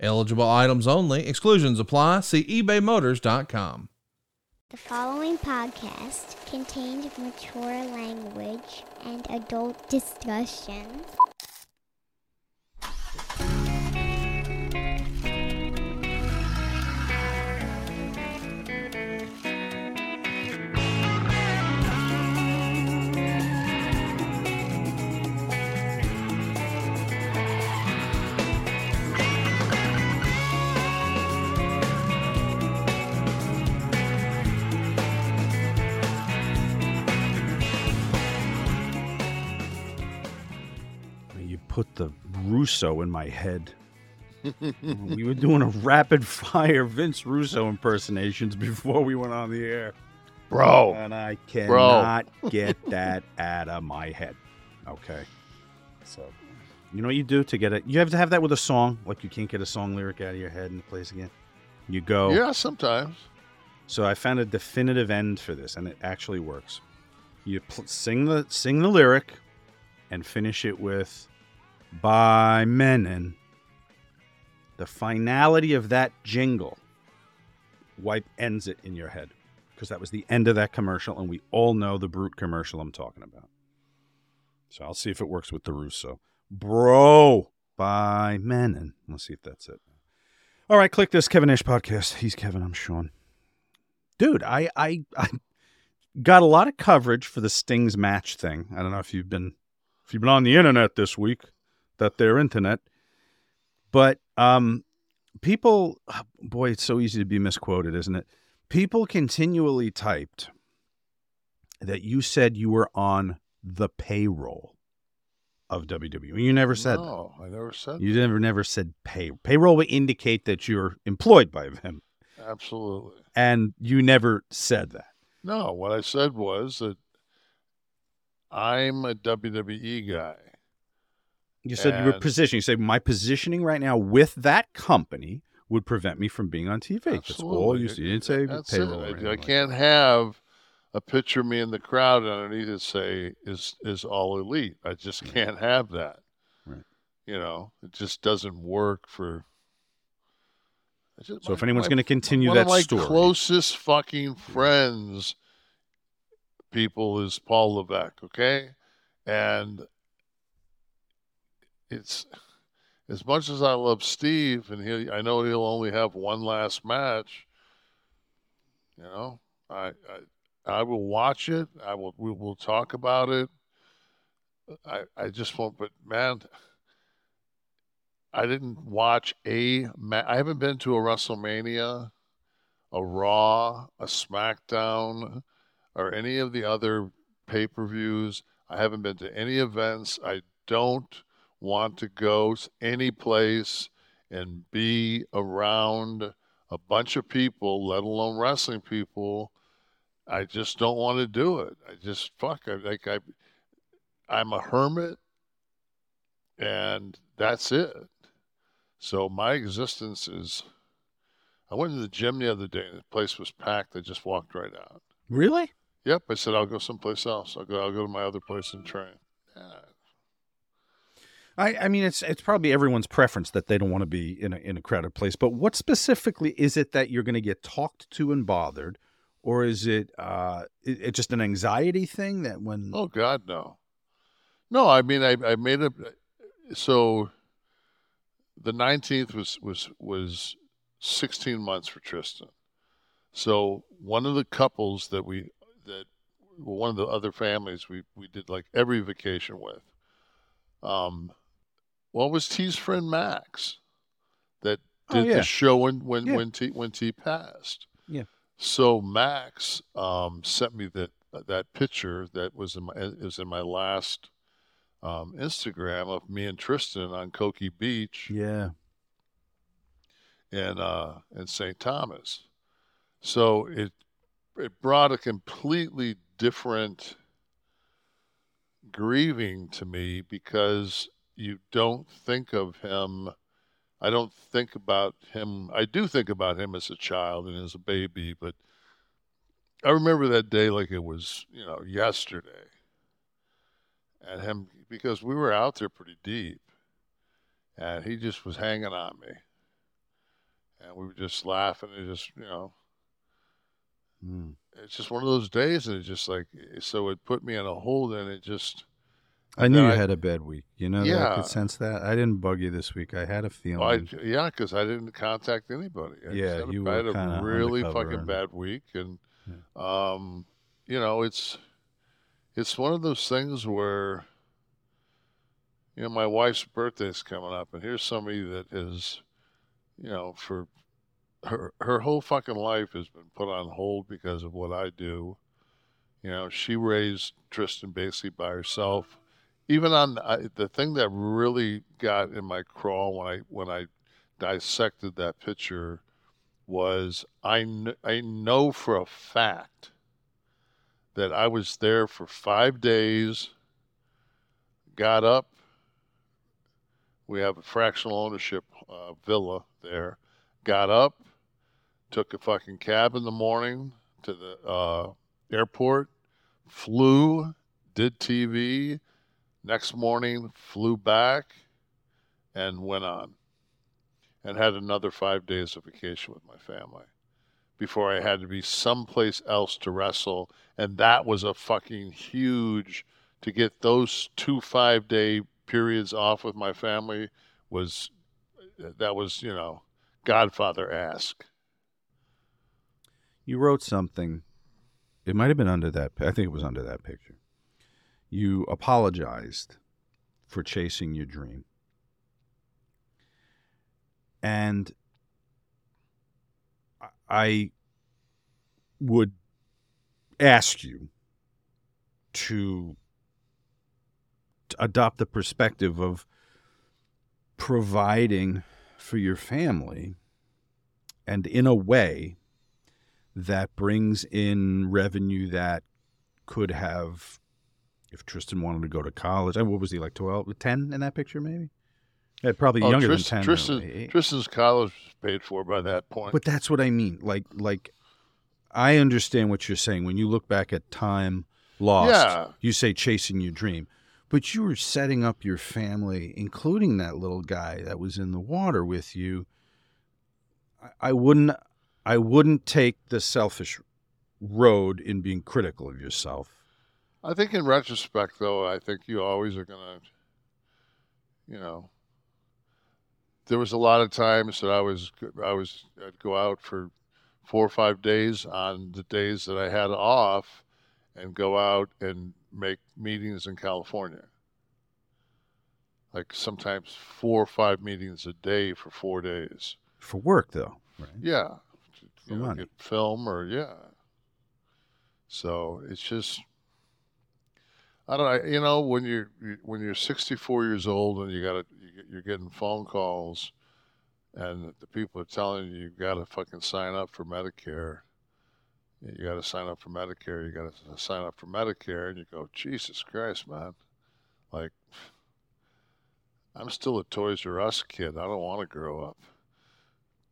Eligible items only, exclusions apply. See ebaymotors.com. The following podcast contains mature language and adult discussion. Put the Russo in my head. we were doing a rapid fire Vince Russo impersonations before we went on the air. Bro. And I cannot get that out of my head. Okay. So, you know what you do to get it? You have to have that with a song. Like you can't get a song lyric out of your head and it plays again. You go. Yeah, sometimes. So I found a definitive end for this, and it actually works. You pl- sing the sing the lyric, and finish it with "By Mennen." The finality of that jingle wipe ends it in your head because that was the end of that commercial, and we all know the brute commercial I'm talking about. So I'll see if it works with the Russo, bro. By Mennen. Let's see if that's it. All right, Kliq This Kevin Nash podcast. He's Kevin. I'm Sean dude, I, I I got a lot of coverage for the Stings match thing. I don't know if you've been if you've been on the internet this week, that their internet, but um, people, boy, it's so easy to be misquoted, isn't it? People continually typed that you said you were on the payroll of WWE. You never said that. No, I never said You never never said pay. Payroll would indicate that you're employed by them. Absolutely. and you never said that. No, what I said was that I'm a WWE guy. You said you were And- positioning. You said my positioning right now with that company would prevent me from being on TV. That's all Absolutely. you, said. you didn't say That's it. I, I can't have a picture of me in the crowd and underneath it say is is all elite. I just can't have that. Right. You know, it just doesn't work for. Just- So if anyone's going to continue one that of my story, closest fucking friends, people is Paul Levesque. Okay, and it's as much as I love Steve, and he, I know he'll only have one last match. You know, I, I, I will watch it. I will. We will talk about it. I, I just won't. But man, I didn't watch a. I haven't been to a WrestleMania, a Raw, a SmackDown, or any of the other pay per views. I haven't been to any events. I don't want to go any place and be around a bunch of people, let alone wrestling people. I just don't want to do it. I just fuck. I like I. I'm a hermit, and that's it. So my existence is. I went to the gym the other day, and the place was packed. I just walked right out. really, Yep, I said I'll go someplace else. I'll go. I'll go to my other place and train. I, I mean, it's it's probably everyone's preference that they don't want to be in a in a crowded place. But what specifically is it that you're going to get talked to and bothered, or is it uh, it, it just an anxiety thing that when Oh God, no. No, I mean I, I made a so the nineteenth was was was sixteen months for Tristan. So one of the couples that we that one of the other families we we did like every vacation with. Um, what was T's friend Max that Oh, did yeah. the show when when Yeah. when T when T passed? Yeah. So Max um, sent me that that picture that was in my it was in my last um, Instagram of me and Tristan on Coki Beach, yeah And uh, in St. Thomas. So it it brought a completely different grieving to me because you don't think of him. I don't think about him. I do think about him as a child and as a baby, but I remember that day like it was, you know, yesterday. And him, because we were out there pretty deep, and he just was hanging on me. And we were just laughing and just, you know, Mm. it's just one of those days, and it's just like, so it put me in a hold, and it just, I knew you I- had a bad week. You know, that I could sense that. I didn't bug you this week. I had a feeling. I, yeah, because I didn't contact anybody. I Yeah, a- you I were had a really fucking and- bad week, and um, you know, it's it's one of those things where you know my wife's birthday's coming up, and here's somebody that is, you know, for her her whole fucking life has been put on hold because of what I do. You know, she raised Tristan basically by herself. Even on the thing that really got in my crawl when I when I dissected that picture was I kn- I know for a fact that I was there for five days. Got up. We have a fractional ownership uh, villa there. Got up, took a fucking cab in the morning to the uh, airport, flew, did TV. Next morning, flew back, and went on, and had another five days of vacation with my family before I had to be someplace else to wrestle, and that was a fucking huge. To get those two five day periods off with my family was that was you know Godfather ask. You wrote something. It might have been under that. I think it was under that picture. You apologized for chasing your dream. And I- would ask you to adopt the perspective of providing for your family and in a way that brings in revenue that could have if Tristan wanted to go to college. uh, What was he like 12, 10 in that picture maybe? Yeah, probably Oh, younger Tris- than 10. Tristan. Tristan's college was paid for by that point. But that's what I mean. Like like I understand what you're saying when you look back at time lost. Yeah. You say chasing your dream. But you were setting up your family, including that little guy that was in the water with you. I, I wouldn't I wouldn't take the selfish road in being critical of yourself. I think in retrospect, though, I think you always are gonna, you know, there was a lot of times that I was I was I'd go out for four or five days on the days that I had off, and go out and make meetings in California. Like sometimes four or five meetings a day for four days. For work though. Right. Yeah, you know, film or yeah. So it's just I don't know. You know, when you're when you're 64 years old and you got you're getting phone calls, and the people are telling you you got to fucking sign up for Medicare. You got to sign up for Medicare. You got to sign up for Medicare, and you go, Jesus Christ, man! Like, I'm still a Toys R Us kid. I don't want to grow up,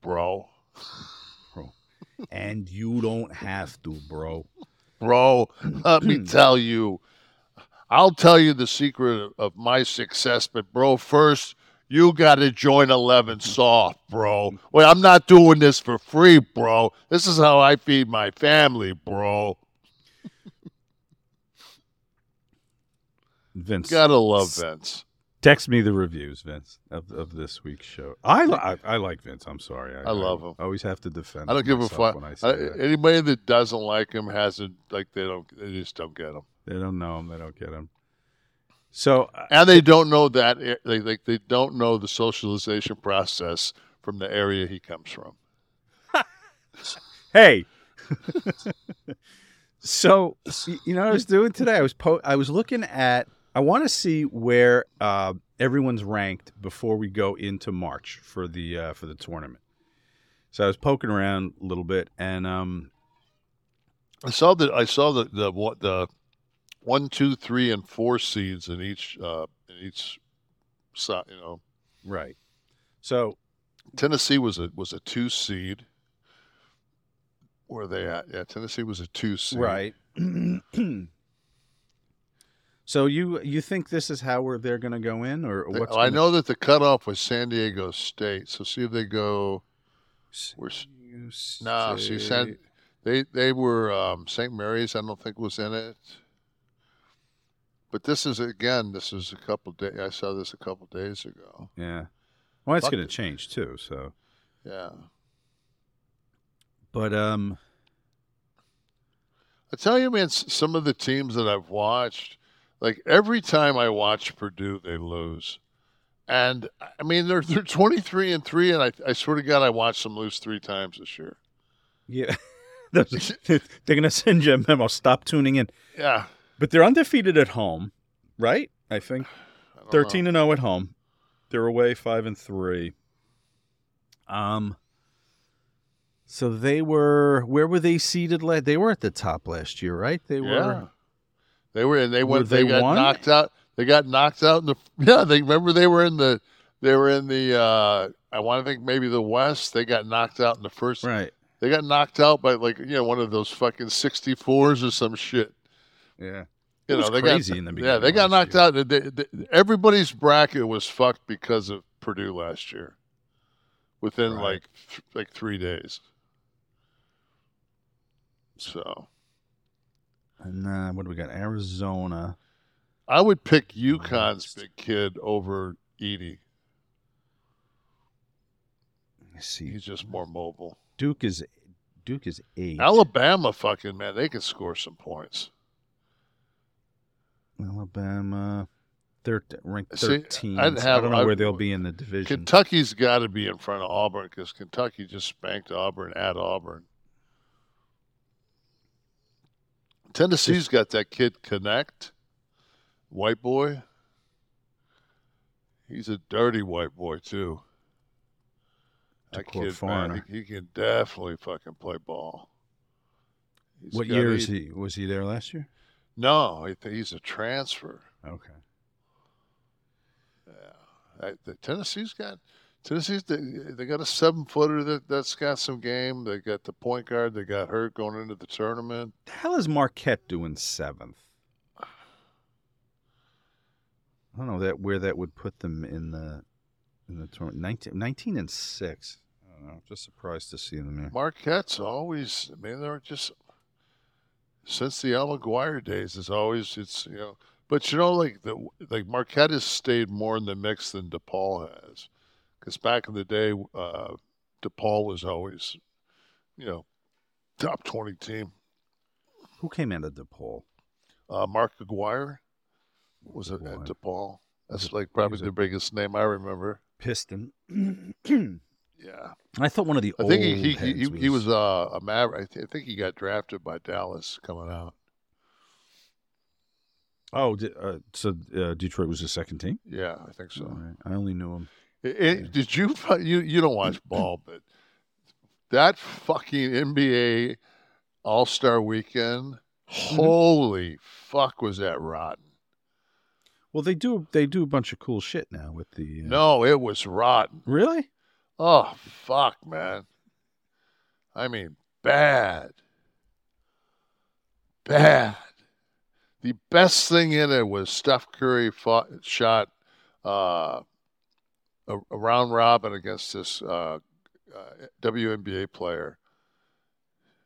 bro. bro. And you don't have to, bro. Bro, let me tell you. I'll tell you the secret of- of my success, but bro, first you got to join 11 Soft, bro. Well, I'm not doing this for free, bro. This is how I feed my family, bro. Vince. Gotta love Vince. Text me the reviews, Vince, of, of this week's show. I, I I like Vince. I'm sorry. I love him. I always have to defend. I don't give a fuck. when I say I- that. Anybody that doesn't like him hasn't like they don't. They just don't get him, They don't know him. They don't get him. So uh, and they don't know that. They like they don't know the socialization process from the area he comes from. hey. so you know what I was doing today? I was po- I was looking at. I want to see where uh, everyone's ranked before we go into March for the uh, for the tournament. So I was poking around a little bit, and um, I saw that I saw the the what the one, two, three, and four seeds in each uh, in each side. You know, right. So Tennessee was a was a two seed. Where are they at? Yeah, Tennessee was a two seed. right. so you you think this is how we're they're going to go in, or They- what's? I know that the cutoff was San Diego State. So see if they go. We're No, see, say- San, they they were um, St. Mary's. I don't think was in it. But this is again. This is a couple days. I saw this a couple days ago. Yeah. Well, it's going to change too. So, Yeah, but um, I tell you, man. Some of the teams that I've watched, like every time I watch Purdue, they lose. And I mean, they're they're twenty three and three, and I I swear to God, I watched them lose three times this year. yeah, they're going to send you a memo. Stop tuning in. Yeah, But they're undefeated at home, right? I think I don't know. thirteen and zero at home. They're away five and three. Um. So they were. Where were they seated? La- they were at the top last year, right? They Yeah. were. They were and they went. They, they got won? knocked out. They got knocked out in the. Yeah, they remember they were in the. They were in the. uh I want to think maybe the West. They got knocked out in the first. Right. They got knocked out by like you know one of those fucking sixty fours or some shit. Yeah. You know was they crazy got. in the beginning. yeah, they got knocked year. out. They, they, everybody's bracket was fucked because of Purdue last year. Within Right. like th- like three days. So And uh, what do we got? Arizona. I would pick UConn's big kid over Edey. Let me see. He's just more mobile. Duke is Duke is eight. Alabama, fucking man, they can score some points. Alabama, thir- ranked See, thirteen. I'd I don't know I- where they'll be in the division. Kentucky's got to be in front of Auburn because Kentucky just spanked Auburn at Auburn. Tennessee's got that kid Knecht, white boy. He's a dirty white boy too. That kid, man, he, he can definitely fucking play ball. He's what year is he? Was he there last year? No, he's a transfer. Okay. I, the Tennessee's got Tennessee's they, they got a seven footer that that's got some game. They got the point guard that got hurt going into the tournament. The hell is Marquette doing seventh? I don't know that where that would put them in the in the tournament. 19, 19 and six. I don't know. Just surprised to see them there. Marquette's always. I mean, they're just since the Al McGuire days. It's always it's you know. But you know, like the like Marquette has stayed more in the mix than DePaul has, because back in the day, uh, DePaul was always, you know, top twenty team. Who came of DePaul? Uh, Mark Aguirre was at DePaul. That's like probably the biggest name I remember. Piston. Yeah, I thought one of the I think he he, he, heads he was uh, a Maverick. I, thi- I think he got drafted by Dallas coming out. Oh, uh, so uh, Detroit was the second team. Yeah, I think so. Right. I only knew him. It- it- Did you you you don't watch ball, but that fucking NBA All Star Weekend, holy fuck, was that rotten? Well, they do they do a bunch of cool shit now with the. Uh, No, it was rotten. really. Oh fuck, man. I mean, bad, bad. The best thing in it was Steph Curry fought, shot uh, a, a round robin against this uh, uh, WNBA player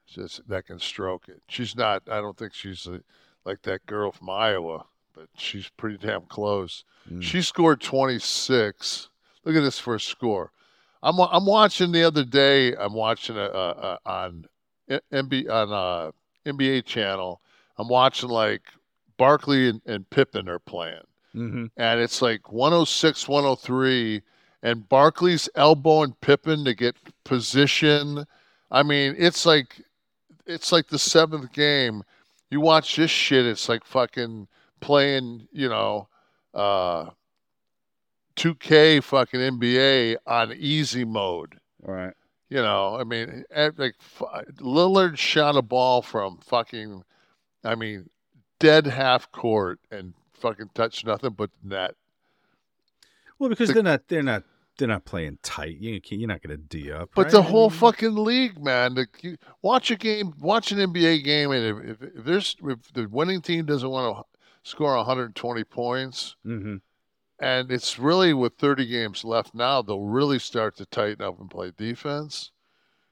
just that can stroke it. She's not. I don't think she's uh like that girl from Iowa, but she's pretty damn close. Mm. She scored 26. Look at this first score. I'm I'm watching the other day. I'm watching a, a, a, on NBA on uh, NBA channel. I'm watching like Barkley and, and Pippen are playing, Mm-hmm. and it's like 106, 103, and Barkley's elbowing Pippen to get position. I mean, it's like it's like the seventh game. You watch this shit, it's like fucking playing, you know, uh 2K fucking NBA on easy mode. Right. you know, I mean, eh, like Lillard shot a ball from fucking, I mean, dead half court and fucking touched nothing but net. Well, because The- they're not they're not they're not playing tight. You can't, you're not going to d up. But right? the whole fucking league, man. The, you, watch a game, watch an NBA game, and if, if, if there's if the winning team doesn't want to score 120 points, Mhm. And it's really with 30 games left now, they'll really start to tighten up and play defense,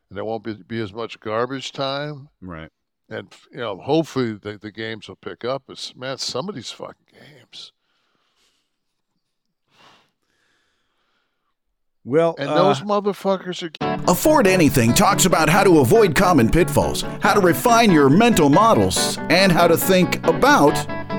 and there won't be, be as much garbage time. right. And you know, hopefully the, the games will pick up. It's man, some of these fucking games, Well, and uh, those motherfuckers are Afford Anything talks about how to avoid common pitfalls, how to refine your mental models, and how to think about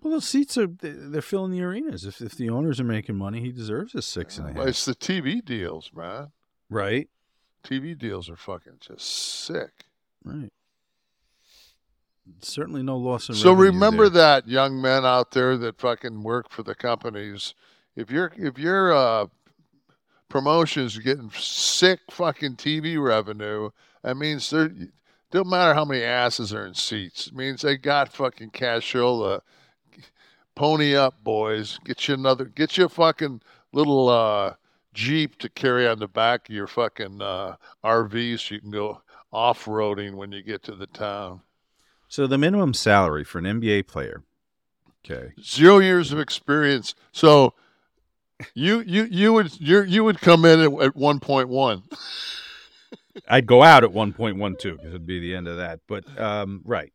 Well, the seats are they- they're filling the arenas. If if the owners are making money, he deserves a six and a Well, half. It's the TV deals, man. Right. TV deals are fucking just sick. Right. Certainly no loss in revenue. So remember there. that, young men out there that fucking work for the companies. If you're if your uh, promotions getting sick fucking TV revenue, that means they're don't matter how many asses are in seats. It means they got fucking cashola. Pony up, boys. Get you another. Get you a fucking little uh, jeep to carry on the back of your fucking uh, RV, so you can go off roading when you get to the town. So the minimum salary for an NBA player. Okay. zero years of experience. So you you you would you you would come in at, at one point one. I'd go out at 1.12 because it'd be the end of that. But um, right.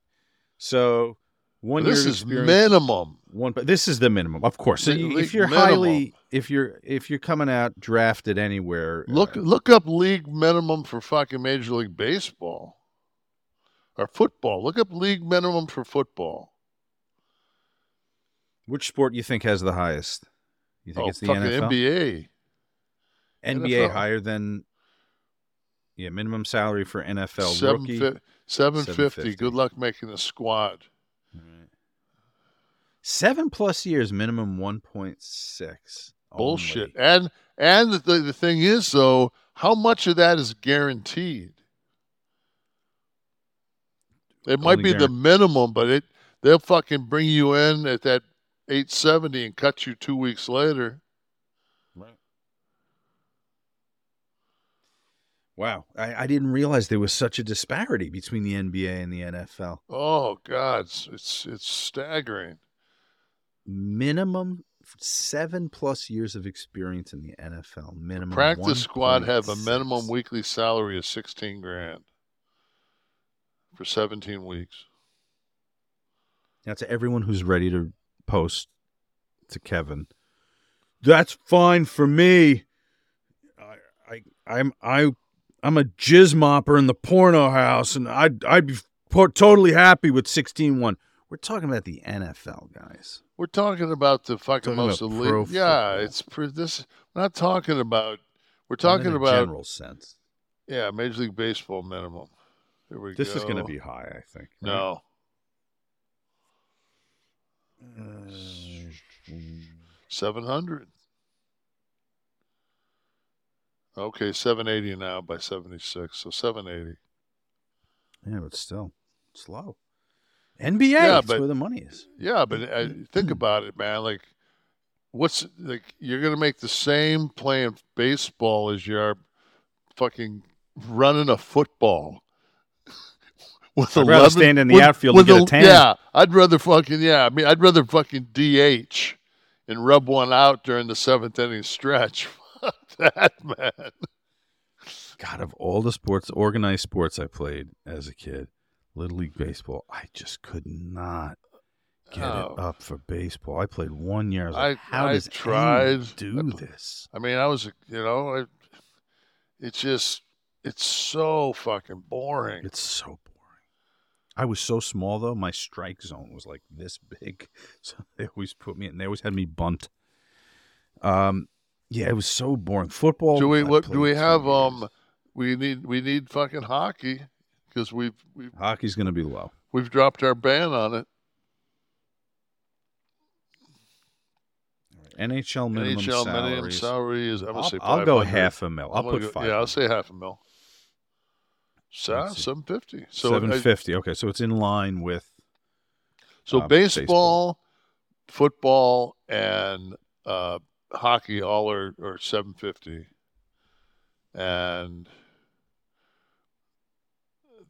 So one This year is minimum. One. But this is the minimum, of course. So league if you're minimum. highly, if you're if you're coming out drafted anywhere, Look uh, look up league minimum for fucking Major League Baseball or football. Look up league minimum for football. which sport you think has the highest? You think oh, it's the NFL? NBA. NBA NFL. higher than yeah minimum salary for NFL Seven rookie. fif- 750. 750. Good luck making a squad. Right. Seven plus years, minimum one point six. Bullshit. And and the, the thing is though, how much of that is guaranteed? It might Only be the minimum, but it they'll fucking bring you in at that 870 and cut you 2 weeks later. Wow, I, I didn't realize there was such a disparity between the NBA and the NFL. Oh god, it's it's, it's staggering. Minimum seven plus years of experience in the NFL. Minimum Practice squad have a minimum weekly salary of 16 grand for 17 weeks. Now to everyone who's ready to post to Kevin, that's fine for me. I, I I'm I I'm a jizz mopper in the porno house, and I'd I'd be totally happy with 16-1. We're talking about the NFL, guys. We're talking about the fucking most elite. pro Yeah, football. it's for this. We're not talking about. We're talking about general sense. yeah, Major League Baseball minimum. Here we This go. is going to be high, I think. right? no. Seven hundred. Okay, seven eighty now by seventy six, so seven eighty. Yeah, but still, it's low. NBA, Yeah, that's but- where the money is. Yeah, but I, Hmm. think about it, man. Like, what's like? You're gonna make the same playing baseball as you are fucking running a football. With I'd rather stand in the outfield and with get a tan. Yeah, I'd rather fucking yeah. I mean, I'd rather fucking DH and rub one out during the seventh inning stretch. Fuck that, man. God, of all the sports, organized sports I played as a kid, Little League Baseball, I just could not get Oh. it up for baseball. I played one year. I was I- how I does tried. do this? I mean, I was, you know, it, it's just, it's so fucking boring. It's so boring. I was so small though. My strike zone was like this big, so they always put me in. They always had me bunt. Um, yeah, it was so boring. Football. Do we what? Do we have? Um, we need we need fucking hockey because we've we've Hockey's gonna be low. we've dropped our ban on it. NHL minimum NHL minimum salary is. I'm gonna I'll, say I'll go half a mil. I'll put go- five. Yeah, I'll say half a mil. See. seven fifty. So seven fifty. Okay, so it's in line with. So uh, baseball, football, and uh, hockey all are, are seven fifty, and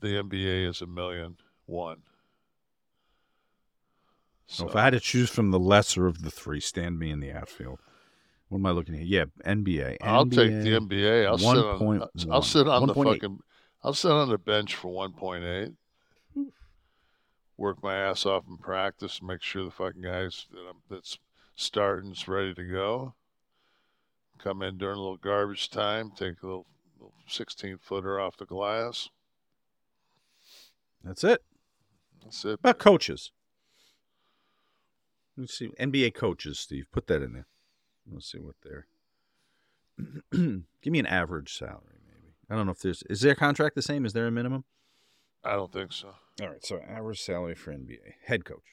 the NBA is a million one. So if I had to choose from the lesser of the three, stand me in the outfield. What am I looking at? Yeah, NBA. I'll take the NBA. I'll sit on. 1.1. I'll sit on the 1.8. fucking. I'll sit on the bench for one point eight. Work my ass off in practice. Make sure the fucking guys that I'm, that's starting's ready to go. Come in during a little garbage time. Take a little, little sixteen footer off the glass. That's it. That's it. About coaches. Let's see. NBA coaches, Steve. Put that in there. Let's see what they're. Give me an average salary, maybe. I don't know if there's. Is their contract the same? Is there a minimum? I don't think so. All right. So average salary for NBA head coach.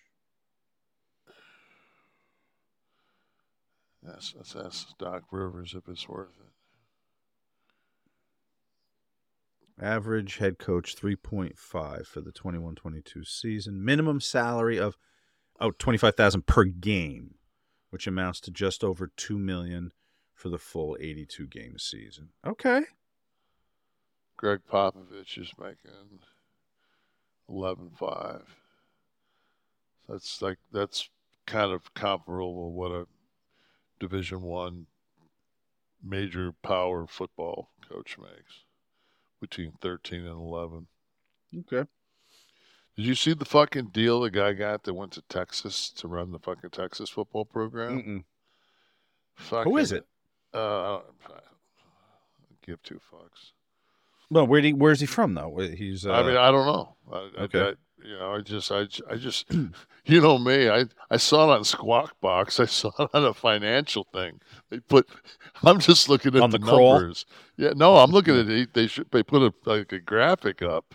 Yes, let's ask Doc Rivers if it's worth it. Average head coach 3.5 for the 21-22 season. Minimum salary of oh 25,000 per game, which amounts to just over 2 million for the full 82 game season. Okay. Gregg Popovich is making eleven five. That's like that's kind of comparable to what a Division One major power football coach makes, between thirteen and eleven. Okay. Did you see the fucking deal the guy got that went to Texas to run the fucking Texas football program? Fucking, Who is it? Uh, I don't- I give two fucks. Well, where he where's he from though? He's uh, I mean, I don't know. I, okay. You know, I just, I, I just, you know me. I, I saw it on Squawk Box. I saw it on a financial thing. They put. I'm just looking at On the, the numbers. Yeah, no, I'm looking at it. They should. They put a like a graphic up.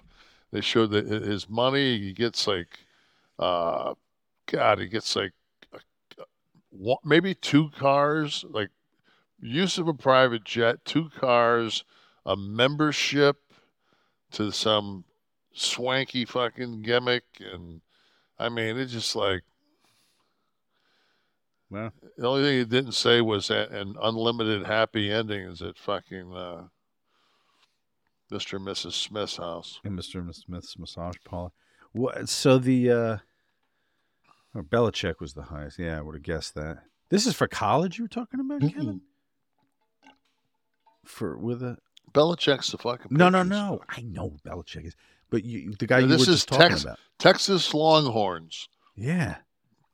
They showed that his money. He gets like, uh, God, he gets like, a, one, maybe two cars, like use of a private jet, two cars, a membership to some swanky fucking gimmick, and I mean, it's just like well, the only thing he didn't say was a- an unlimited happy ending is at fucking uh, Mr. and Mrs. Smith's house. and Mr. and Miss Smith's massage parlor. What? So the uh, oh, Belichick was the highest. Yeah, I would have guessed that. This is for college. You were talking about Kevin. For with a Belichick's the fucking no, no, no. I know Belichick is, but you, the guy Yeah, you this were is just talking Tex- about. Texas Longhorns. Yeah.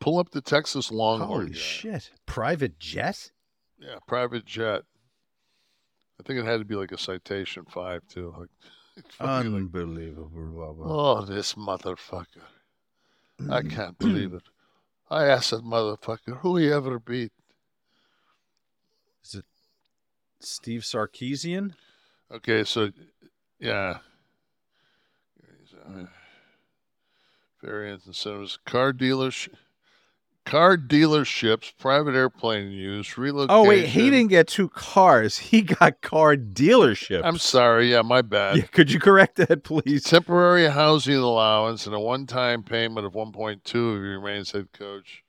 Pull up the Texas Longhorns. Holy shit! Private jet. Yeah, private jet. I think it had to be like a citation five too. Like, like, Unbelievable. blah. oh, this motherfucker! I can't believe it. I asked that motherfucker who he ever beat. Is it Steve Sarkisian? Okay, so yeah. Variants incentives, car dealers, car dealerships, private airplane use, relocation. Oh wait, he didn't get two cars. He got car dealerships. I'm sorry. Yeah, my bad. Yeah, could you correct that, please? Temporary housing allowance and a one-time payment of 1.2 if he remains head coach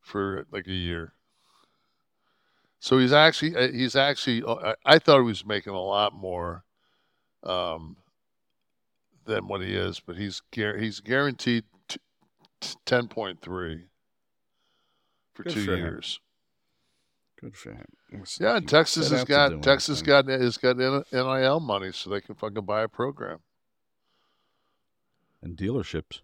for like a year. So he's actually uh, he's actually uh, I, I thought he was making a lot more um, than what he is, but he's he's guaranteed t- t- 10.3 for Good two for him. years. Good for him. Yeah, and Texas has got Texas anything. got has got NIL money, so they can fucking buy a program. and dealerships.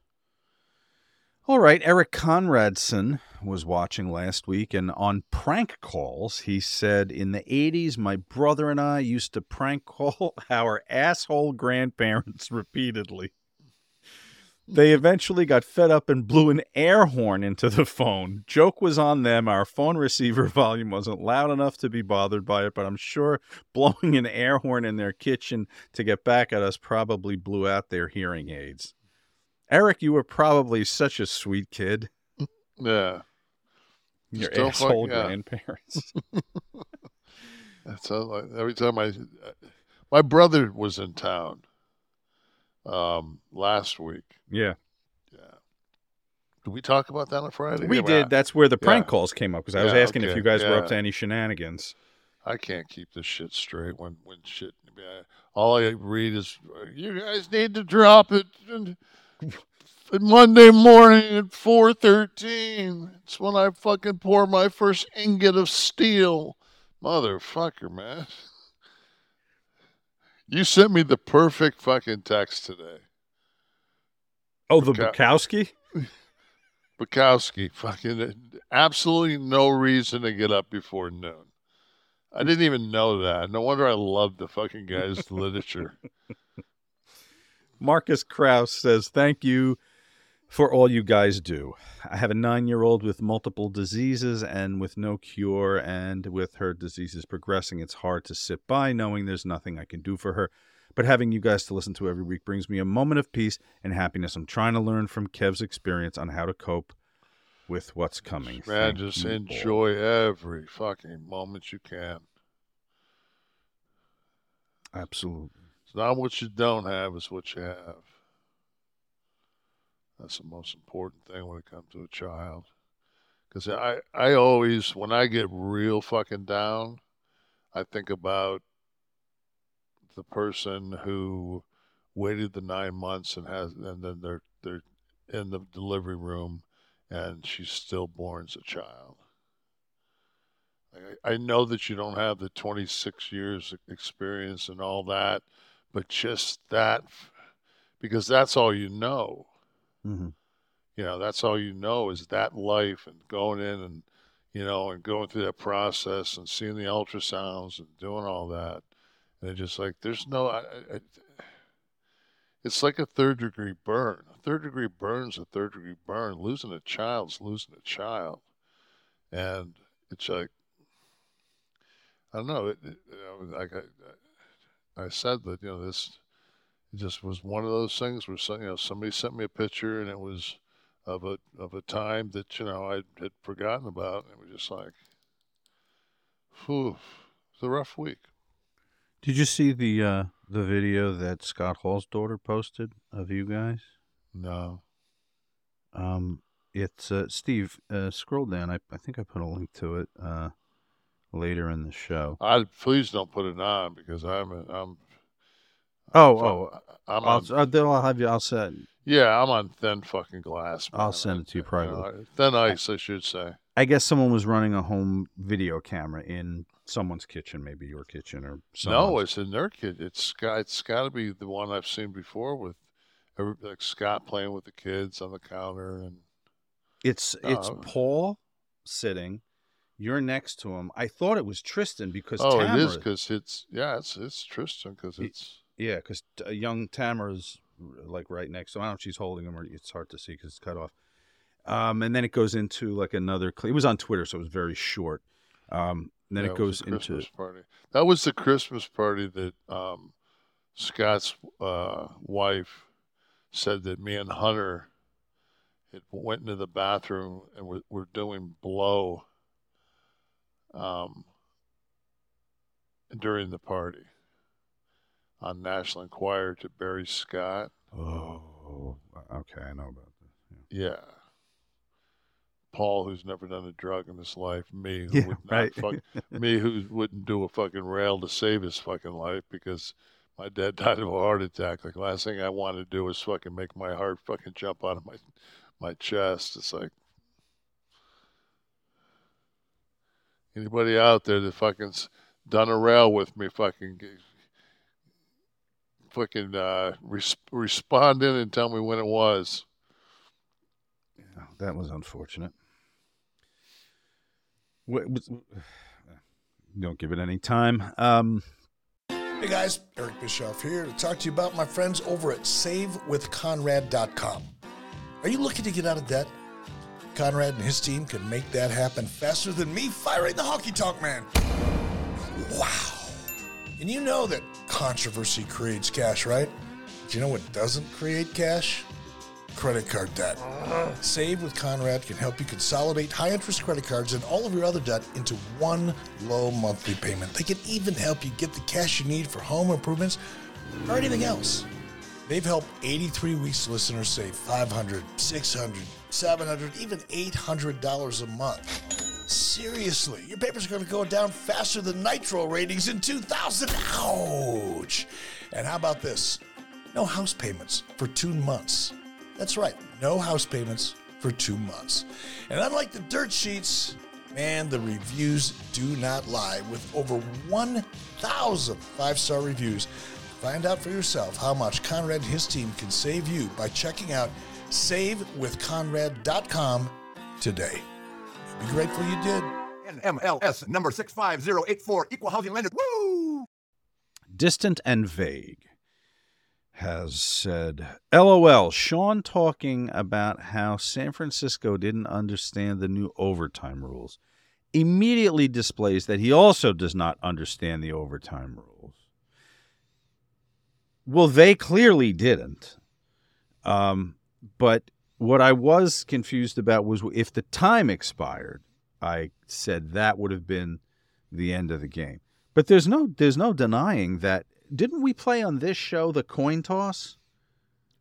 All right, Eric Conradson was watching last week, and on prank calls, he said, In the 80s, my brother and I used to prank call our asshole grandparents repeatedly. They eventually got fed up and blew an air horn into the phone. Joke was on them. Our phone receiver volume wasn't loud enough to be bothered by it, but I'm sure blowing an air horn in their kitchen to get back at us probably blew out their hearing aids. Eric, you were probably such a sweet kid. Yeah. Your Still fuck- asshole yeah. grandparents. That's how, like, every time I, my brother was in town, um, last week. yeah. Yeah. Did we talk about that on Friday? We Yeah, did. That's where the prank yeah. calls came up because I was Yeah, asking if you guys were up to any shenanigans. I can't keep this shit straight when when shit. All I read is you guys need to drop it and- and Monday morning at four thirteen. It's when I fucking pour my first ingot of steel, motherfucker, man. You sent me the perfect fucking text today. Oh, the Bukowski. Bukowski? Bukowski, fucking absolutely no reason to get up before noon. I didn't even know that. No wonder I love the fucking guy's literature. Marcus Krause says, Thank you for all you guys do. I have a nine year old with multiple diseases and with no cure, and with her diseases progressing, it's hard to sit by knowing there's nothing I can do for her. But having you guys to listen to every week brings me a moment of peace and happiness. I'm trying to learn from Kev's experience on how to cope with what's coming. Man, just enjoy every fucking moment you can. Absolutely. It's not what you don't have, it's what you have. That's the most important thing when it comes to a child. Because I, I always, when I get real fucking down, I think about the person who waited the nine months and has, and then they're they're in the delivery room, and she's stillborn as a child. I, I know that you don't have the 26 years experience and all that, but just that, because that's all you know. hmm You know, that's all you know is that life and going in and, you know, and going through that process and seeing the ultrasounds and doing all that. And it's just like, there's no, I, I, it's like a third degree burn. A third degree burn's a third degree burn. Losing a child's losing a child. And it's like, I don't know. It, it, like I, I said that, you know, this it just was one of those things where some, you know somebody sent me a picture and it was of a of a time that you know I had forgotten about and it was just like, whew, it's a rough week. Did you see the uh, the video that Scott Hall's daughter posted of you guys? No, Um, it's uh, Steve. Uh, scroll down. I, I think I put a link to it uh, later in the show. I please don't put it on because I'm I'm Oh, fu- oh, I'm I'll, on, uh, then I'll have you. I'll send. yeah I'm on thin fucking glass. I'll send it to you know, privately. thin ice, I should say. I guess someone was running a home video camera in someone's kitchen, maybe your kitchen or No, it's in their kid. It's got it's got to be the one I've seen before with every, like Scott playing with the kids on the counter and it's it's Oh. Paul sitting. You're next to him. I thought it was Tristan because oh, Tamara, it is because it's yeah, it's it's Tristan because it's Yeah, because young Tamara's like right next. So I don't know if she's holding him or it's hard to see because it's cut off. Um, and then it goes into like another. It was on Twitter, so it was very short. Um, and then yeah, it goes a into. Party. That was the Christmas party that um, Scott's uh, wife said that me and Hunter had went into the bathroom and we're, we're doing blow um, during the party on National Enquirer to Barry Scott. Oh, okay, I know about this. Yeah. Paul, who's never done a drug in his life, me, who Yeah, would not right. fuck, me, who wouldn't do a fucking rail to save his fucking life because my dad died of a heart attack. Like last thing I wanted to do was fucking make my heart fucking jump out of my my chest. It's like anybody out there that fucking's done a rail with me, fucking. g- Fucking uh, res- respond in and tell me when it was. Yeah, that was unfortunate. What, was, don't give it any time. Um, Hey guys, Eric Bischoff here to talk to you about my friends over at SaveWithConrad.com. Are you looking to get out of debt? Conrad and his team can make that happen faster than me firing the hockey talk man. Wow. And you know that controversy creates cash, right? Do you know what doesn't create cash? Credit card debt. Save with Conrad can help you consolidate high interest credit cards and all of your other debt into one low monthly payment. They can even help you get the cash you need for home improvements or anything else. They've helped 83 Weeks listeners save 500, 600, 700, even $800 a month. Seriously, your papers are going to go down faster than Nitro ratings in 2000. Ouch! And how about this? No house payments for two months. That's right, no house payments for two months. And unlike the dirt sheets, man, the reviews do not lie. With over 1,000 five star reviews, find out for yourself how much Conrad and his team can save you by checking out savewithconrad.com today. You'll be grateful you did. NMLS number 65084, equal housing lender. Woo! Distant and vague has said, LOL, Sean talking about how San Francisco didn't understand the new overtime rules immediately displays that he also does not understand the overtime rules. Well, they clearly didn't. Um, but what I was confused about was if the time expired, I said that would have been the end of the game. But there's no there's no denying that didn't we play on this show the coin toss?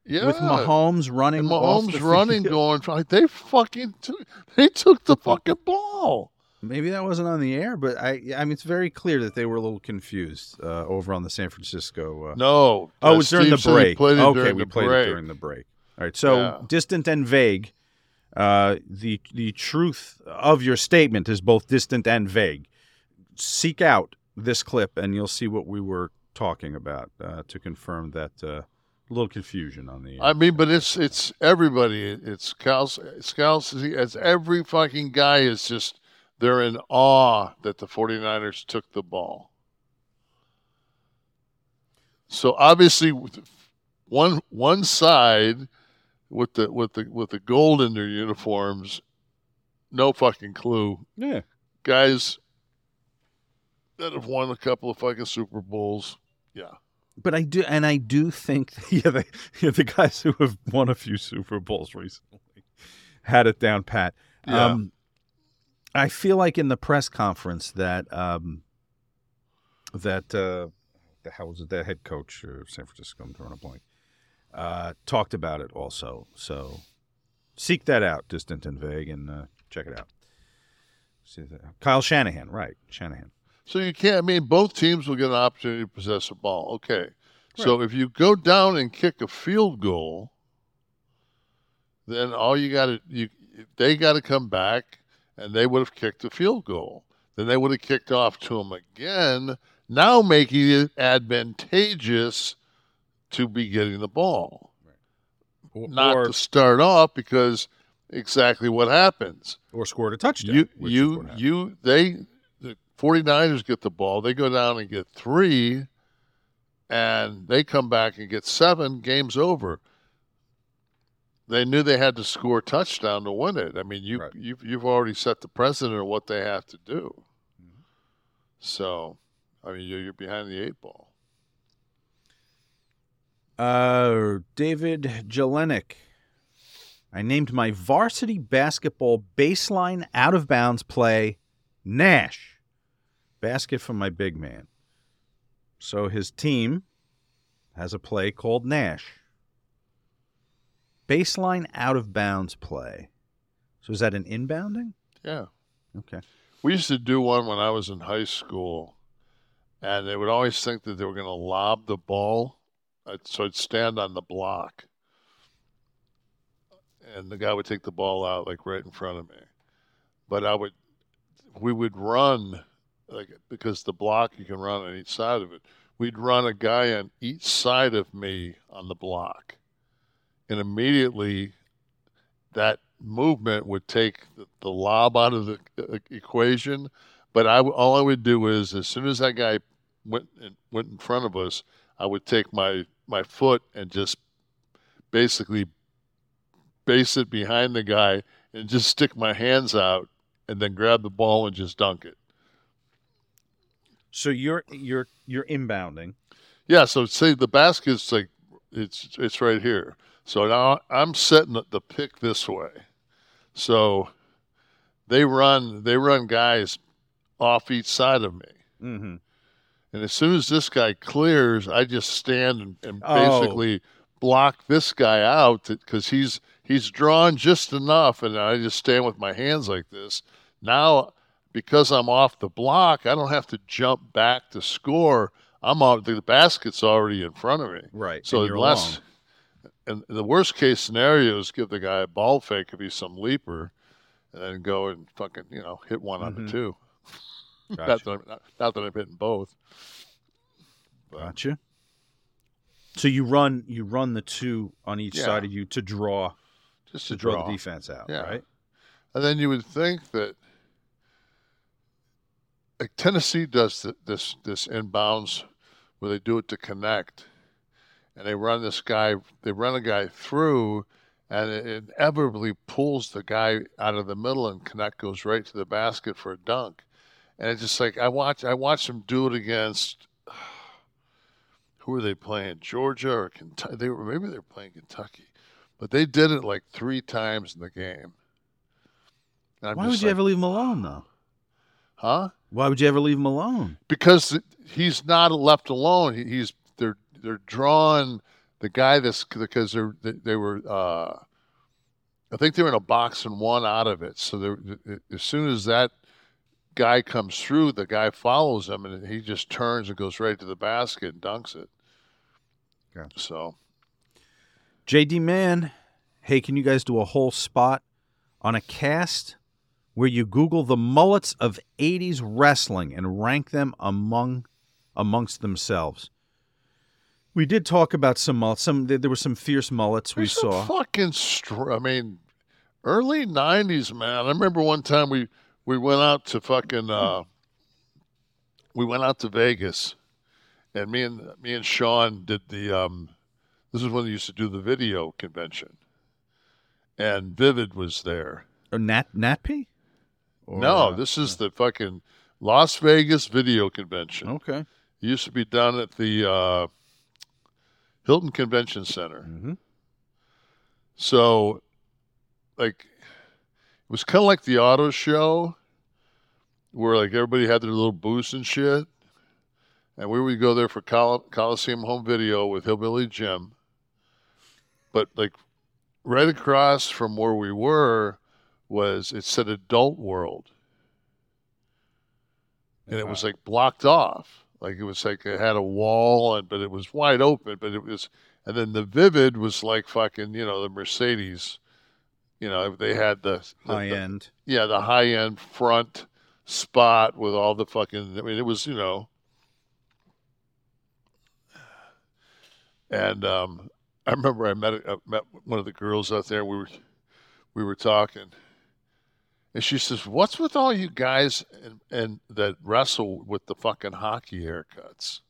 Yeah, With Mahomes running, and Mahomes running, field. going. They fucking took. They took the fucking ball. Maybe that wasn't on the air, but I I mean it's very clear that they were a little confused uh, over on the San Francisco. Uh, No. oh, uh, it was during the break. played it okay, during we played break. it during the break. All right, so Yeah. distant and vague. Uh, the the truth of your statement is both distant and vague. Seek out this clip, and you'll see what we were talking about uh, to confirm that uh, little confusion on the. I mean, but it's it's everybody. It's. Scouts. It's every fucking guy is just they're in awe that the 49ers took the ball. So obviously, one one side with the with the with the gold in their uniforms, no fucking clue. yeah. Guys that have won a couple of fucking Super Bowls. Yeah. But I do, and I do think, yeah, the, yeah, the guys who have won a few Super Bowls recently had it down pat. Yeah. Um, I feel like in the press conference that um, that uh, the hell was it? The head coach of San Francisco, I'm drawing a blank, uh, talked about it also. So seek that out, distant and vague, and uh, check it out. See that. Kyle Shanahan, right? Shanahan. So you can't. I mean, both teams will get an opportunity to possess a ball. Okay. So if you go down and kick a field goal, then all you got to you they got to come back, and they would have kicked a field goal. Then they would have kicked off to them again, now making it advantageous to be getting the ball, Or, not or, to start off because exactly what happens. or scored a touchdown. You you you they the 49ers get the ball. They go down and get 3 and they come back and get 7, game's over. They knew they had to score a touchdown to win it. I mean, you Right. you've you've already set the precedent of what they have to do. Mm-hmm. So, I mean, you're, you're behind the eight ball. Uh, David Jelenic. I named my varsity basketball baseline out of bounds play Nash. Basket for my big man. So his team has a play called Nash. Baseline out of bounds play. So is that an inbounding? Yeah. Okay. We used to do one when I was in high school, and they would always think that they were going to lob the ball. So I'd stand on the block, and the guy would take the ball out like right in front of me. But I would, we would run, like because the block you can run on each side of it. We'd run a guy on each side of me on the block, and immediately that movement would take the, the lob out of the uh, equation. But I all I would do is as soon as that guy went in, went in front of us, I would take my my foot and just basically base it behind the guy and just stick my hands out and then grab the ball and just dunk it. So you're you're you're inbounding. Yeah, so say the basket's like it's it's right here. So now I'm setting the- pick this way. So they run they run guys off each side of me. Mm-hmm. And as soon as this guy clears, I just stand and, and Oh. basically block this guy out because he's he's drawn just enough, and I just stand with my hands like this. Now, because I'm off the block, I don't have to jump back to score. I'm out. The basket's already in front of me. Right. So unless, alone. And the worst case scenario is give the guy a ball fake if he's some leaper, and then go and fucking you know hit one on Mhm. the two. Gotcha. Not that I'm not, not that I'm hitting both. Gotcha. So you run you run the two on each Yeah. side of you to draw Just to to draw, draw. the defense out, Yeah. right? And then you would think that like Tennessee does this this inbounds where they do it to Knecht, and they run this guy. They run a guy through, and it inevitably pulls the guy out of the middle, and Knecht goes right to the basket for a dunk. And it's just like I watch I watch them do it against. Who were they playing? Georgia or Kentucky? They were maybe they were playing Kentucky, but they did it like three times in the game. Why would you like, ever leave him alone though? Huh? Why would you ever leave him alone? Because he's not left alone. He, he's they're they're drawing the guy that's because they're they, they were. Uh, I think they're in a box and one out of it. So they're, as soon as that guy comes through, the guy follows him, and he just turns and goes right to the basket and dunks it. Gotcha. So JD Man, hey, can you guys do a whole spot on a cast where you Google the mullets of 80s wrestling and rank them among amongst themselves? We did talk about some mullets. Some there were some fierce mullets we There's some saw. fucking str- I mean, early '90s, man. I remember one time we we went out to fucking uh, we went out to Vegas, and me and me and Sean did the um, this is when they used to do the video convention, and Vivid was there. Or Nat Natp? Or, no, uh, this is the fucking Las Vegas video convention. Okay. It used to be done at the uh, Hilton Convention Center. Mhm. So, like, it was kind of like the auto show where, like, everybody had their little booths and shit. And we would go there for Col- Coliseum Home Video with Hillbilly Jim. But, like, right across from where we were was, it said Adult World. And it was, like, blocked off. Like, it was like it had a wall, and but it was wide open, but it was and then the Vivid was like fucking, you know, the Mercedes. You know, they had the, the- high the- end. yeah, the high end front spot with all the fucking. I mean, it was you know. And um, I remember I met I met one of the girls out there. We were we were talking, and she says, "What's with all you guys and, and that wrestle with the fucking hockey haircuts?"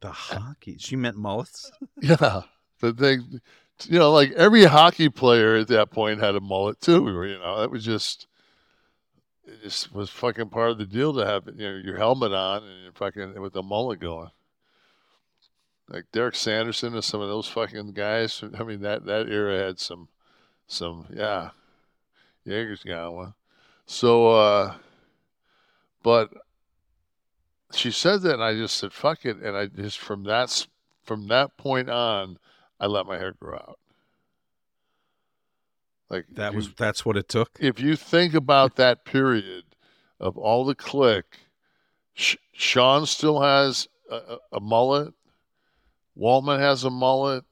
The hockey. She meant mullets. Yeah, the thing, you know, like every hockey player at that point had a mullet too. We were, you know, that was just, it just was fucking part of the deal to have you know your helmet on and you're fucking with the mullet going. Like Derek Sanderson and some of those fucking guys. I mean, that that era had some, some yeah, Jagr's got one. So, uh, but she said that, and I just said, "Fuck it," and I just from that from that point on, I let my hair grow out. Like That was you, that's what it took. if you think about that period of all the Kliq, Sh- Sean still has a, a, a mullet. Waltman has a mullet.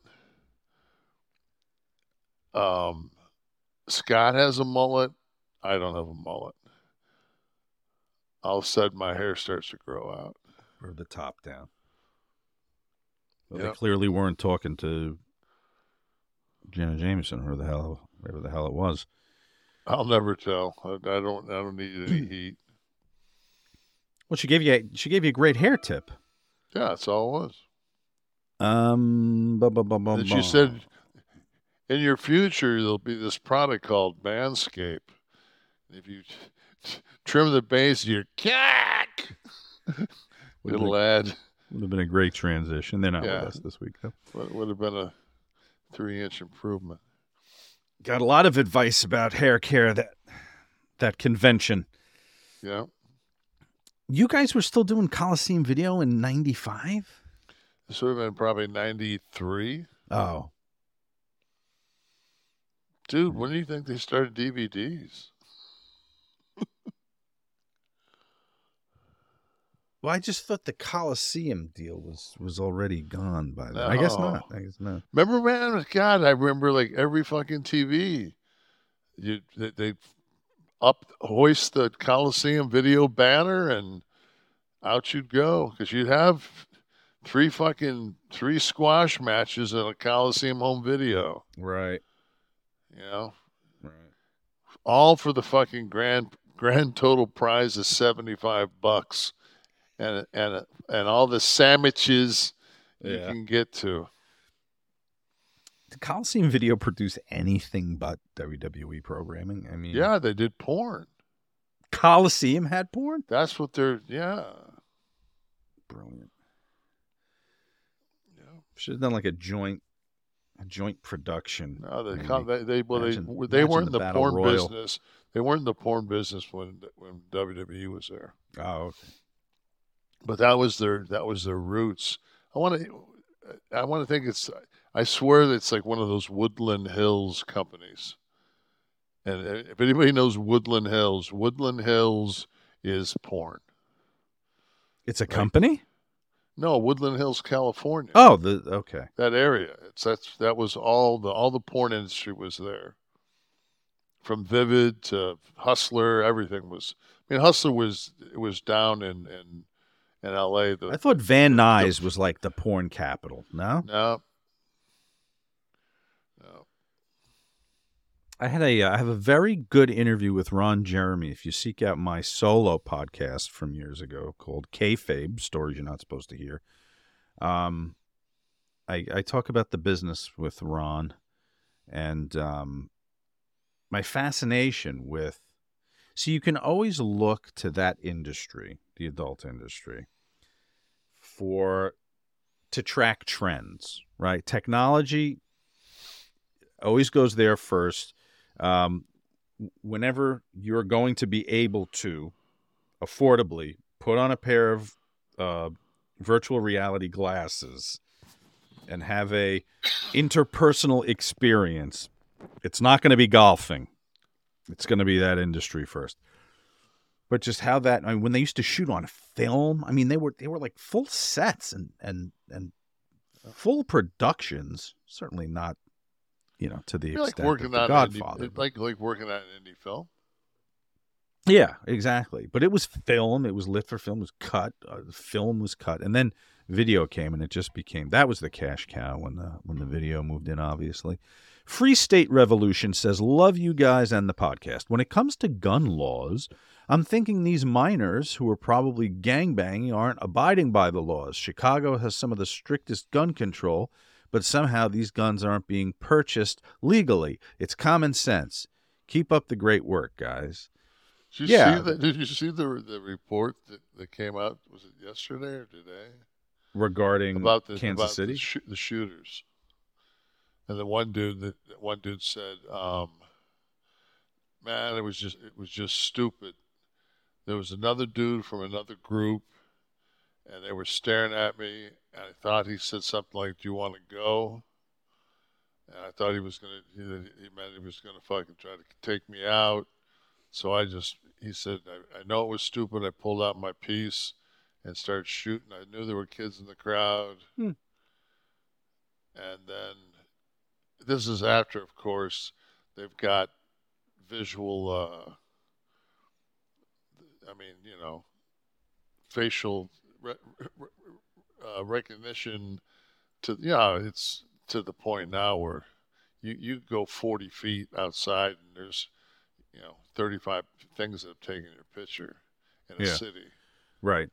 Um, Scott has a mullet. I don't have a mullet. All of a sudden, my hair starts to grow out. Or the top down. Well, Yep. They clearly weren't talking to Jenna Jameson or the hell whatever the hell it was. I'll never tell. I, I don't. I don't need any heat. Well, she gave you a, she gave you a great hair tip. Yeah, that's all it was. Um, bu- bu- bu- bu- And she said, in your future there'll be this product called Manscape. If you t- t- trim the base of your cack, it'll add. Would have been a great transition. They're not Yeah. with us this week, though. Would, would have been a three-inch improvement. Got a lot of advice about hair care that that convention. Yeah. You guys were still doing Coliseum video in '95. This would have been probably '93. Oh, Dude, when do you think they started DVDs? well, I just thought the Coliseum deal was was already gone by then. I guess not. I guess not. Remember, man? God, I remember like every fucking TV. You they, they up hoist the Coliseum video banner and out you'd go because you'd have three fucking three squash matches in a Coliseum home video. Right. You know, Right. all for the fucking grand grand total prize of seventy five bucks, and and and all the sandwiches you can get to. Did Coliseum video produce anything but WWE programming? I mean, Yeah, they did porn. Coliseum had porn. That's what they're yeah. Brilliant. Yeah. Should have done like a joint, a joint production. No, they they they well Imagine- they they weren't in the the porn Royal. business. They weren't in the porn business when when WWE was there. Oh, okay. But that was their that was their roots. I want to I want to think it's I swear that it's like one of those Woodland Hills companies. And uh, if anybody knows Woodland Hills, Woodland Hills is porn. It's a company. No, Woodland Hills, California. Oh, the okay. that area. It's that's that was all the all the porn industry was there. From Vivid to Hustler, everything was. I mean, Hustler was it was down in in in L.A. The I thought Van Nuys was like the porn capital. No, no. I had a uh, I have a very good interview with Ron Jeremy. If you seek out my solo podcast from years ago called Kayfabe Stories You're Not Supposed to Hear, um, I I talk about the business with Ron, and um, my fascination with. So you can always look to that industry, the adult industry, for to track trends, right? Technology always goes there first. Um, whenever you're going to be able to affordably put on a pair of uh, virtual reality glasses and have a interpersonal experience, it's not going to be golfing. It's going to be that industry first. But just how that I mean, when they used to shoot on film, I mean they were they were like full sets and and and full productions. Certainly not, you know, to the You're like extent working of Godfather. indie, like like working on an indie film. Yeah, exactly. But it was film. It was lit for film. It was cut. Uh, film was cut, and then video came, and it just became that was the cash cow when the when the video moved in. Obviously, Free State Revolution says, "Love you guys and the podcast. When it comes to gun laws." I'm thinking these minors who are probably gangbanging aren't abiding by the laws. Chicago has some of the strictest gun control, but somehow these guns aren't being purchased legally. It's common sense. Keep up the great work, guys. Did you Yeah. see that? Did you see the the report that, that came out? Was it yesterday or today? regarding about the Kansas about City. the, shoo- the shooters. And the one dude that one dude said, um, "Man, it was just it was just stupid." There was another dude from another group, and they were staring at me, and I thought he said something like, "Do you want to go?" And I thought he was gonna he, he meant he was gonna fucking try to take me out. So I just he said, I, I know it was stupid. I pulled out my piece and started shooting. I knew there were kids in the crowd. Hmm. And then this is after, of course, they've got visual, uh, I mean, you know, facial re- re- uh, recognition to, yeah, it's to the point now where you, you go 40 feet outside and there's, you know, 35 things that have taken your picture in a Yeah. city. Right.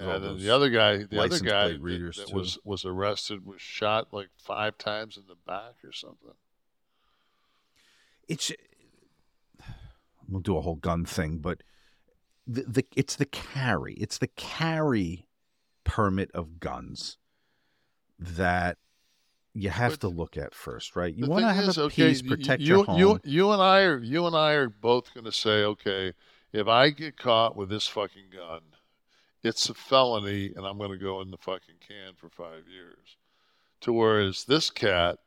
And then the other guy, the other guy that, that was was arrested was shot like five times in the back or something. it's we'll do a whole gun thing, but the, the it's the carry, it's the carry permit of guns that you have But to look at first, right? You want to have is, a okay, peace, y- protect you, your home. You, you and I are you and I are both going to say, okay, if I get caught with this fucking gun, it's a felony, and I'm going to go in the fucking can for five years. To whereas this cat,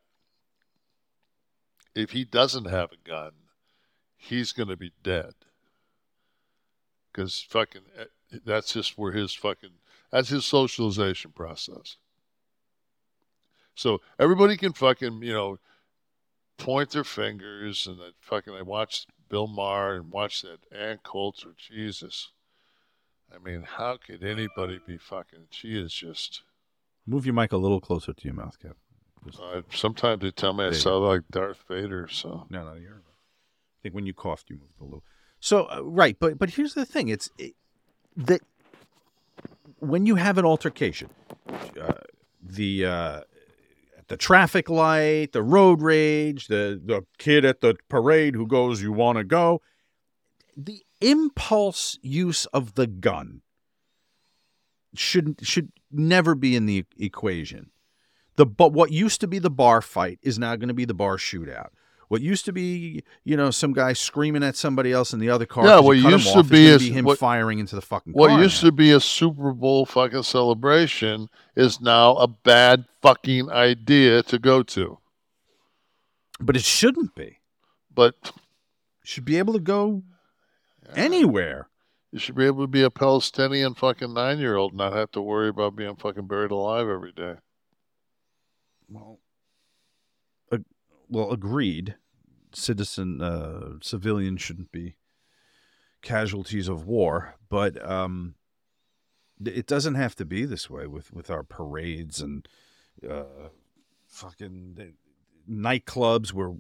if he doesn't have a gun, he's going to be dead. Because fucking, eh, that's just where his fucking, that's his socialization process. So everybody can fucking, you know, point their fingers and that fucking, I watched Bill Maher and watched that Ann Coulter. Jesus. I mean, how could anybody be fucking, she is just, Move your mic a little closer to your mouth, Kev. uh, sometimes they tell me I sound like Darth Vader, so. No, no, you're. I think when you coughed, you moved a little. So uh, right, but but here's the thing: it's it, that when you have an altercation, uh, the uh, the traffic light, the road rage, the the kid at the parade who goes, "You want to go," the impulse use of the gun should should never be in the equation. The but what used to be the bar fight is now going to be the bar shootout. What used to be, you know, some guy screaming at somebody else in the other car. Yeah, what used to is be a- him what- firing into the fucking What used now. to be a Super Bowl fucking celebration is now a bad fucking idea to go to. but it shouldn't be. But You should be able to go anywhere. you should be able to be a Palestinian fucking nine year old, and not have to worry about being fucking buried alive every day. Well, well, agreed. Citizen, uh, civilians shouldn't be casualties of war, but um, it doesn't have to be this way with with our parades and uh, fucking nightclubs where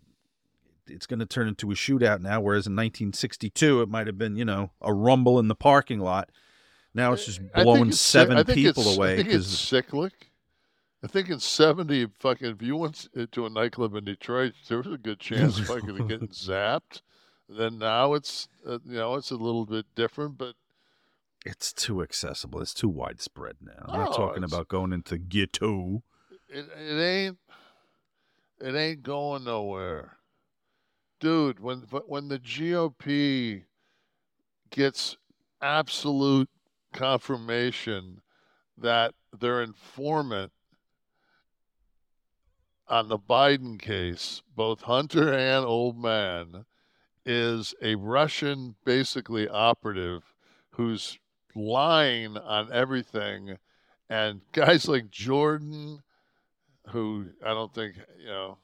it's going to turn into a shootout now. Whereas in 1962, it might have been you know a rumble in the parking lot. Now it's just blowing it's seven people away I think it's cyclic. I think in '70, fucking, if you went to a nightclub in Detroit, there was a good chance fucking of getting zapped. Then now it's, uh, you know, it's a little bit different, but it's too accessible. It's too widespread now. I'm not talking about going into ghetto. it, it ain't, it ain't going nowhere, dude. When when the GOP gets absolute confirmation that their informant on the Biden case, both Hunter and Old Man, is a Russian, basically operative who's lying on everything. And guys like Jordan, who I don't think, you know,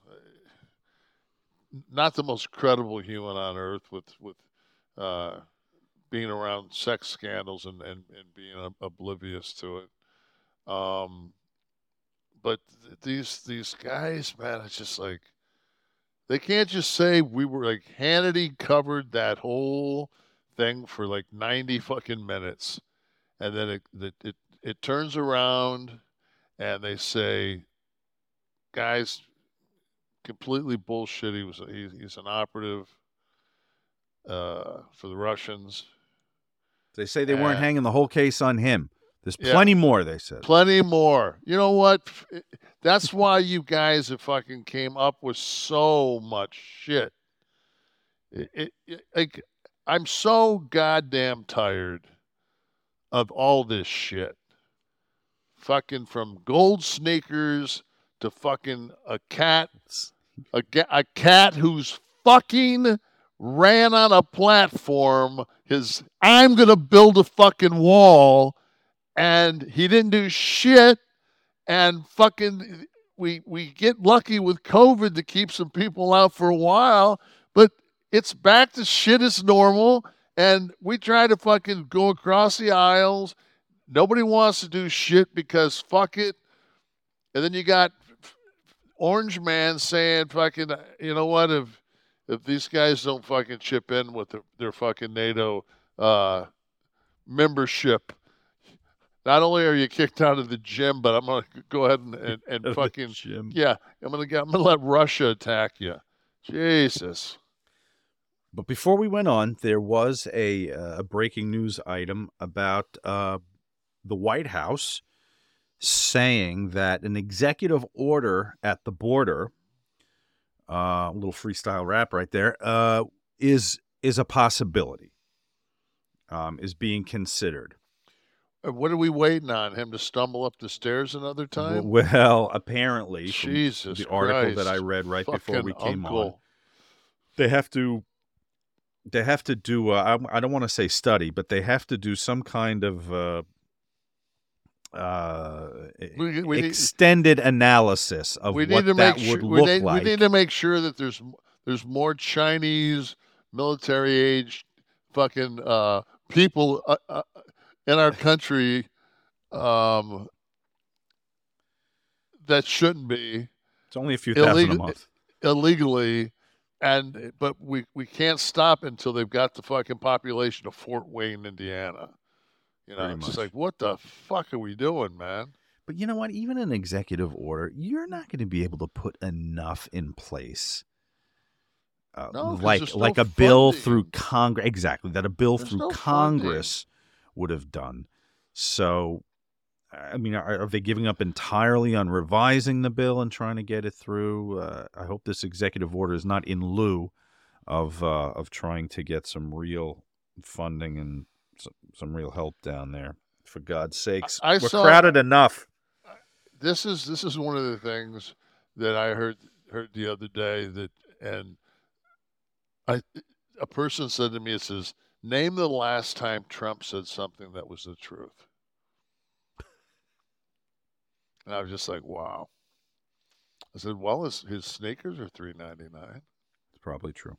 not the most credible human on earth with, with, uh, being around sex scandals and, and, and being oblivious to it. Um, but these these guys, man, it's just like they can't just say we were like Hannity covered that whole thing for like ninety fucking minutes, and then it it it, it turns around, and they say, guys, completely bullshit. He was he, he's an operative uh, for the Russians. They say they weren't Uh, hanging the whole case on him. There's yeah. plenty more, they said. Plenty more. You know what? That's why you guys have fucking came up with so much shit. It, it, it- like, I'm so goddamn tired of all this shit. Fucking from gold sneakers to fucking a cat, a, a cat who's fucking ran on a platform. His, I'm gonna build a fucking wall and he didn't do shit. And fucking we we get lucky with covid to keep some people out for a while but it's back to shit as normal. And we try to fucking go across the aisles. Nobody wants to do shit because fuck it. And then you got orange man saying fucking you know what if if these guys don't fucking chip in with their, their fucking nato uh membership not only are you kicked out of the gym, but I'm gonna go ahead and, and, and fucking yeah, I'm gonna I'm gonna let Russia attack you. Jesus, But before we went on, there was a, uh, a breaking news item about uh, the White House saying that an executive order at the border, uh, a little freestyle rap right there, uh, is is a possibility, um, is being considered. Uh, What are we waiting on? Him to stumble up the stairs another time? Well, apparently, Jesus the article that I read right before we came on, they have to they have to do uh, I, I don't want to say study but they have to do some kind of uh, uh, We- we need- extended analysis of we what need that sure would we look need, like we need to make sure that there's there's more Chinese military age fucking uh, people uh, uh, in our country um, that shouldn't be it's only a few thousand a month illegally and but we we can't stop until they've got the fucking population of Fort Wayne, Indiana. You know, Pretty it's just like what the fuck are we doing, man? but you know what even an executive order you're not going to be able to put enough in place uh, No, like there's no like a bill through Congress exactly that a bill There's through no funding. Congress would have done. So, I mean, are, are they giving up entirely on revising the bill and trying to get it through? Uh, I hope this executive order is not in lieu of uh, of trying to get some real funding and some, some real help down there. For God's sakes, I we're saw- crowded enough. this is this is one of the things that I heard heard the other day that and I a person said to me it says name the last time Trump said something that was the truth. And I was just like, wow. I said, well, his, his sneakers are three ninety nine. It's probably true.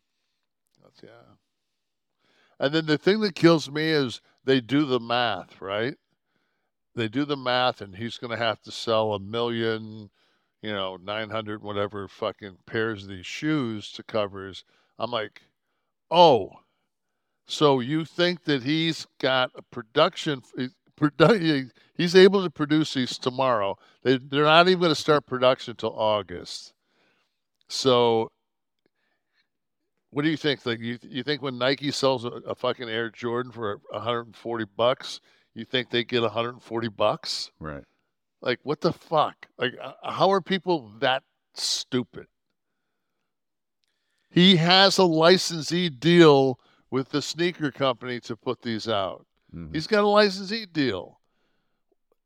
That's yeah. And then the thing that kills me is they do the math, right? They do the math, and he's going to have to sell a million, you know, nine hundred whatever fucking pairs of these shoes to cover his. I'm like, oh, so you think that he's got a production? He's able to produce these tomorrow. They, they're not even going to start production until August. So what do you think? Like you, you think when Nike sells a, a fucking Air Jordan for 140 bucks, you think they get 140 bucks? Right. Like what the fuck? Like how are people that stupid? He has a licensee deal with the sneaker company to put these out. Mhm. He's got a licensee deal.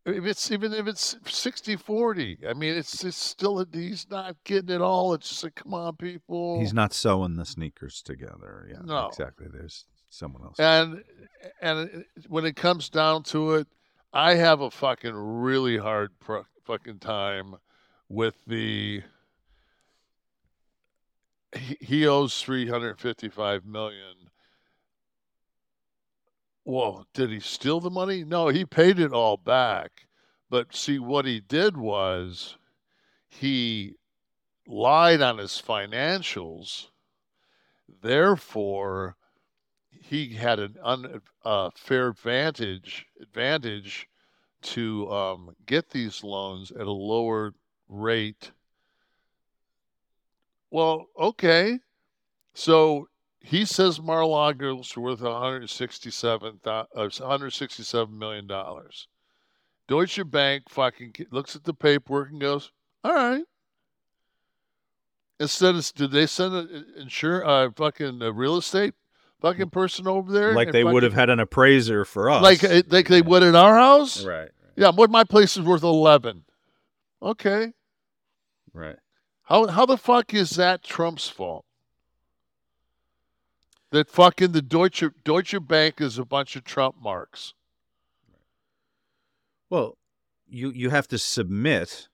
If it's even if it's 60 40, I mean, it's it's still a, he's not getting it all. It's just like, come on, people. He's not sewing the sneakers together. Yeah, No. exactly. There's someone else. And and when it comes down to it, I have a fucking really hard pro- fucking time with the. He, he owes three hundred fifty-five million. Well, did he steal the money? No, he paid it all back. But see, what he did was he lied on his financials. Therefore, he had an unfair advantage advantage to um, get these loans at a lower rate. Well, okay. So he says Mar-a-Lago's worth 167 uh, 167 million dollars. Deutsche Bank fucking looks at the paperwork and goes, "All right." Instead of did they send an insure uh, fucking uh, real estate fucking person over there? Like they would have had an appraiser for us. like uh, like they would at our house. right, Yeah, what my place is worth eleven. Okay, right. how how the fuck is that Trump's fault? That fucking the Deutsche Deutsche Bank is a bunch of Trump marks. Well, you you have to submit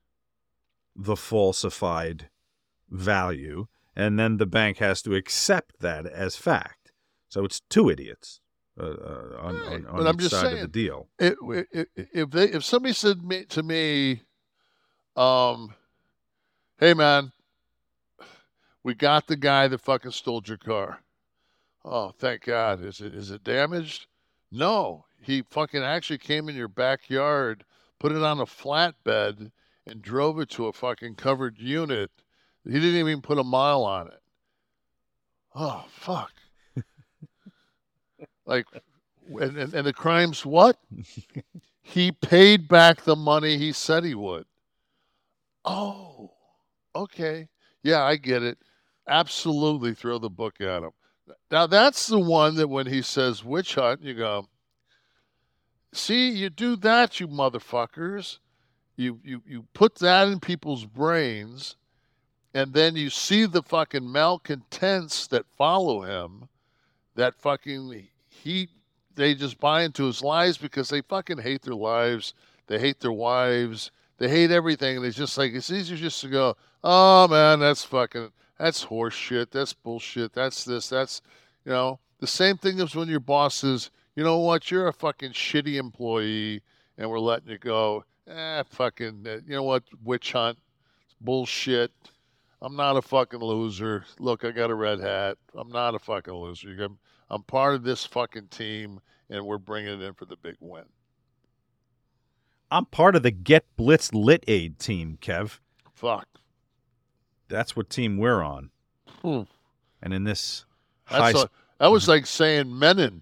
the falsified value, and then the bank has to accept that as fact. So it's two idiots uh, uh, on, Right, on, but on I'm just side of saying. the deal. It, it, if they if somebody said to me, um, hey man, we got the guy that fucking stole your car. Oh, thank God. Is it is it damaged? No. He fucking actually came in your backyard, put it on a flatbed, and drove it to a fucking covered unit. He didn't even put a mile on it. Oh fuck. Like, and, and, and the crime's what? he paid back the money he said he would. Oh, okay. Yeah, I get it. Absolutely throw the book at him. Now, that's the one that when he says witch hunt, you go, see, you do that, you motherfuckers. You, you, you put that in people's brains, and then you see the fucking malcontents that follow him that fucking he they just buy into his lies because they fucking hate their lives, they hate their wives, they hate everything, and it's just like it's easier just to go, oh man, that's fucking that's horse shit, that's bullshit, that's this, that's you know the same thing as when your boss is, you know what, you're a fucking shitty employee, and we're letting you go. Eh, fucking, uh, you know what, witch hunt, bullshit. I'm not a fucking loser. Look, I got a red hat. I'm not a fucking loser. I'm, I'm part of this fucking team, and we're bringing it in for the big win. I'm part of the Get Blitzed Lit Aid team, Kev. Fuck. That's what team we're on. Hmm. And in this high, a, that was like saying Mennen.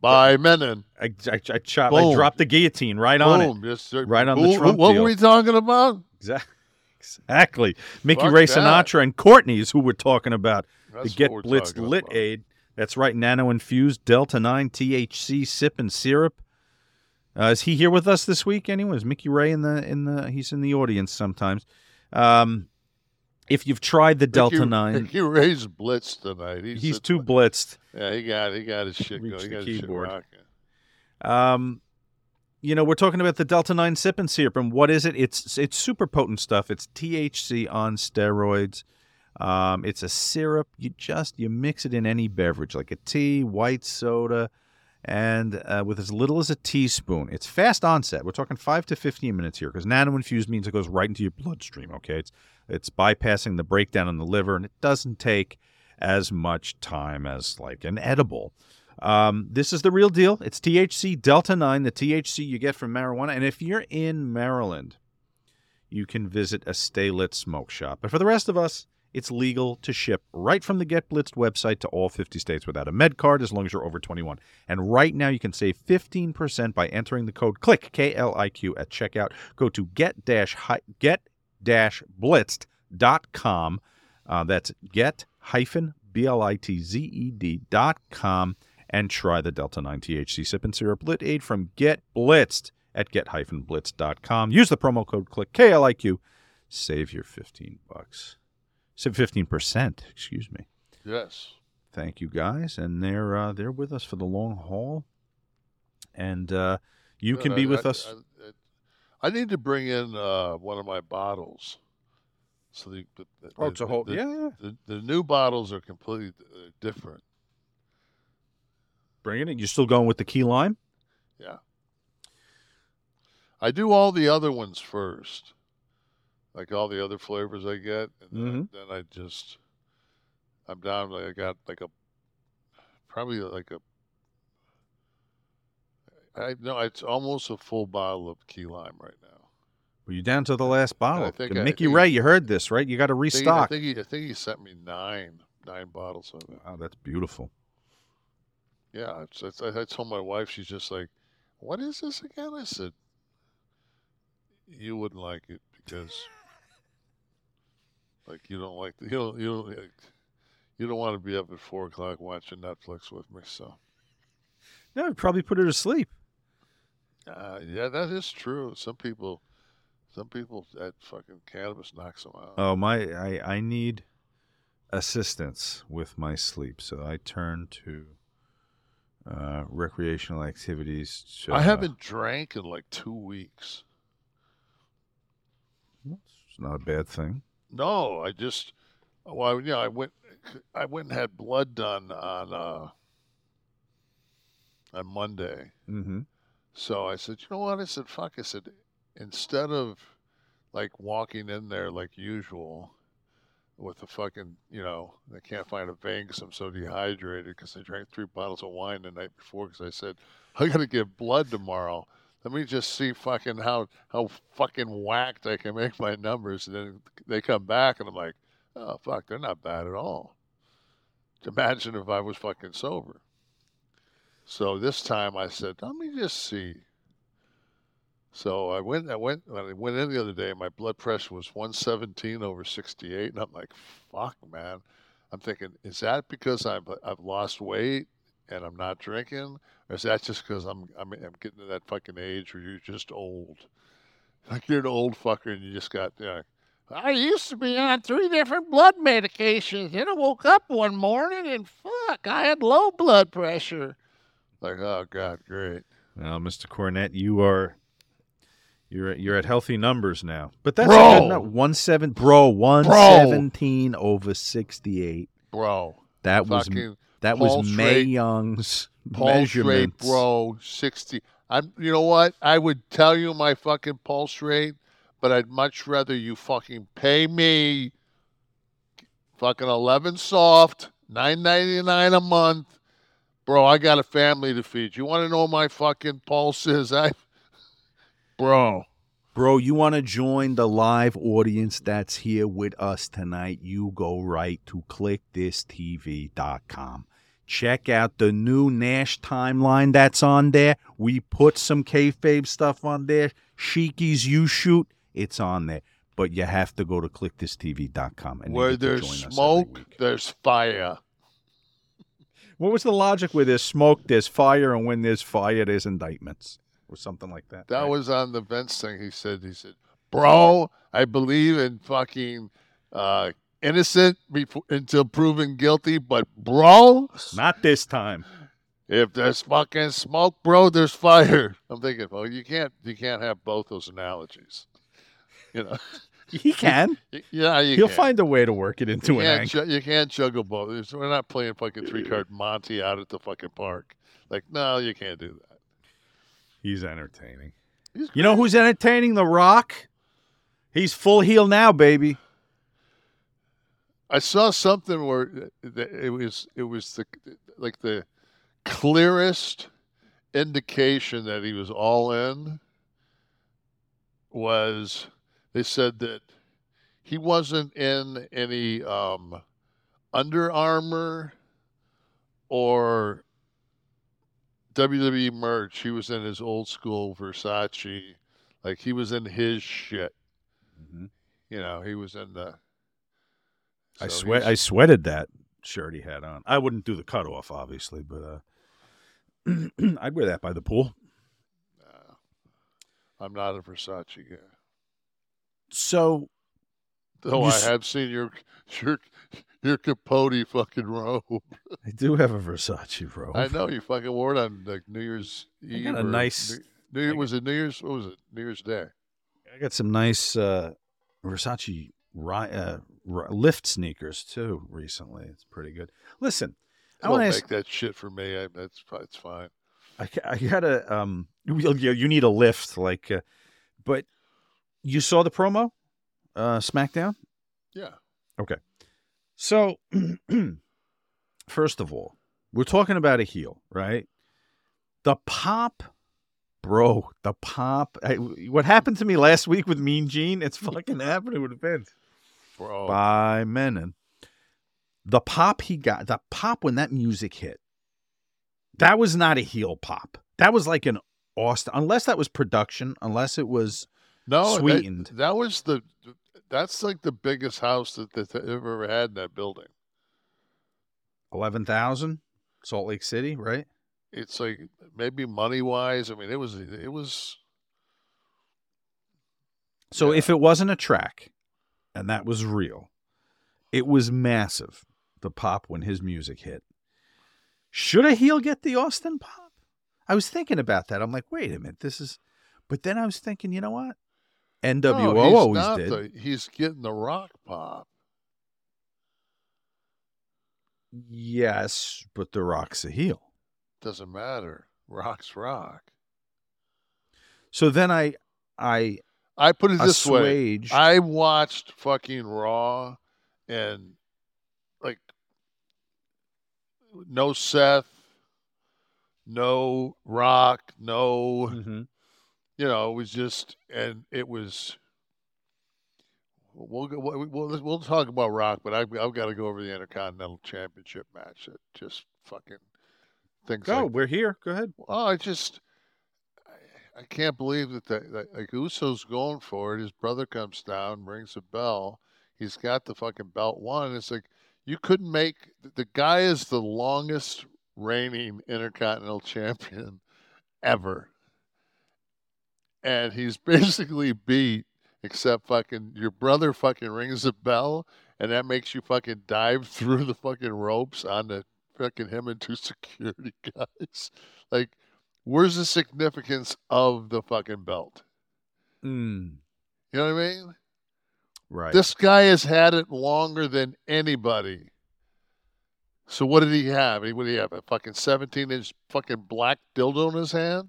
By Mennen. I, I, I, chop, I dropped the guillotine right on it. Boom. Just, uh, Right on the Trump What deal. were we talking about? Exactly. Exactly. Mickey Fuck Ray that. Sinatra and Courtney is who we're talking about. That's the Get Blitzed Lit about. Aid. That's right. Nano infused Delta 9 THC sip and syrup. Uh, is he here with us this week? Anyone? Is Mickey Ray in the in the? He's in the audience sometimes. Um, if you've tried the Delta Mickey- 9, Mickey Ray's blitz tonight. He's, he's too blitzed. Yeah, he got he got his shit going. He got his shit keyboard. rocking. Um, you know, we're talking about the Delta 9 sip and syrup, and what is it? It's it's super potent stuff. It's THC on steroids. Um, it's a syrup. You just you mix it in any beverage, like a tea, white soda, and uh, with as little as a teaspoon. It's fast onset. We're talking five to fifteen minutes here, because nano infused means it goes right into your bloodstream. Okay, it's it's bypassing the breakdown in the liver, and it doesn't take as much time as like an edible. Um, this is the real deal. It's THC Delta 9, the THC you get from marijuana. And if you're in Maryland, you can visit a Stay Lit smoke shop. But for the rest of us, it's legal to ship right from the Get Blitzed website to all 50 states without a med card as long as you're over 21. And right now you can save 15% by entering the code KLIQ, K L I Q, at checkout. Go to get blitzed.com. Uh, that's get hyphen B L I T Z E D dot com and try the Delta 9 THC Sip and Syrup Lit Aid from Get Blitzed at get-blitz.com. Use the promo code KLIQ, K-L-I-Q. Save your 15 bucks. Save 15%, excuse me. Yes. Thank you guys. And they're uh, they're with us for the long haul. And uh, you can be with I- us. I, I need to bring in uh, one of my bottles. So the, the, the- Oh, it's a whole- the- yeah, yeah. The, the new bottles are completely uh, different. Bringing it. You're still going with the key lime? Yeah. I do all the other ones first, like all the other flavors I get, and then, Mhm. then I just I'm down. Like I got like a probably like a I know it's almost a full bottle of key lime right now. Well, you're down to the last bottle. I- I Mickey think- Ray, you heard this, right? You got to restock. I think, he, I think he sent me nine nine bottles of it. wow, that's beautiful. Yeah, it's, it's, I I told my wife, she's just like, "What is this again?" I said, "You wouldn't like it because, like, you don't like the, you don't you don't like, you don't want to be up at four o'clock watching Netflix with me." So, No, I'd probably put her to sleep. uh, yeah, that is true. Some people, some people that fucking cannabis knocks them out. Oh my! I I need assistance with my sleep, so I turn to uh, recreational activities. To, I haven't drank in like two weeks. It's not a bad thing. No, I just well, yeah, I went I went and had blood done on uh on Monday. Mm-hmm. So I said, you know what? I said, fuck. I said, instead of like walking in there like usual with the fucking, you know, I can't find a vein because I'm so dehydrated because I drank three bottles of wine the night before because I said I got to give blood tomorrow. Let me just see fucking how how fucking whacked I can make my numbers, and then they come back and I'm like, oh fuck, they're not bad at all. Imagine if I was fucking sober. So this time I said, let me just see. So I went, I went, I went in the other day, my blood pressure was 117 over 68. And I'm like, fuck, man. I'm thinking, is that because I've, I've lost weight and I'm not drinking? Or is that just because I'm, I'm, I'm getting to that fucking age where you're just old? Like you're an old fucker and you just got, you know, I used to be on three different blood medications. Then I woke up one morning and fuck, I had low blood pressure. like, oh, God, great. Well, Mr. Cornett, you are you're you're at healthy numbers now. But that's Bro. good. No, one seven, bro, one seventeen over sixty eight. Bro. That was Fucking that Paul was Mae Young's Paul measurements. bro, 60. I'm, you know what? I would tell you my fucking pulse rate, but I'd much rather you fucking pay me fucking 11 soft, 9.99 a month. Bro, I got a family to feed. You want to know my fucking pulse is? I, bro. Bro, you want to join the live audience that's here with us tonight? You go right to KliqThisTV.com. Check out the new Nash timeline that's on there. We put some kayfabe stuff on there. Sheiky's You Shoot, it's on there. But you have to go to KliqThisTV.com. And Where there's join us every smoke, there's fire. What was the logic where there's smoke, there's fire, and when there's fire, there's indictments? Or something like that. That right? was on the Vince thing. He said, he said, bro, I believe in fucking uh, innocent before, until proven guilty, but bro, Not this time. if there's fucking smoke, bro, there's fire. I'm thinking, well, you can't, you can't have both those analogies. You know, He can. yeah, you He'll can. find a way to work it into you an angle. ju- you can't juggle both. We're not playing fucking three card Monty out at the fucking park. Like, no, you can't do that. He's entertaining. He's You know who's entertaining? The Rock. He's full heel now, baby. I saw something where it was it was the like the clearest indication that he was all in was they said that he wasn't in any um, Under Armour or WWE merch. He was in his old school Versace, like he was in his shit. You know, he was in the. I sweat. I sweated that shirt he had on. I wouldn't do the cutoff, obviously, but uh, I'd wear that by the pool. I'm not a Versace guy. So Though I s- have seen your your your Capote fucking robe. I do have a Versace robe. I know you fucking wore it on like New Year's Eve. got a nice- New, New Year, was it New Year's? What was it? New Year's Day. I got some nice uh, Versace ri- uh, ri- lift sneakers too recently. It's pretty good. Listen, I Don't want to make ask. that shit for me. I, that's it's fine. I, I gotta um you, you you need a lift like uh, but you saw the promo uh SmackDown Yeah. okay so first of all we're talking about a heel right the pop bro the pop I, what happened to me last week with Mean Gene it's fucking happening with Vince Bro. by Menon the pop he got the pop when that music hit that was not a heel pop. That was like an Austin, unless that was production, unless it was No, that- sweetened. That, was the. That's like the biggest house that, that they've ever had in that building. eleven thousand, Salt Lake City, right? It's like maybe money wise. I mean, it was it was So if it wasn't a track, and that was real, it was massive. The pop when his music hit. Should a heel get the Austin pop? I was thinking about that. I'm like, wait a minute, this is. But then I was thinking, you know what? NWO No, he's always not did. the- he's getting the rock pop. Yes, but The Rock's a heel. Doesn't matter. Rock's rock. So then I, I I put it this way. I watched fucking Raw and like no Seth, no Rock, no Mhm. You know, it was just and it was We'll, go- we'll we'll talk about Rock, but I've I've got to go over the Intercontinental Championship match that just fucking things Go, like we're here. Go ahead. Well, I just I, I can't believe that, that, that like Uso's going for it. His brother comes down, rings a bell. He's got the fucking belt won. It's like you couldn't make the guy is the longest reigning intercontinental champion ever. And he's basically beat except fucking your brother fucking rings a bell and that makes you fucking dive through the fucking ropes on the fucking him and two security guys. Like, where's the significance of the fucking belt? Mm, You know what I mean? right. This guy has had it longer than anybody. So what did he have? He- What did he have? A fucking seventeen inch fucking black dildo in his hand?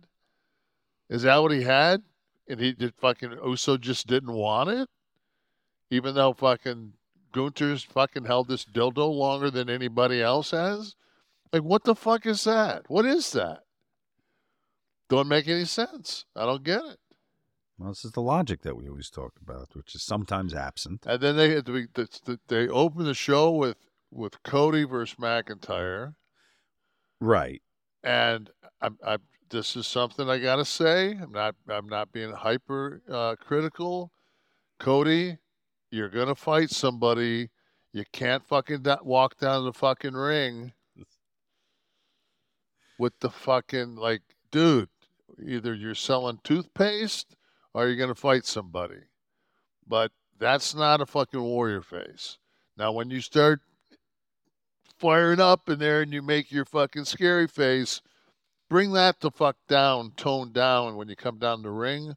Is that what he had? And he did fucking Uso just didn't want it? Even though fucking Gunther's fucking held this dildo longer than anybody else has? Like what the fuck is that? What is that? Don't make any sense. I don't get it. well, this is the logic that we always talk about, which is sometimes absent. And then they they, open the show with with Cody versus McIntyre, Right. and I'm, I this is something I gotta say. I'm not I'm not being hyper uh, critical. Cody, you're gonna fight somebody. You can't fucking walk down the fucking ring with the fucking like, dude. Either you're selling toothpaste or you're gonna fight somebody. But that's not a fucking warrior face. Now, when you start firing up in there and you make your fucking scary face, bring that the fuck down, tone down when you come down the ring.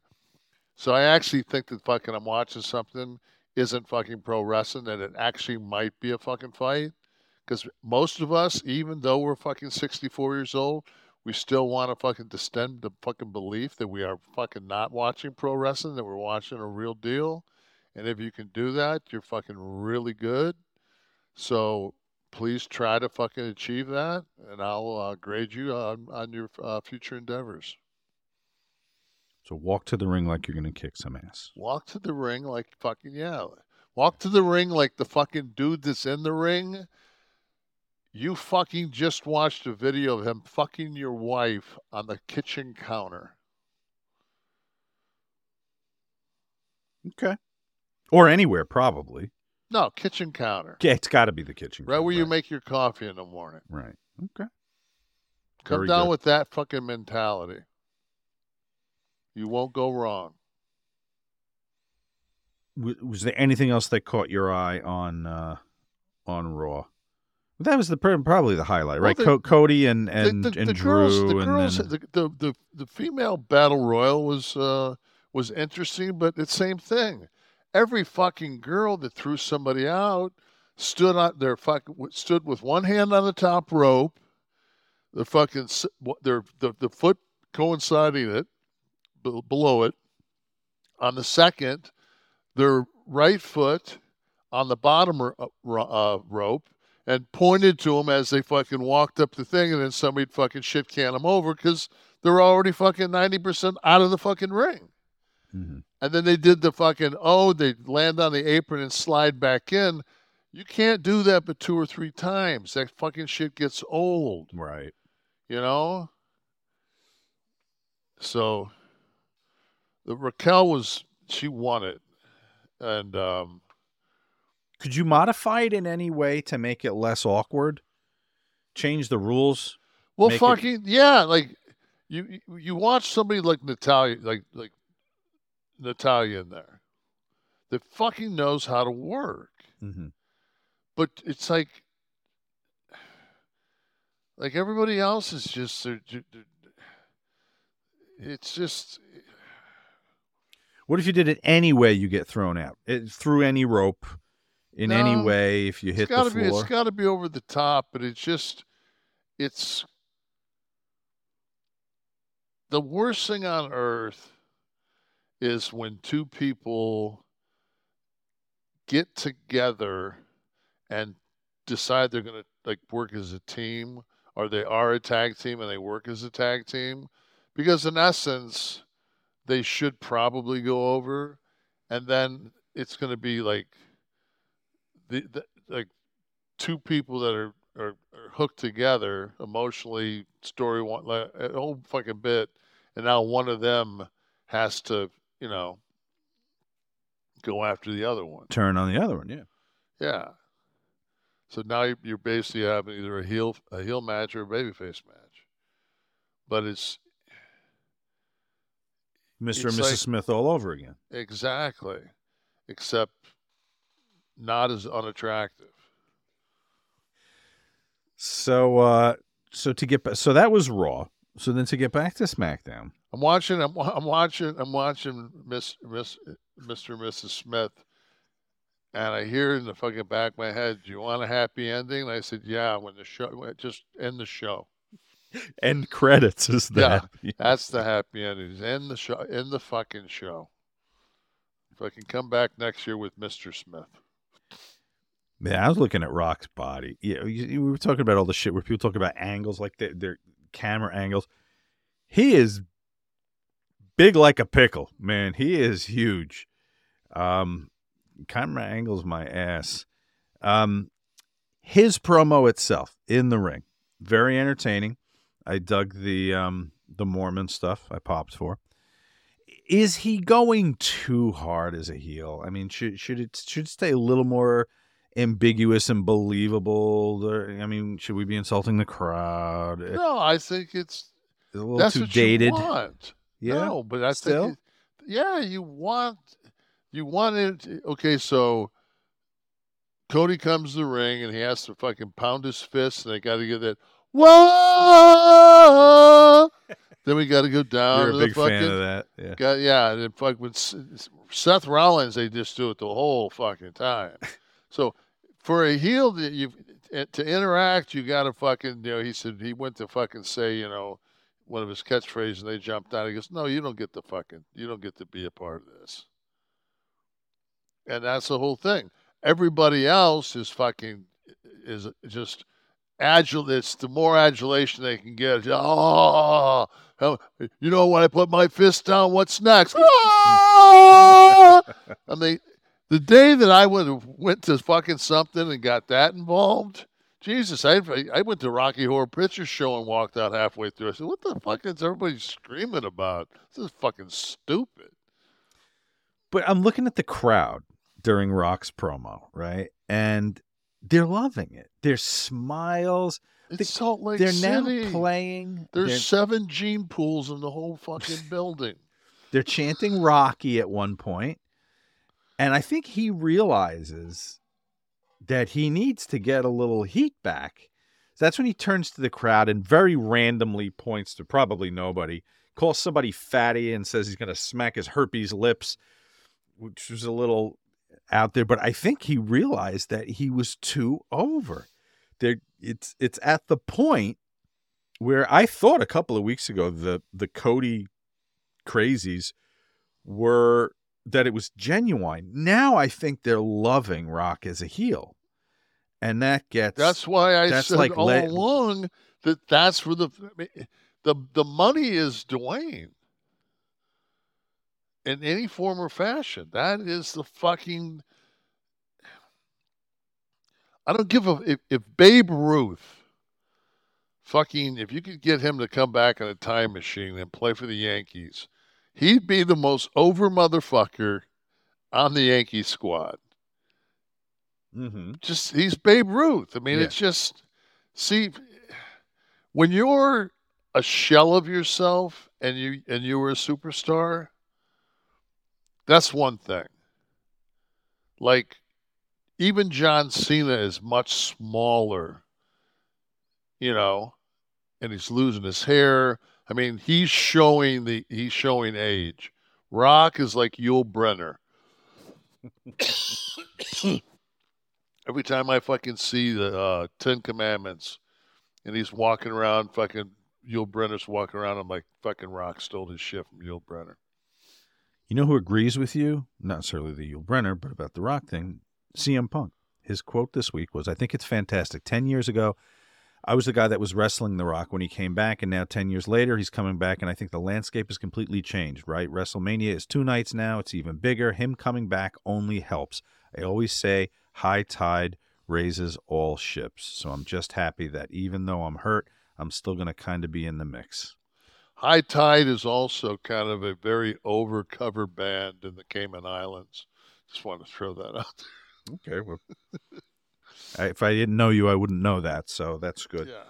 So I actually think that fucking I'm watching something isn't fucking pro wrestling, that it actually might be a fucking fight. Because most of us, even though we're fucking 64 years old, we still want to fucking distend the fucking belief that we are fucking not watching pro wrestling, that we're watching a real deal. And if you can do that, you're fucking really good. So please try to fucking achieve that, and I'll uh, grade you on, on your uh, future endeavors. So walk to the ring like you're going to kick some ass. Walk to the ring like fucking yeah. Walk to the ring like the fucking dude that's in the ring. You fucking just watched a video of him fucking your wife on the kitchen counter. Okay. Or anywhere, probably. No, kitchen counter. Yeah, it's got to be the kitchen. Right where you make your coffee in the morning. Right. Okay. Come Very down good. with that fucking mentality. You won't go wrong. Was there anything else that caught your eye on uh on Raw? That was the probably the highlight, Well, right? the- Co- Cody and The- and the, and the Drew, girls, the and girls, then the, the, the, the female battle royal was uh, was interesting, but it's same thing. Every fucking girl that threw somebody out stood on their fucking stood with one hand on the top rope, the fucking their the, the foot coinciding it be- below it. On the second, their right foot on the bottom ro- uh, uh, rope and pointed to them as they fucking walked up the thing, and then somebody'd fucking shit can them over because they're already fucking 90% out of the fucking ring. Mhm. And then they did the fucking, oh, they land on the apron and slide back in. You can't do that but two or three times. That fucking shit gets old, right. you know? So the Raquel was, she won it. And, um, Could you modify it in any way to make it less awkward? Change the rules. Well, Make it- fucking yeah, like you you- you watch somebody like Natalya, like like Natalya in there, that fucking knows how to work, Mm-hmm. but it's like like everybody else is just they're, they're- it's just What if you did it any way you get thrown out? It, through any rope, in any way, if you hit the to be floor. it's got to be over the top, but it's just it's the worst thing on earth is when two people get together and decide they're going to like work as a team or they are a tag team and they work as a tag team because in essence they should probably go over and then it's going to be like the, the like two people that are, are, are hooked together emotionally, story one, like, a whole fucking bit, and now one of them has to, you know, go after the other one. Turn on the other one, yeah. Yeah. So now you- you're basically having either a heel a heel match or a babyface match, but it's Mr. and Mrs. like- Smith all over again. exactly, except not as unattractive. So uh so to get so that was Raw. So then to get back to SmackDown. I'm watching. I'm, I'm watching. I'm watching Miss Miss Mr. and Mrs. Smith, and I hear in the fucking back of my head, "Do you want a happy ending?" And I said, "Yeah." When the show, just end the show. End credits is that. Yeah, that's the happy ending. End the show. End the fucking show. If I can come back next year with Mr. Smith. Yeah, I was looking at Rock's body. Yeah, we were talking about all the shit where people talk about angles, like their, their camera angles. He is big like a pickle, man. He is huge. Um, camera angles my ass. Um, his promo itself in the ring, very entertaining. I dug the um the Mormon stuff. I popped for. Is he going too hard as a heel? I mean, should should it should stay a little more ambiguous and believable? I mean, should we be insulting the crowd? Eh, no, I think it's a little that's too dated. Yeah, No, but I still? think it- yeah, you want you want it. Okay, so Cody comes to the ring and he has to fucking pound his fist, and they got to get that whoa. then we got to go down. You're a to big the fucking, fan of that. Yeah. Got, yeah, and then fuck with Seth Rollins, they just do it the whole fucking time. So for a heel that you to interact, you got to fucking you know. He said he went to fucking say you know one of his catchphrases, and they jumped out. He goes, "No, you don't get the fucking you don't get to be a part of this." And that's the whole thing. Everybody else is fucking is just agile. It's the more adulation they can get. Oh, you know when I put my fist down, what's next? Ah! I mean, the day that I went went to fucking something and got that involved, Jesus, I I went to Rocky Horror Picture Show and walked out halfway through. I said, "What the fuck is everybody screaming about? This is fucking stupid." But I'm looking at the crowd during Rock's promo, right? And they're loving it. Their smiles. It's Salt Lake they're City. now playing. There's they're, seven gene pools in the whole fucking building. they're chanting Rocky at one point, and I think he realizes that he needs to get a little heat back. So that's when he turns to the crowd and very randomly points to probably nobody, calls somebody fatty, and says he's going to smack his herpes lips, which was a little out there. But I think he realized that he was too over. There, it's it's at the point where I thought a couple of weeks ago the the Cody crazies were that it was genuine. Now I think they're loving Rock as a heel, and that gets That's why I that's said like all along that that's where the the the money is Dwayne. In any form or fashion, that is the fucking. I don't give a if, if Babe Ruth, fucking, if you could get him to come back in a time machine and play for the Yankees, he'd be the most over motherfucker on the Yankee squad Mm-hmm. just he's Babe Ruth. I mean, Yeah. it's just see when you're a shell of yourself and you and you were a superstar. That's one thing. Like even John Cena is much smaller, you know, and he's losing his hair. I mean, he's showing the he's showing age. Rock is like Yul Brynner. Every time I fucking see the uh, Ten Commandments, and he's walking around, fucking Yul Brynner's walking around, I'm like, fucking Rock stole his shit from Yul Brynner. You know who agrees with you? Not necessarily the Yul Brynner, but about the Rock thing. CM Punk. His quote this week was, "I think it's fantastic. Ten years ago, I was the guy that was wrestling The Rock when he came back, and now ten years later, he's coming back, and I think the landscape has completely changed. Right? WrestleMania is two nights now. It's even bigger. Him coming back only helps. I always say." High tide raises all ships. So I'm just happy that even though I'm hurt, I'm still going to kind of be in the mix. High Tide is also kind of a very overcover band in the Cayman Islands. Just want to throw that out. Okay, well, I, if I didn't know you, I wouldn't know that. So that's good. Yeah.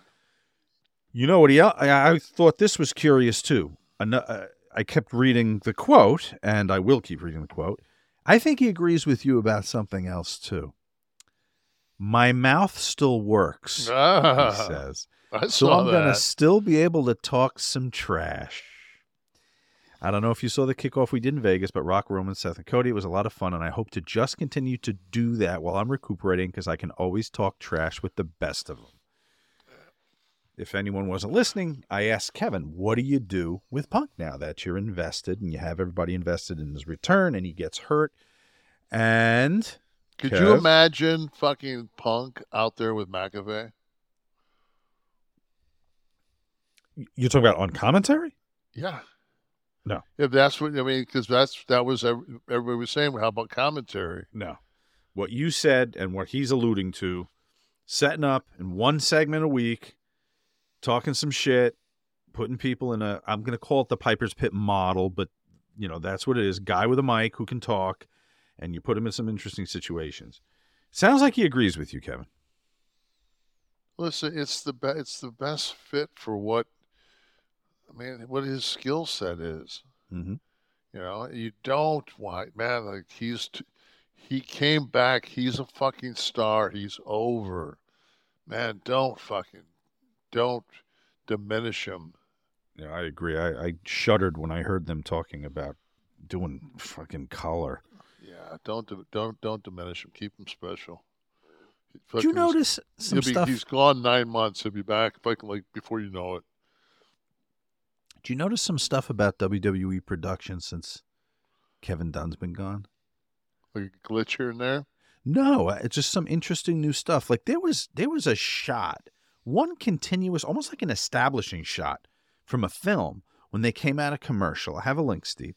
You know what? He, I, I thought this was curious too. Uh, I kept reading the quote, and I will keep reading the quote. I think he agrees with you about something else too. My mouth still works, Ah, he says. I so I'm gonna still be able to talk some trash. I don't know if you saw the kickoff we did in Vegas, but Rock, Roman, Seth, and Cody, it was a lot of fun, and I hope to just continue to do that while I'm recuperating because I can always talk trash with the best of them. If anyone wasn't listening, I asked Kevin, what do you do with Punk now that you're invested and you have everybody invested in his return and he gets hurt? And Could you imagine fucking Punk out there with McAfee? you're talking about on commentary? Yeah. No. If that's what I mean, because that's that was everybody was saying. How about commentary? No. What you said and what he's alluding to, setting up in one segment a week, talking some shit, putting people in a I'm going to call it the Piper's Pit model, but you know, that's what it is. Guy with a mic who can talk and you put him in some interesting situations. Sounds like he agrees with you, Kevin. Listen, it's the be- it's the best fit for what I mean, what his skill set is. Mm-hmm. You know, you don't want man like he's t- he came back. He's a fucking star. He's over. Man, don't fucking don't diminish him. Yeah, I agree. I, I shuddered when I heard them talking about doing fucking collar. Yeah, don't don't don't diminish him. Keep him special. Did Fucking you notice some he'll be, stuff? He's gone nine months. He'll be back fucking like before you know it. Did you notice some stuff about WWE production since Kevin Dunn's been gone? Like a glitch here and there. No, uh, it's just some interesting new stuff. Like there was there was a shot, one continuous, almost like an establishing shot from a film when they came out of commercial. I have a link, Steve.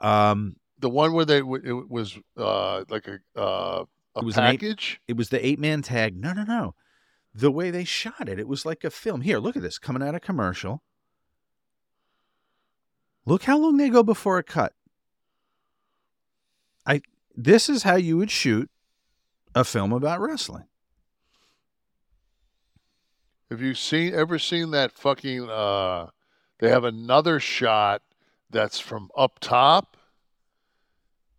Um, The one where they w- it was uh like a uh a it was an eight- package. it was the eight man tag. No, no, no. The way they shot it, it was like a film. Here, look at this coming out of commercial. Look how long they go before a cut. I this is how you would shoot a film about wrestling. Have you seen ever seen that fucking uh they have another shot that's from up top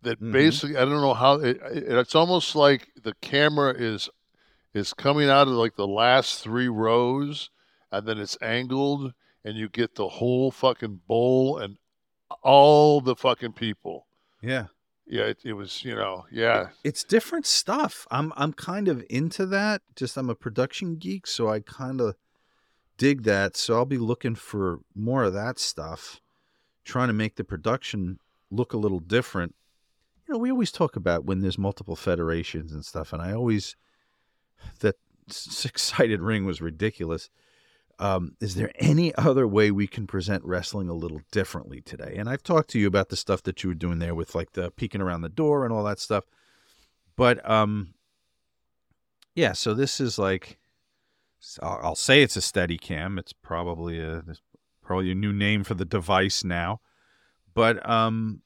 that Mhm. basically I don't know how it, it, it's almost like the camera is is coming out of like the last 3 rows and then it's angled and you get the whole fucking bowl and all the fucking people. Yeah. Yeah, it, it was, you know, yeah. It's different stuff. I'm I'm kind of into that. Just I'm a production geek, so I kind of dig that. So I'll be looking for more of that stuff, trying to make the production look a little different. You know, we always talk about when there's multiple federations and stuff, and I always that six sided ring was ridiculous. Um, is there any other way we can present wrestling a little differently today? And I've talked to you about the stuff that you were doing there with like the peeking around the door and all that stuff. But um, yeah. So this is like, I'll, say it's a steady cam. It's probably a probably a new name for the device now. But um,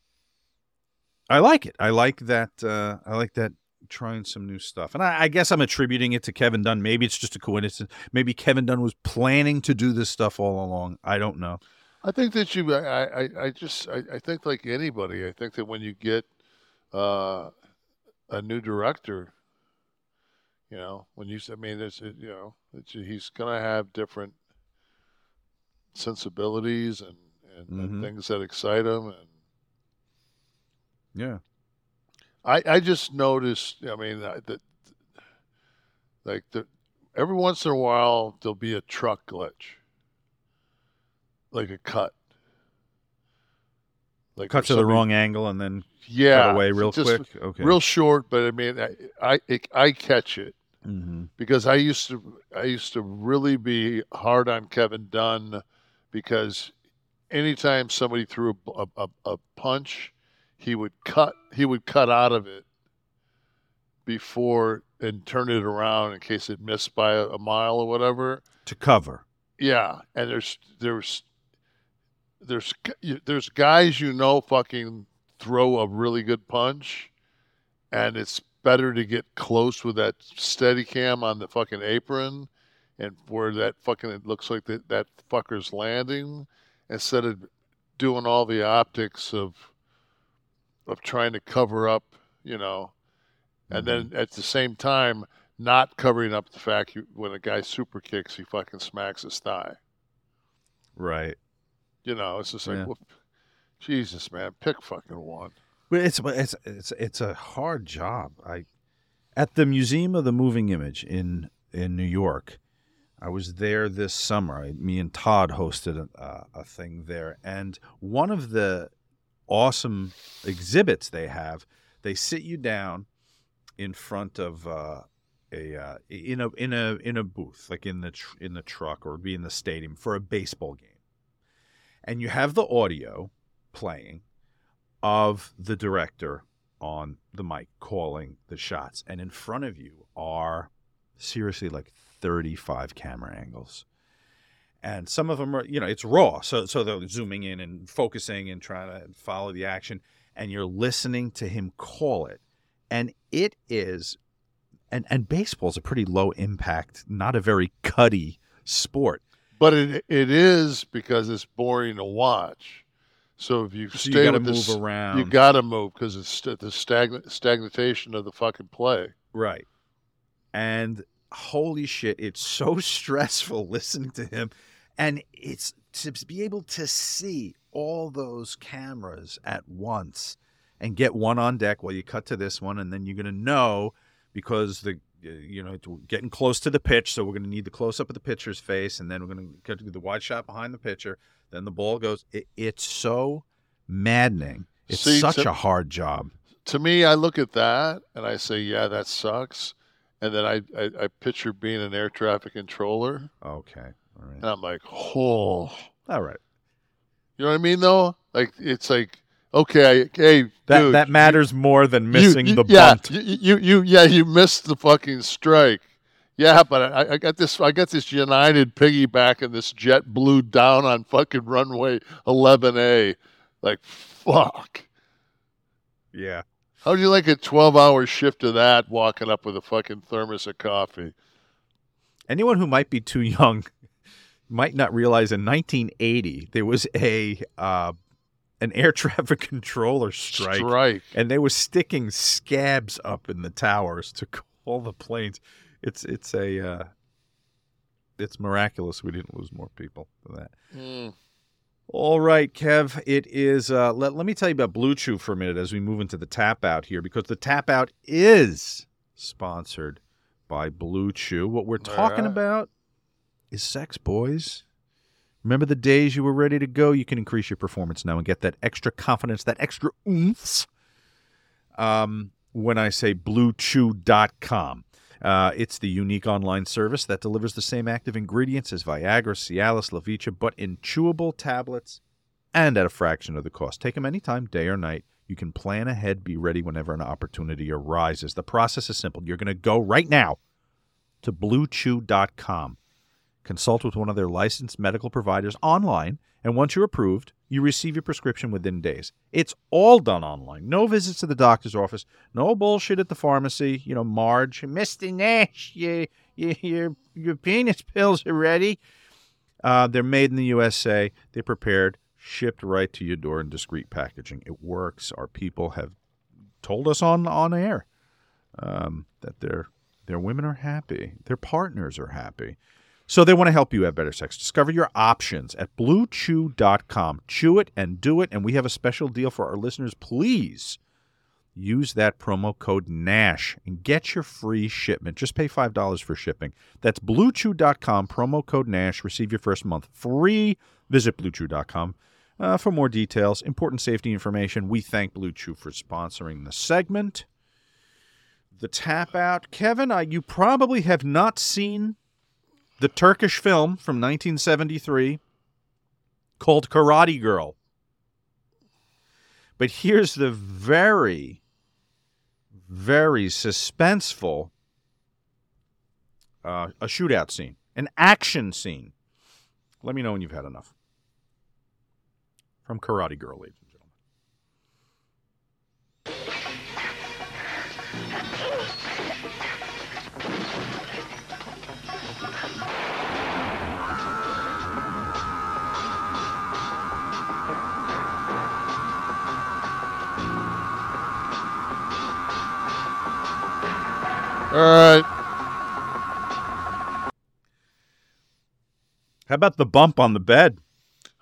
I like it. I like that. Uh, I like that trying some new stuff. And I, I guess I'm attributing it to Kevin Dunn. Maybe it's just a coincidence. Maybe Kevin Dunn was planning to do this stuff all along. I don't know. I think that you, I, I, I just, I, I think like anybody, I think that when you get uh, a new director, you know, when you, I mean, there's, you know, he's gonna have different sensibilities and, and, and Mhm. things that excite him, and Yeah. I, I just noticed, I mean, that, like the, every once in a while there'll be a truck glitch, like a cut. Like Cut to the wrong angle and then yeah, cut away real quick. Okay. real short. But I mean, I I, it, I catch it hmm because I used to I used to really be hard on Kevin Dunn because anytime somebody threw a, a, a punch, he would cut he would cut out of it before and turn it around in case it missed by a, a mile or whatever. To cover. Yeah, and there's there's there's there's guys you know fucking throw a really good punch, and it's better to get close with that steady cam on the fucking apron, and where that fucking it looks like that that fucker's landing, instead of doing all the optics of of trying to cover up, you know, and then mm-hmm. at the same time not covering up the fact you, when a guy super kicks, he fucking smacks his thigh. Right. You know, it's just like, Yeah. well, Jesus, man, pick fucking one. But it's it's it's it's a hard job. I at the Museum of the Moving Image in in New York. I was there this summer. I, me and Todd hosted a, a, a thing there, and one of the awesome exhibits they have, they sit you down in front of uh, a uh, in a in a in a booth, like in the tr- in the truck or be in the stadium for a baseball game, and you have the audio playing of the director on the mic calling the shots. And in front of you are seriously like 35 camera angles and some of them are you know it's raw so so they're zooming in and focusing and trying to follow the action and you're listening to him call it and it is and and baseball's a pretty low impact not a very cutty sport But it it is because it's boring to watch. So if you So you stay with this, move around. You got to move because it's the stagnant stagnation of the fucking play. Right. And holy shit, it's so stressful listening to him. And it's to be able to see all those cameras at once and get one on deck while you cut to this one. And then you're going to know because the, uh, you know, it's getting close to the pitch. So we're going to need the close up of the pitcher's face. And then we're going to get to the wide shot behind the pitcher. Then the ball goes. It, it's so maddening. It's See, such to- a hard job. To me, I look at that and I say, yeah, that sucks. And then I, I, I picture being an air traffic controller. Okay. All right. And I'm like, oh. All right. You know what I mean, though? Like, it's like, okay, I, hey, That dude, that matters more than missing you- the yeah, bunt. You, you, you, yeah, you missed the fucking strike. Yeah, but I, I got this. I got this United piggyback and this JetBlue down on fucking runway 11A. Like, fuck. Yeah. How'd you like a 12 hour shift of that walking up with a fucking thermos of coffee? Anyone who might be too young might not realize in 1980 there was a uh, an air traffic controller strike, Strike. and they were sticking scabs up in the towers to call the planes. It's it's a uh, it's miraculous we didn't lose more people than that. Mm. All right, Kev. It is. Uh, let, let me tell you about BlueChew for a minute as we move into the tap out here, because the tap out is sponsored by BlueChew. What we're talking right. about is sex, boys. Remember the days you were ready to go? You can increase your performance now and get that extra confidence, that extra oomph. Um, when I say bluechew.com. Uh, it's the unique online service that delivers the same active ingredients as Viagra, Cialis, Levitra, but in chewable tablets and at a fraction of the cost. Take them anytime, day or night. You can plan ahead, be ready whenever an opportunity arises. The process is simple. You're going to go right now to bluechew.com. Consult with one of their licensed medical providers online, and once you're approved, you receive your prescription within days. It's all done online. No visits to the doctor's office, no bullshit at the pharmacy. You know, Marge, Mr. Nash, your, your, your, penis pills are ready. Uh, they're made in the USA. They're prepared, shipped right to your door in discreet packaging. It works. Our people have told us on on air um, that their their women are happy, their partners are happy. So they want to help you have better sex. Discover your options at bluechew.com. Chew it and do it. And we have a special deal for our listeners. Please use that promo code NASH and get your free shipment. Just pay $5 for shipping. That's bluechew.com, promo code NASH. Receive your first month free. Visit bluechew.com uh, for more details, important safety information. We thank BlueChew for sponsoring the segment. The tap out. Kevin, uh, you probably have not seen the Turkish film from 1973 called Karate Girl. But here's the very, very suspenseful uh, a shootout scene, an action scene. Let me know when you've had enough. From Karate Girl, ladies right. How about the bump on the bed?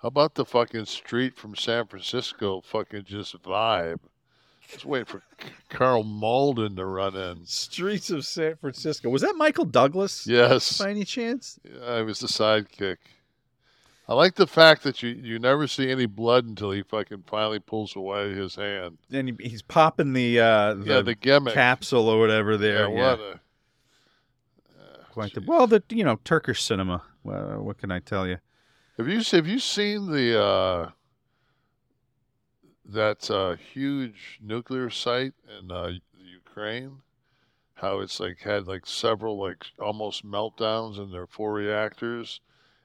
How about the fucking street from San Francisco fucking just vibe? Just waiting for Karl Malden to run in. Streets of San Francisco. Was that Michael Douglas? Yes. By any chance? Yeah, I was the sidekick. I like the fact that you, you never see any blood until he fucking finally pulls away his hand. And he, he's popping the uh, the, Yeah, the gimmick. capsule or whatever there. Yeah, what a Quite the, well, the you know Turkish cinema. Well, what can I tell you? Have you have you seen the uh, that uh, huge nuclear site in uh, Ukraine? How it's like had like several like almost meltdowns in their four reactors,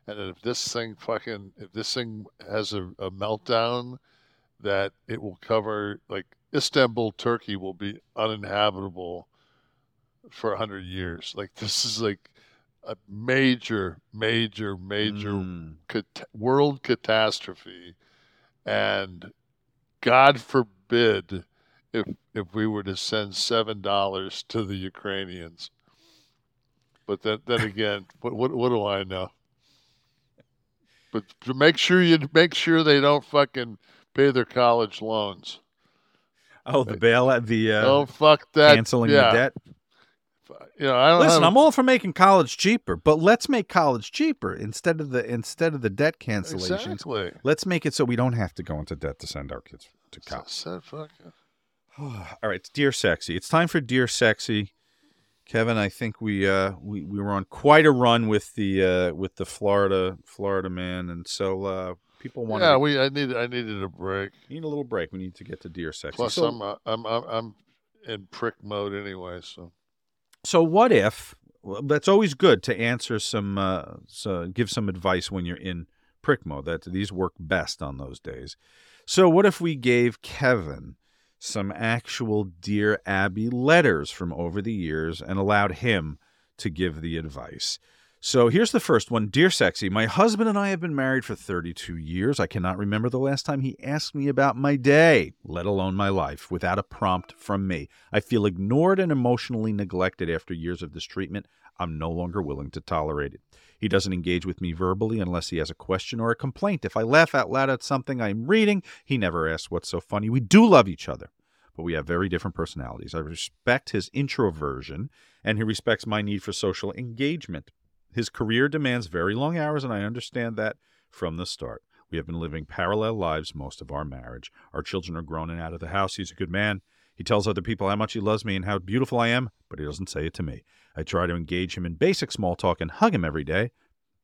and if this thing fucking if this thing has a, a meltdown, that it will cover like Istanbul, Turkey will be uninhabitable for a hundred years. Like this is like a major, major, major Mm. cat- world catastrophe, and God forbid if if we were to send seven dollars to the Ukrainians. But then then again, what what what do I know? But to make sure you make sure they don't fucking pay their college loans. Oh, the bailout, the uh, oh fuck that! canceling yeah. the debt. You know, I don't Listen, have, I'm all for making college cheaper, but let's make college cheaper instead of the instead of the debt cancellations. Exactly. Let's make it so we don't have to go into debt to send our kids to college. said fuck. All right, dear sexy. It's time for dear sexy. Kevin, I think we uh we, we were on quite a run with the uh with the Florida Florida man, and so uh people want Yeah, we I needed I needed a break. need a little break. We need to get to deer sex. Plus, so, I'm, uh, I'm I'm I'm in prick mode anyway. So so what if? Well, that's always good to answer some, uh, so give some advice when you're in prick mode. That these work best on those days. So what if we gave Kevin some actual Dear Abby letters from over the years and allowed him to give the advice? So here's the first one. Dear Sexy, my husband and I have been married for 32 years. I cannot remember the last time he asked me about my day, let alone my life, without a prompt from me. I feel ignored and emotionally neglected after years of this treatment. I'm no longer willing to tolerate it. He doesn't engage with me verbally unless he has a question or a complaint. If I laugh out loud at something I'm reading, he never asks what's so funny. We do love each other, but we have very different personalities. I respect his introversion, and he respects my need for social engagement. His career demands very long hours, and I understand that from the start. We have been living parallel lives most of our marriage. Our children are grown and out of the house. He's a good man. He tells other people how much he loves me and how beautiful I am, but he doesn't say it to me. I try to engage him in basic small talk and hug him every day.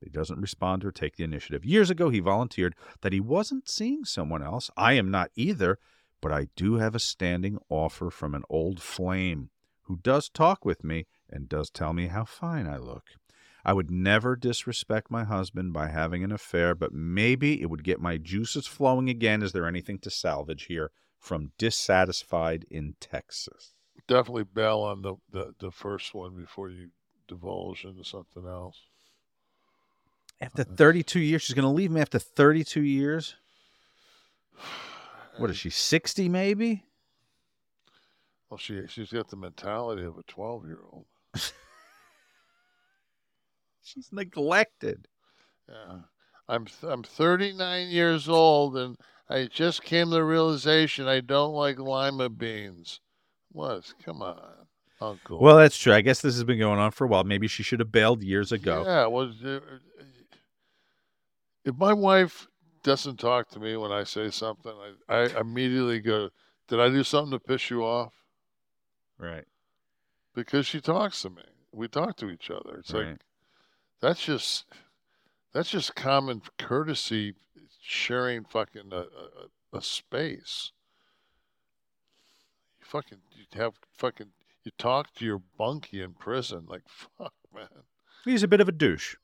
He doesn't respond or take the initiative. Years ago, he volunteered that he wasn't seeing someone else. I am not either, but I do have a standing offer from an old flame who does talk with me and does tell me how fine I look. I would never disrespect my husband by having an affair, but maybe it would get my juices flowing again. Is there anything to salvage here from dissatisfied in Texas? Definitely bail on the, the the first one before you divulge into something else. After 32 years, she's going to leave me after 32 years? What is she, 60 maybe? Well, she she's got the mentality of a twelve year old. She's neglected. Yeah, I'm th- I'm 39 years old, and I just came to the realization I don't like lima beans. What? Come on, Uncle. Well, that's true. I guess this has been going on for a while. Maybe she should have bailed years ago. Yeah, was if my wife doesn't talk to me when I say something, I, I immediately go, "Did I do something to piss you off?" Right. Because she talks to me. We talk to each other. It's like that's just that's just common courtesy, sharing fucking a, a, a space. Fucking you have fucking you talk to your bunkie in prison. Like fuck, man. He's a bit of a douche.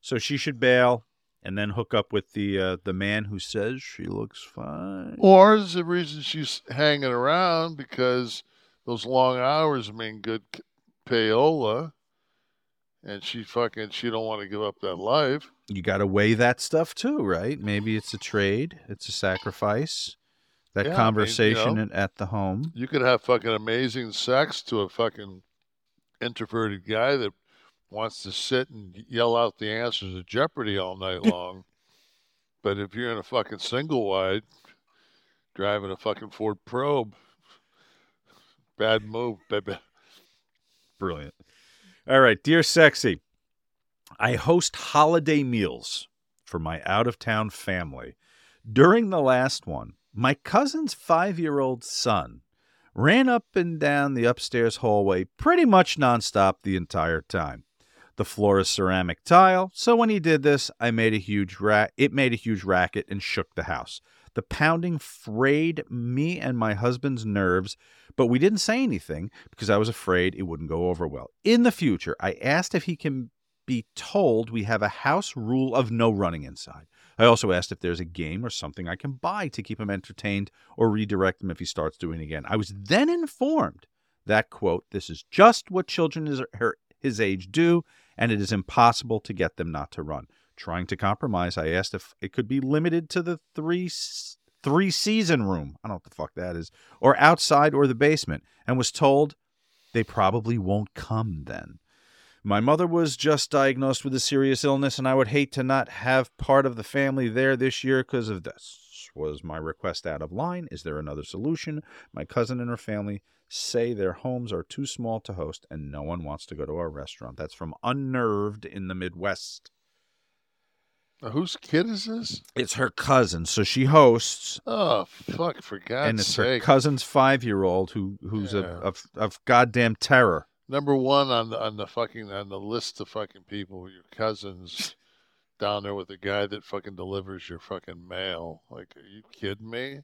So she should bail and then hook up with the uh, the man who says she looks fine. Or is the reason she's hanging around because those long hours mean good payola, and she fucking she don't want to give up that life. You got to weigh that stuff too, right? Maybe it's a trade, it's a sacrifice. That Yeah, I mean, you conversation know. at- at the home. You could have fucking amazing sex to a fucking introverted guy that wants to sit and yell out the answers to Jeopardy all night long. but if you're in a fucking single wide, driving a fucking Ford Probe, bad move, baby. Brilliant. All right, dear sexy, I host holiday meals for my out of town family. During the last one, my cousin's five year old son ran up and down the upstairs hallway pretty much nonstop the entire time. The floor is ceramic tile, so when he did this, I made a huge ra- it made a huge racket and shook the house. The pounding frayed me and my husband's nerves, but we didn't say anything because I was afraid it wouldn't go over well. In the future, I asked if he can be told we have a house rule of no running inside. I also asked if there's a game or something I can buy to keep him entertained or redirect him if he starts doing it again. I was then informed that, quote, this is just what children his, age do, and it is impossible to get them not to run. Trying to compromise, I asked if it could be limited to the three three season room. I don't know what the fuck that is, or outside or the basement, and was told they probably won't come then. My mother was just diagnosed with a serious illness, and I would hate to not have part of the family there this year because of this. Was my request out of line? Is there another solution? My cousin and her family say their homes are too small to host, and no one wants to go to our restaurant. That's from Unnerved in the Midwest. Now, whose kid is this? It's her cousin, so she hosts, Oh fuck! For God's sake! and it's her cousin's five-year-old who who's Yeah. a of, of goddamn terror. Number one on the on the fucking on the list of fucking people, your cousins down there with the guy that fucking delivers your fucking mail. Like, are you kidding me?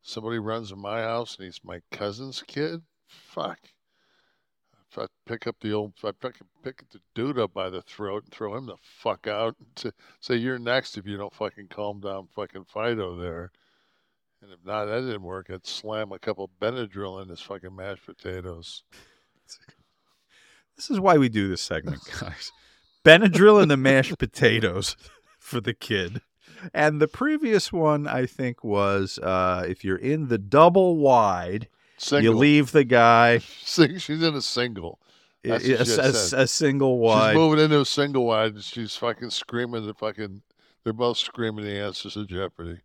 Somebody runs in my house and he's my cousin's kid? Fuck. If I pick up the old, if I fucking pick the dude up by the throat and throw him the fuck out to say you're next if you don't fucking calm down fucking Fido there. And if not, that didn't work. I'd slam a couple Benadryl in his fucking mashed potatoes. This is why we do this segment, guys. Benadryl and the mashed potatoes for the kid. And the previous one, I think, was uh, if you're in the double wide, you leave the guy Sing, she's in a single. a, a- she had a- said. a single wide. She's moving into a single wide, and she's fucking screaming the fucking. They're both screaming the answers to Jeopardy.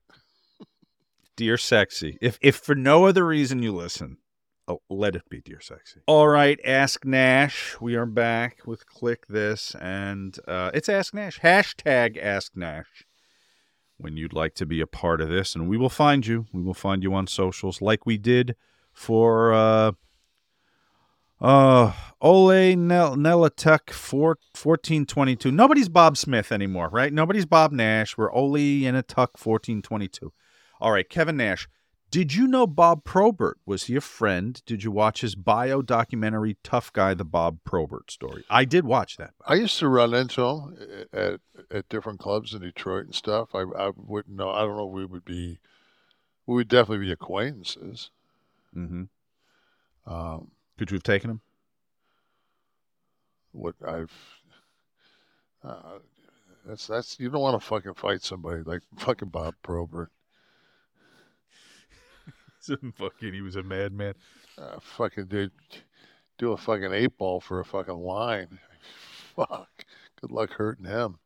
Dear Sexy. If if for no other reason you listen, oh, let it be Dear Sexy. All right, Ask Nash. We are back with Kliq This, and uh, it's Ask Nash. Hashtag Ask Nash. When you'd like to be a part of this, and we will find you. We will find you on socials, like we did for uh, uh, Ole Nel- Nelatek four, 1422. Nobody's Bob Smith anymore, right? Nobody's Bob Nash. We're Ole Inatuck 1422. All right, Kevin Nash. Did you know Bob Probert? Was he a friend? Did you watch his bio documentary, Tough Guy, the Bob Probert story? I did watch that. I used to run into him at at different clubs in Detroit and stuff. I I wouldn't know. I don't know. We would be, we would definitely be acquaintances. Mm-hmm. Um, Could you have taken him? what I've. Uh, that's that's you don't want to fucking fight somebody like fucking Bob Probert. fucking, he was a madman. Uh, fucking dude, do a fucking eight ball for a fucking line. Fuck. Good luck hurting him.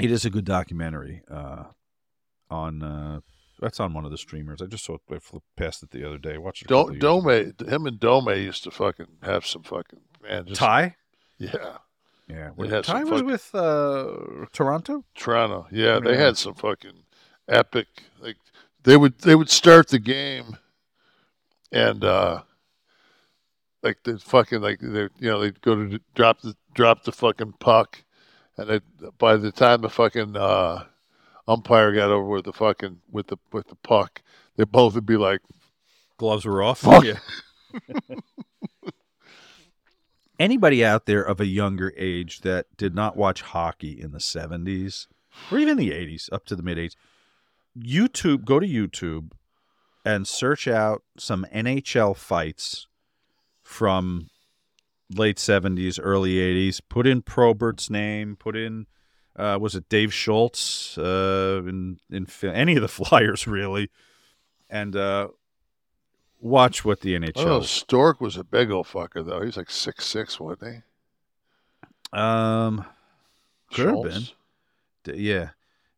It is a good documentary. Uh, on uh, that's on one of the streamers. I just saw it. I flipped past it the other day. Watch it. Don't. Domi, him and Domi used to fucking have some fucking man. Just, Tie. Yeah. Yeah, had Tie was fuck- with uh, Toronto. Toronto. Yeah, they had some fucking epic. Like they would they would start the game, and uh like the fucking like they you know they'd go to drop the drop the fucking puck, and it, by the time the fucking uh umpire got over with the fucking with the with the puck, they both would be like Gloves were off. Fuck. Yeah. Anybody out there of a younger age that did not watch hockey in the 70s or even the 80s up to the mid 80s, YouTube, go to YouTube and search out some NHL fights from late 70s, early 80s. Put in Probert's name, put in uh, was it Dave Schultz uh, in in any of the Flyers really, and uh, watch what the NHL. don't. Stork was a big old fucker though. He's like six six, wasn't he? Um, he? could have been. D- yeah.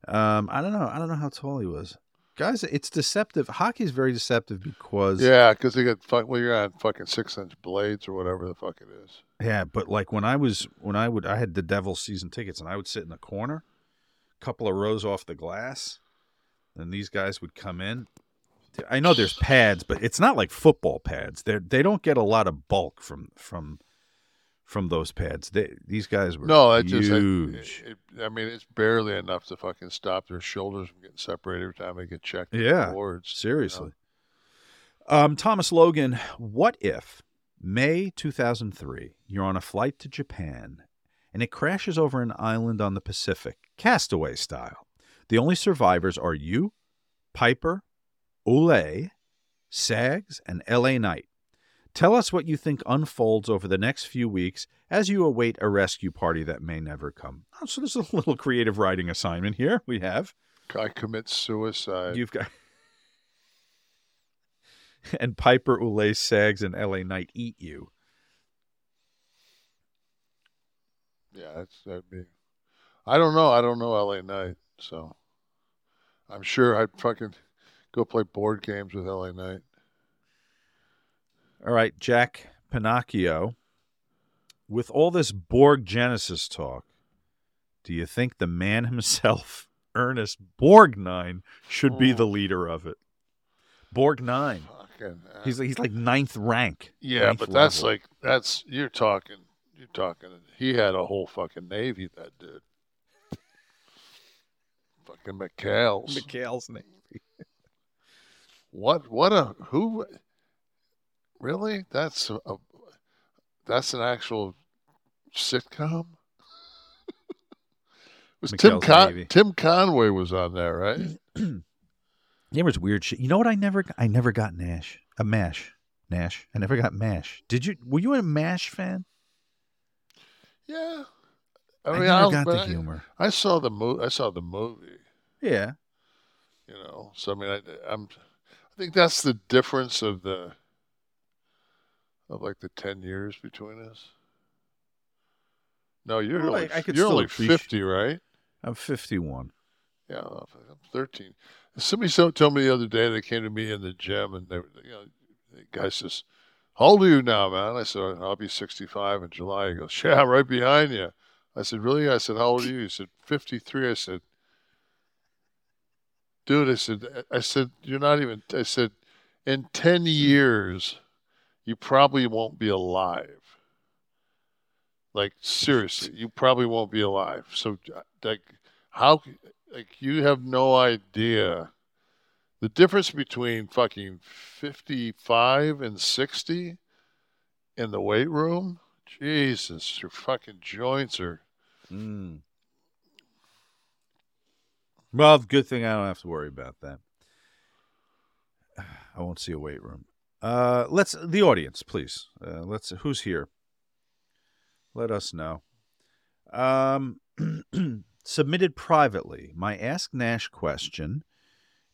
Um, I don't know. I don't know how tall he was. Guys, it's deceptive. Hockey is very deceptive because Yeah, because they got fuck. Well, you're on fucking six inch blades or whatever the fuck it is. Yeah, but like when I was when I would I had the Devils season tickets and I would sit in the corner, a couple of rows off the glass, and these guys would come in. I know there's pads, but it's not like football pads. They they don't get a lot of bulk from from from those pads. They these guys were No, it just. huge. It, it, I mean, it's barely enough to fucking stop their shoulders from getting separated every time they get checked. Yeah, boards. Seriously. Um, Thomas Logan, what if May 2003, you're on a flight to Japan and it crashes over an island on the Pacific, castaway style? The only survivors are you, Piper, Ule, Sags, and LA Knight. Tell us what you think unfolds over the next few weeks as you await a rescue party that may never come. Oh, so there's a little creative writing assignment here. We have. Guy commits suicide. You've got and Piper, Ule, Sags, and LA Knight eat you. Yeah, that's that'd be. I don't know. I don't know LA Knight, so I'm sure I'd fucking go play board games with LA Knight. All right, Jack Pinocchio. With all this Borg Genesis talk, do you think the man himself, Ernest Borgnine, should be Oh. the leader of it? Borgnine. Fucking, uh, He's he's like ninth rank. yeah, ninth but that's level. like that's you're talking. You're talking. He had a whole fucking navy. That dude. fucking McHale's. McHale's name. What? What a who? Really? That's a, that's an actual sitcom. was Tim Con- Tim Conway was on there, right? There was weird shit. You know what? I never, I never got Nash. A Mash, Nash. I never got Mash. Did you? Were you a Mash fan? yeah. I, mean, never I'll- got the I- humor. I saw the movie. I saw the movie. Yeah. You know, so I mean, I, I'm. I think that's the difference of the. Of like the ten years between us. No, you're Well, I- I could you're only appreci- fifty, right? I'm 51. Yeah, I'm 13. Somebody so- told me the other day they came to me in the gym and they, were- you know, the guy says, "How old are you now, man?" I said, "I'll be 65 in July." He goes, "Yeah, right behind you." I said, "Really?" I said, "How old are you?" He said, "53." I said, "Dude," I said, "I said you're not even." I said, "In 10 years, you probably won't be alive." Like seriously, you probably won't be alive. So, like, how? Like, you have no idea the difference between fucking fifty-five and sixty in the weight room. Jesus, your fucking joints are. Mm. Well, good thing I don't have to worry about that. I won't see a weight room. Uh, let's the audience, please. Uh, let's who's here. Let us know. Um, submitted privately. My Ask Nash question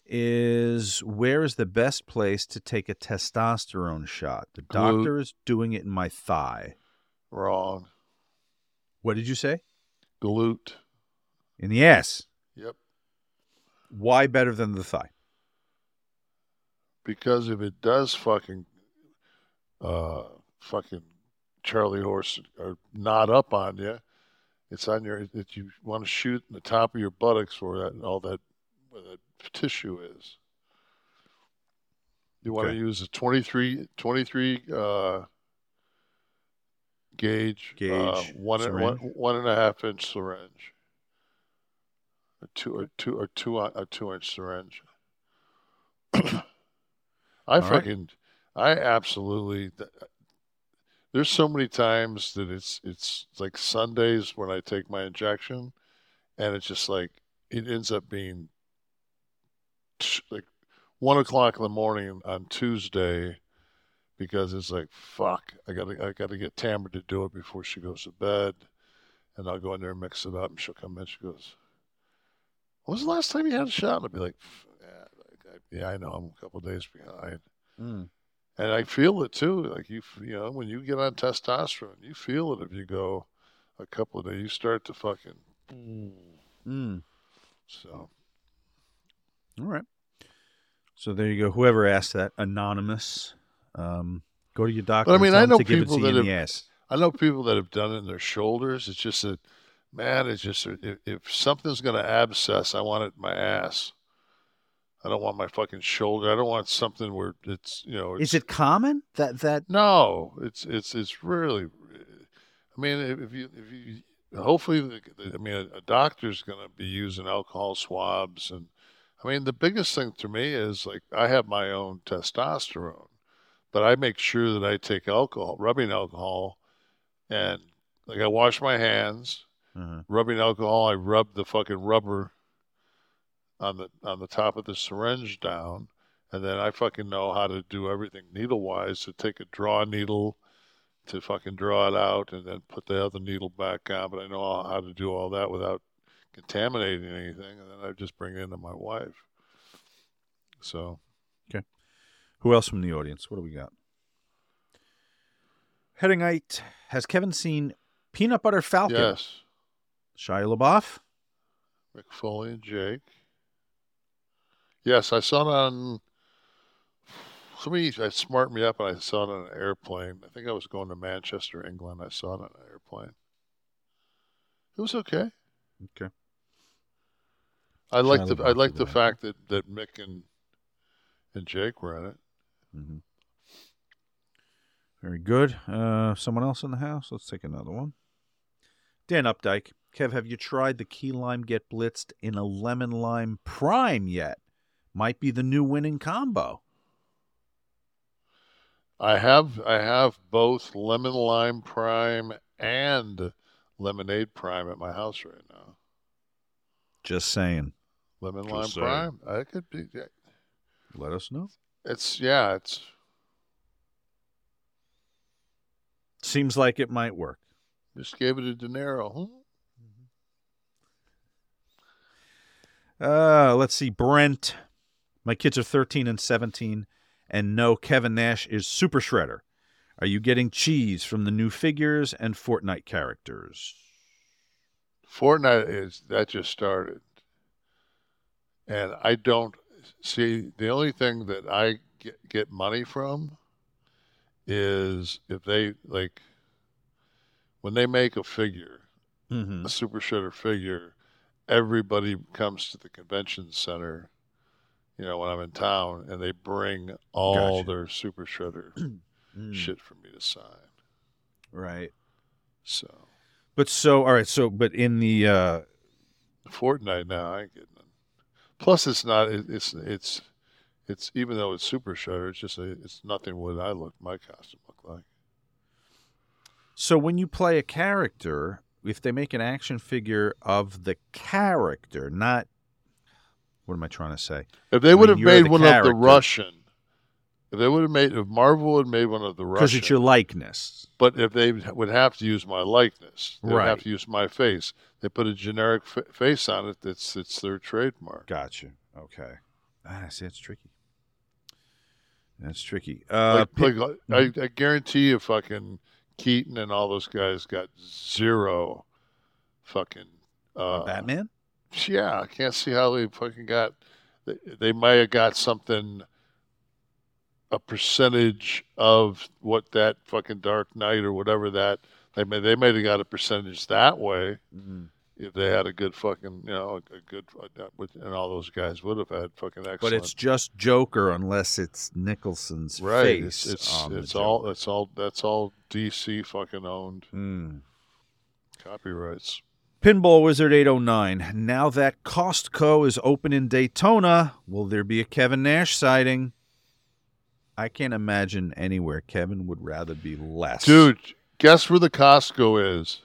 is: Where is the best place to take a testosterone shot? The Glute. doctor is doing it in my thigh. Wrong. What did you say? Glute. In the ass. Yep. Why better than the thigh? Because if it does fucking, uh, fucking Charlie horse or knot up on you, it's on your that you want to shoot in the top of your buttocks where that all that where that tissue is. You want Okay. to use a 23, 23 uh, gauge, Gauge uh, one, and, one one and a half inch syringe, a two or two or two a two inch syringe. I All right. fucking, I absolutely. Uh, there's so many times that it's it's like Sundays when I take my injection, and it's just like it ends up being like one o'clock in the morning on Tuesday, because it's like fuck, I gotta I gotta get Tamara to do it before she goes to bed, and I'll go in there and mix it up, and she'll come in. She goes, "When was the last time you had a shot?" And I'll be like, "Yeah, I, know, I'm a couple days behind." Mm. And I feel it too. Like you, you know, when you get on testosterone, you feel it if you go a couple of days. You start to fucking. Mm. So All right. So there you go. Whoever asked that, anonymous. Um, go to your doctor. But I mean, I know to give it people that have. I know people that have done it in their shoulders. It's just that, man, it's just if, if something's going to abscess, I want it in my ass. I don't want my fucking shoulder. I don't want something where it's you know. Is it common that that? No, it's it's it's really. I mean, if you if you hopefully, the, the- I mean, a, a doctor's going to be using alcohol swabs, and I mean, the biggest thing to me is like I have my own testosterone, but I make sure that I take alcohol, rubbing alcohol, and like I wash my hands, Uh-huh. rubbing alcohol. I rub the fucking rubber on the on the top of the syringe down, and then I fucking know how to do everything needle wise to take a draw needle to fucking draw it out and then put the other needle back on. But I know how to do all that without contaminating anything, and then I just bring it into my wife. So okay. Who else from the audience? What do we got? Headingite. Has Kevin seen Peanut Butter Falcon? yes, Shia LaBeouf. Mick Foley and Jake. Yes, I saw it on. Somebody smarted me up, and I saw it on an airplane. I think I was going to Manchester, England. I saw it on an airplane. It was okay. Okay. I like the I like the that. fact that that Mick and and Jake were in it. hmm Very good. Uh, someone else in the house? Let's take another one. Dan Updike. Kev, have you tried the key lime get blitzed in a lemon lime prime yet? Might be the new winning combo. I have I have both lemon lime prime and lemonade prime at my house right now. Just saying. Lemon Just lime saying. prime. I could be. yeah. Let us know. It's yeah. It's Seems like it might work. just gave it a dinero. Hmm? Uh, let's see. Brent. My kids are 13 and 17, and no, Kevin Nash is Super Shredder. Are you getting cheese from the new figures and Fortnite characters? Fortnite is that just started, and I don't see the only thing that I get, get money from is if they like when they make a figure, Mm-hmm. a super shredder figure, everybody comes to the convention center, you know, when I'm in town, and they bring all Gotcha. their super shredder Mm. shit for me to sign. Right. So But so, all right. So, but in the, uh, Fortnite now, I ain't getting. Plus, it's not. It, it's it's it's even though it's super shredder, it's just a, it's nothing what I look my costume look like. so when you play a character, if they make an action figure of the character, not, what am I trying to say? If they would have you're made the one of the Russian, if they would have made if Marvel had made one of the Russian, Because it's your likeness. but if they would have to use my likeness, they would have to use my face. They put a generic face on it. That's it's their trademark. Gotcha. Okay. Ah, see, that's tricky. That's tricky. Uh, like, like, I, I guarantee you, fucking Keaton and all those guys got zero fucking uh, Batman? Yeah, I can't see how they fucking got. They, they might have got something, a percentage of what that fucking Dark Knight or whatever that they may they might have got a percentage that way Mhm. if they had a good fucking you know a, a good and all those guys would have had fucking excellent. But it's just Joker unless it's Nicholson's right. face. It's it's, it's all it's all that's all DC fucking owned Mm. copyrights. Pinball Wizard 809. Now that Costco is open in Daytona, will there be a Kevin Nash sighting? I can't imagine anywhere Kevin would rather be less. Dude, guess where the Costco is?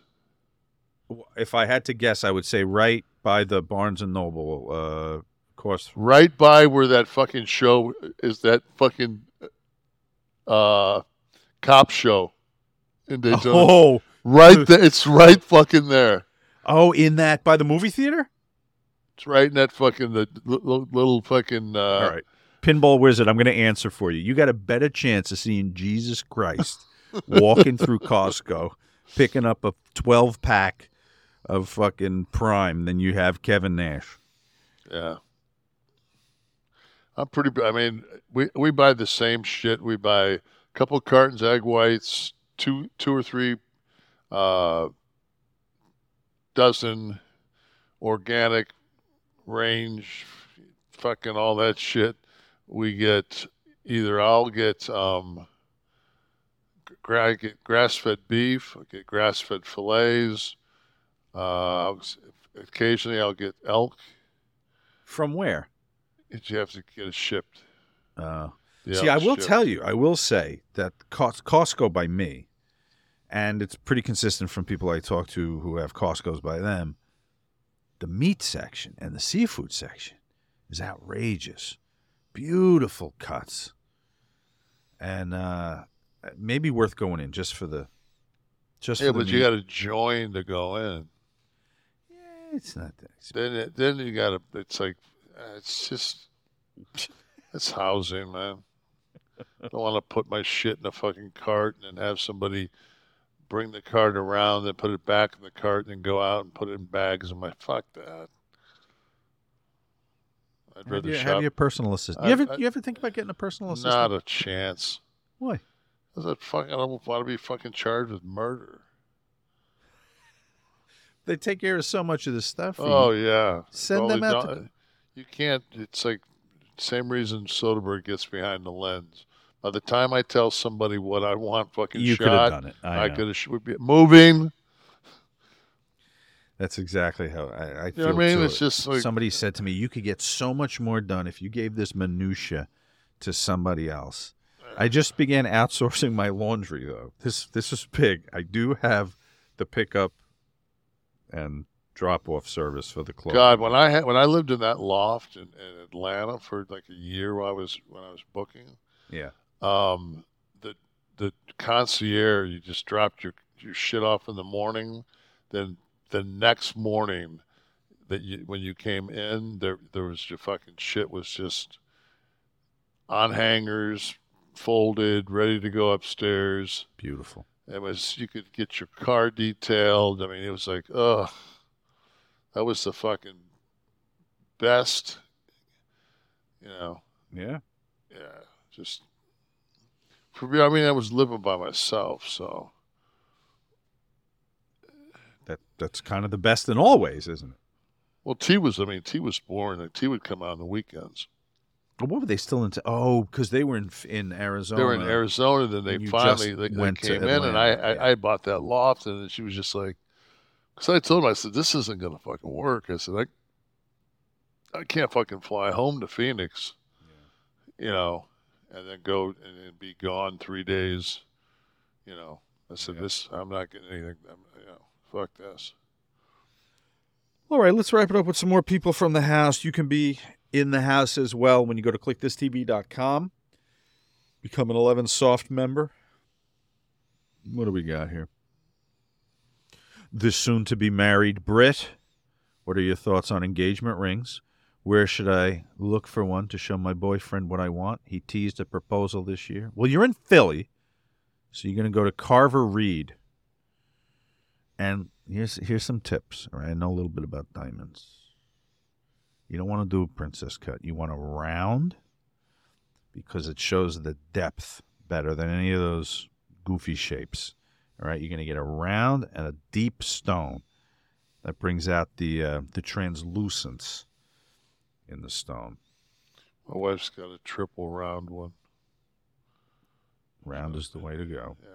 if I had to guess, I would say right by the Barnes and Noble. Uh, of course, Right by where that fucking show is. That fucking uh, cop show in Daytona. Oh, right there. It's right fucking there. Oh, in that by the movie theater. It's right in that fucking the little, little fucking. Uh, All right, Pinball Wizard. I'm going to answer for you. You got a better chance of seeing Jesus Christ walking through Costco, picking up a 12 pack of fucking Prime than you have Kevin Nash. Yeah. I'm pretty. I mean, we we buy the same shit. We buy a couple cartons egg whites, two two or three, uh, dozen organic range, fucking all that shit. We get either I'll get um, I get grass fed beef, I get grass fed fillets. Uh, occasionally I'll get elk. From where? It- You have to get it shipped. Uh, The See, I will shipped. tell you, I will say that Cos- Costco by me, and it's pretty consistent from people I talk to who have Costco's by them. The meat section and the seafood section is outrageous. Beautiful cuts, and uh, maybe worth going in just for the. Just Yeah, for the but you got to join to go in. Yeah, it's not that. Then, it, then you got to. It's like, it's just, it's housing, man. I don't want to put my shit in a fucking cart and have somebody bring the cart around, then put it back in the cart, and then go out and put it in bags. I'm like, fuck that. I'd Have rather you, shop. have a personal assistant. I- You ever I- you ever think about getting a personal assistant? Not a chance. Why? I said, fuck, I don't want to be fucking charged with murder. They take care of so much of this stuff. you. Oh yeah. Send Well, them out to- You can't. It's like same reason Soderbergh gets behind the lens. By the time I tell somebody what I want, fucking You shot, could have done it. I I, know. could have sh- moving. That's exactly how I, I You know feel. what I mean? too. It's just like- somebody said to me, "You could get so much more done if you gave this minutia to somebody else." I just began outsourcing my laundry, though. This this is big. I do have the pickup and drop off service for the clothes. God, when I had when I lived in that loft in, in Atlanta for like a year while I was when I was booking, yeah, um, the the concierge, you just dropped your your shit off in the morning, then the next morning that you when you came in, there there was your fucking shit was just on hangers, folded, ready to go upstairs. beautiful. It was you could get your car detailed. I mean, it was like, ugh, that was the fucking best. You know, Yeah, yeah, just for me. I mean, I was living by myself, so that that's kind of the best in all ways, isn't it? well, T was. I mean, T was born, and T would come out on the weekends. But what were they still into? Oh, because they were in in Arizona. They were in Arizona, then they finally they, they came in, and I, I I bought that loft, and she was just like, because I told him I said this isn't gonna fucking work. I said I I can't fucking fly home to Phoenix, you know, and then go and, and be gone three days, you know. I said this I'm not getting anything. I'm, you know, fuck this. All right, let's wrap it up with some more people from the house. You can be in the house as well when you go to KliqThisTV.com. Become an 11 soft member. What do we got here? The soon to be married Brit. What are your thoughts on engagement rings? Where should I look for one to show my boyfriend what I want? He teased a proposal this year. Well, you're in Philly, so you're going to go to Carver Reed. And here's here's some tips. All right, I know a little bit about diamonds. You don't want to do a princess cut. You want a round because it shows the depth better than any of those goofy shapes. All right, you're going to get a round and a deep stone that brings out the uh, the translucence in the stone. My wife's got a triple round one. Round is the way to go. Yeah,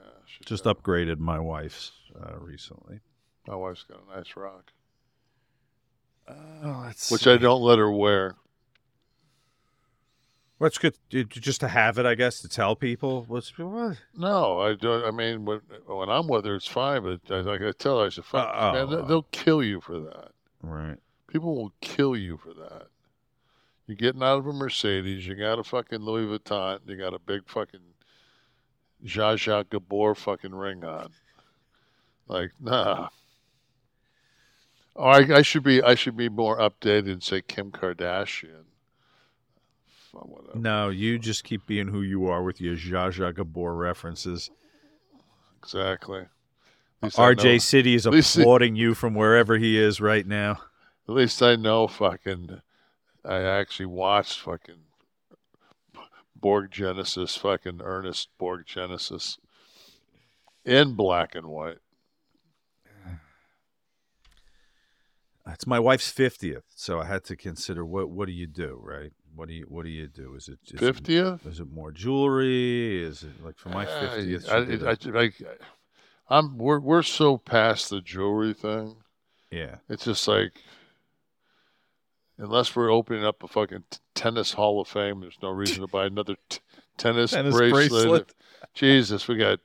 Just got- upgraded my wife's uh, recently. My wife's got a nice rock, Oh, let's which see. I don't let her wear. What's good? d- d- Just to have it, I guess, to tell people. What's what? No, I don't. I mean, when when I'm with her, it's fine. But I, like I tell her, I said, "Fuck, Uh, man, they'll kill you for that. Right. People will kill you for that. You're getting out of a Mercedes. You got a fucking Louis Vuitton. You got a big fucking Zsa Zsa Gabor fucking ring on. Like, nah. Or I, I should be I should be more updated and say Kim Kardashian. Whatever. No, you just keep being who you are with your Zsa Zsa Gabor references. Exactly. At least I know- RJ City is applauding you from wherever he is right now. At least I know fucking. I actually watched fucking Borg Genesis, fucking Ernest Borg Genesis, in black and white. It's my wife's fiftieth, so I had to consider what what do you do, right? What do you what do you do? Is it- 50th? Is it more jewelry? Is it like for my fiftieth? I, I, I'm we're we're so past the jewelry thing. yeah. It's just like, unless we're opening up a fucking t- tennis Hall of Fame, there's no reason to buy another t- tennis, Tennis bracelet. bracelet. Jesus, we got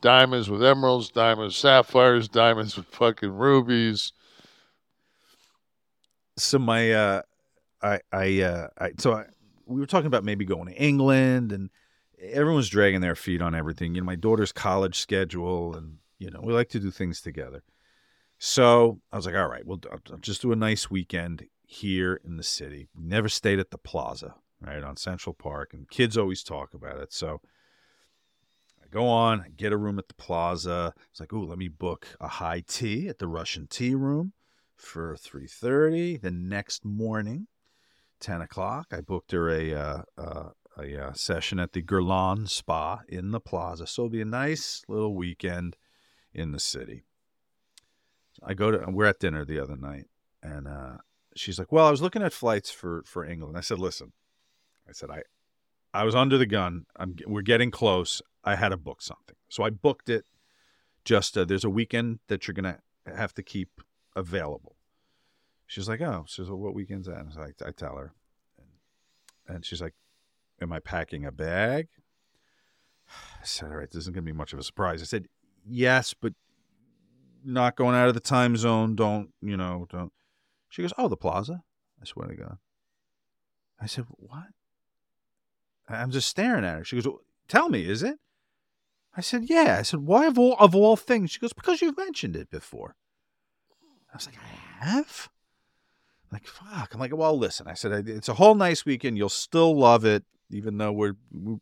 diamonds with emeralds, diamonds, sapphires, diamonds with fucking rubies. so my uh i i uh i so I, we were talking about maybe going to england and everyone's dragging their feet on everything you know my daughter's college schedule and you know we like to do things together so i was like all right well I'll just do a nice weekend here in the city. We never stayed at the plaza right on central park and kids always talk about it. So I go on, I get a room at the plaza. It's like, ooh, let me book a high tea at the Russian tea room for 3.30 the next morning 10 o'clock. I booked her a uh, uh, a uh, session at the Guerlain spa in the plaza. So it'll be a nice little weekend in the city. I go to we're at dinner the other night and uh, she's like well i was looking at flights for for england i said listen i said i i was under the gun i'm we're getting close i had to book something so i booked it just uh, there's a weekend that you're gonna have to keep available. She's like, oh, well, what weekend's that? And so I, I tell her, and, and she's like, am I packing a bag? I said, all right, this isn't gonna be much of a surprise. I said, yes, but not going out of the time zone. Don't you know? Don't. She goes, oh, the plaza. I swear to God. I said, what? I'm just staring at her. She goes, tell me, is it? I said, yeah. I said, why of all of all things? She goes, because you've mentioned it before. I was like, I have? Like, fuck. I'm like, well, listen. I said, it's a whole nice weekend. You'll still love it, even though we're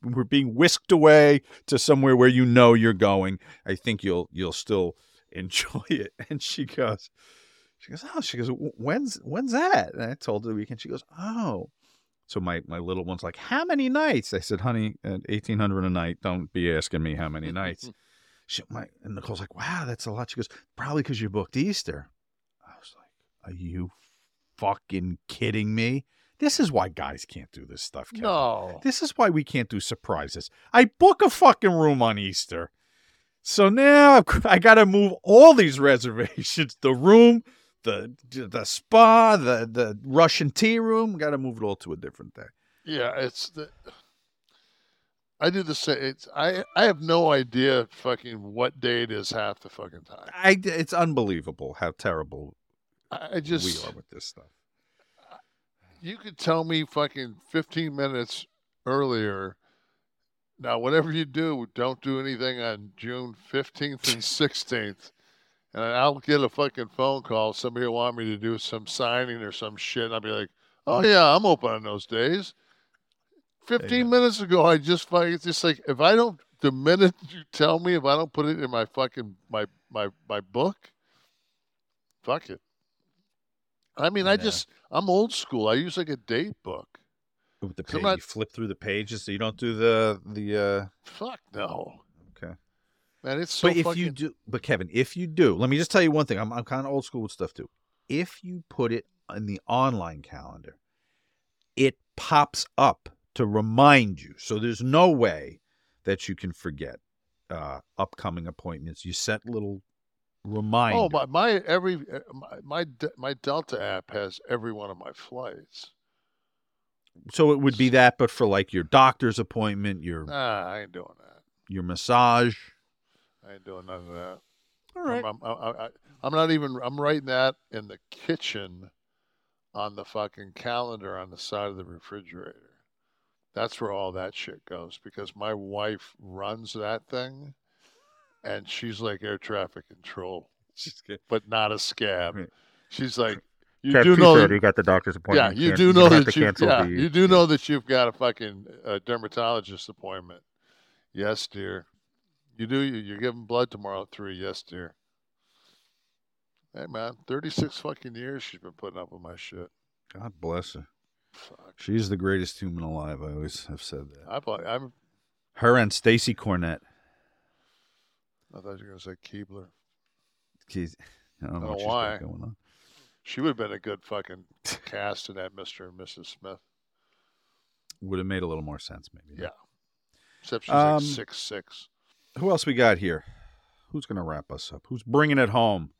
we're being whisked away to somewhere where you know you're going. I think you'll you'll still enjoy it. And she goes, she goes, oh, she goes, when's when's that? And I told her the weekend. She goes, oh. So my, my little one's like, how many nights? I said, honey, at eighteen hundred a night. Don't be asking me how many nights. she, my and Nicole's like, wow, that's a lot. She goes, probably because you booked Easter. I was like, are you fucking kidding me? This is why guys can't do this stuff. Kevin. No. This is why we can't do surprises. I book a fucking room on Easter. So now I got to move all these reservations, the room, the the spa, the the Russian tea room, got to move it all to a different day. Yeah, it's the. I do the same. It's I. I have no idea fucking what day it is half the fucking time. I it's unbelievable how terrible I just we are with this stuff. you could tell me fucking 15 minutes earlier. Now, whatever you do, don't do anything on June 15th and 16th. And I'll get a fucking phone call. Somebody will want me to do some signing or some shit. And I'll be like, oh, yeah, I'm open on those days. 15 minutes ago, I just fucking, it's just like, if I don't, the minute you tell me, if I don't put it in my fucking, my, my, my book, fuck it. I mean, I just, I'm old school. I use like a date book. With the page, not- you flip through the pages, so you don't do the the. uh Fuck no. Man, it's so but if fucking. you do, but Kevin, if you do, let me just tell you one thing. I'm I'm kind of old school with stuff too. If you put it in the online calendar, it pops up to remind you. So there's no way that you can forget uh upcoming appointments. You set little reminder. Oh my, my every uh, my my, my Delta app has every one of my flights. So it would be that, but for like your doctor's appointment, your Nah, I ain't doing that. your massage. I ain't doing none of that. All right. I'm, I'm, I, I, I'm not even. I'm writing that in the kitchen, on the fucking calendar on the side of the refrigerator. That's where all that shit goes because my wife runs that thing, and she's like air traffic control, She's good. but not a scab. Right. She's like, you Cat do know that, you got the doctor's yeah, appointment. you Can't- do you're know gonna have that you, cancel yeah, the- you do know that you've got a fucking uh, dermatologist appointment. Yes, dear. You do. you- You're giving blood tomorrow at three. Yes, dear. Hey, man, 36 fucking years she's been putting up with my shit. God bless her. Fuck. She's the greatest human alive. I always have said that. I, thought- I'm, Her and Stacy Cornette. I thought you were going to say Keibler. She's, I don't know, Don't know she's why. going on. She would have been a good fucking cast in that Mr. and Mrs. Smith. Would have made a little more sense, maybe. Yeah. Except she's Um, like six six. Who else we got here? Who's going to wrap us up? Who's bringing it home?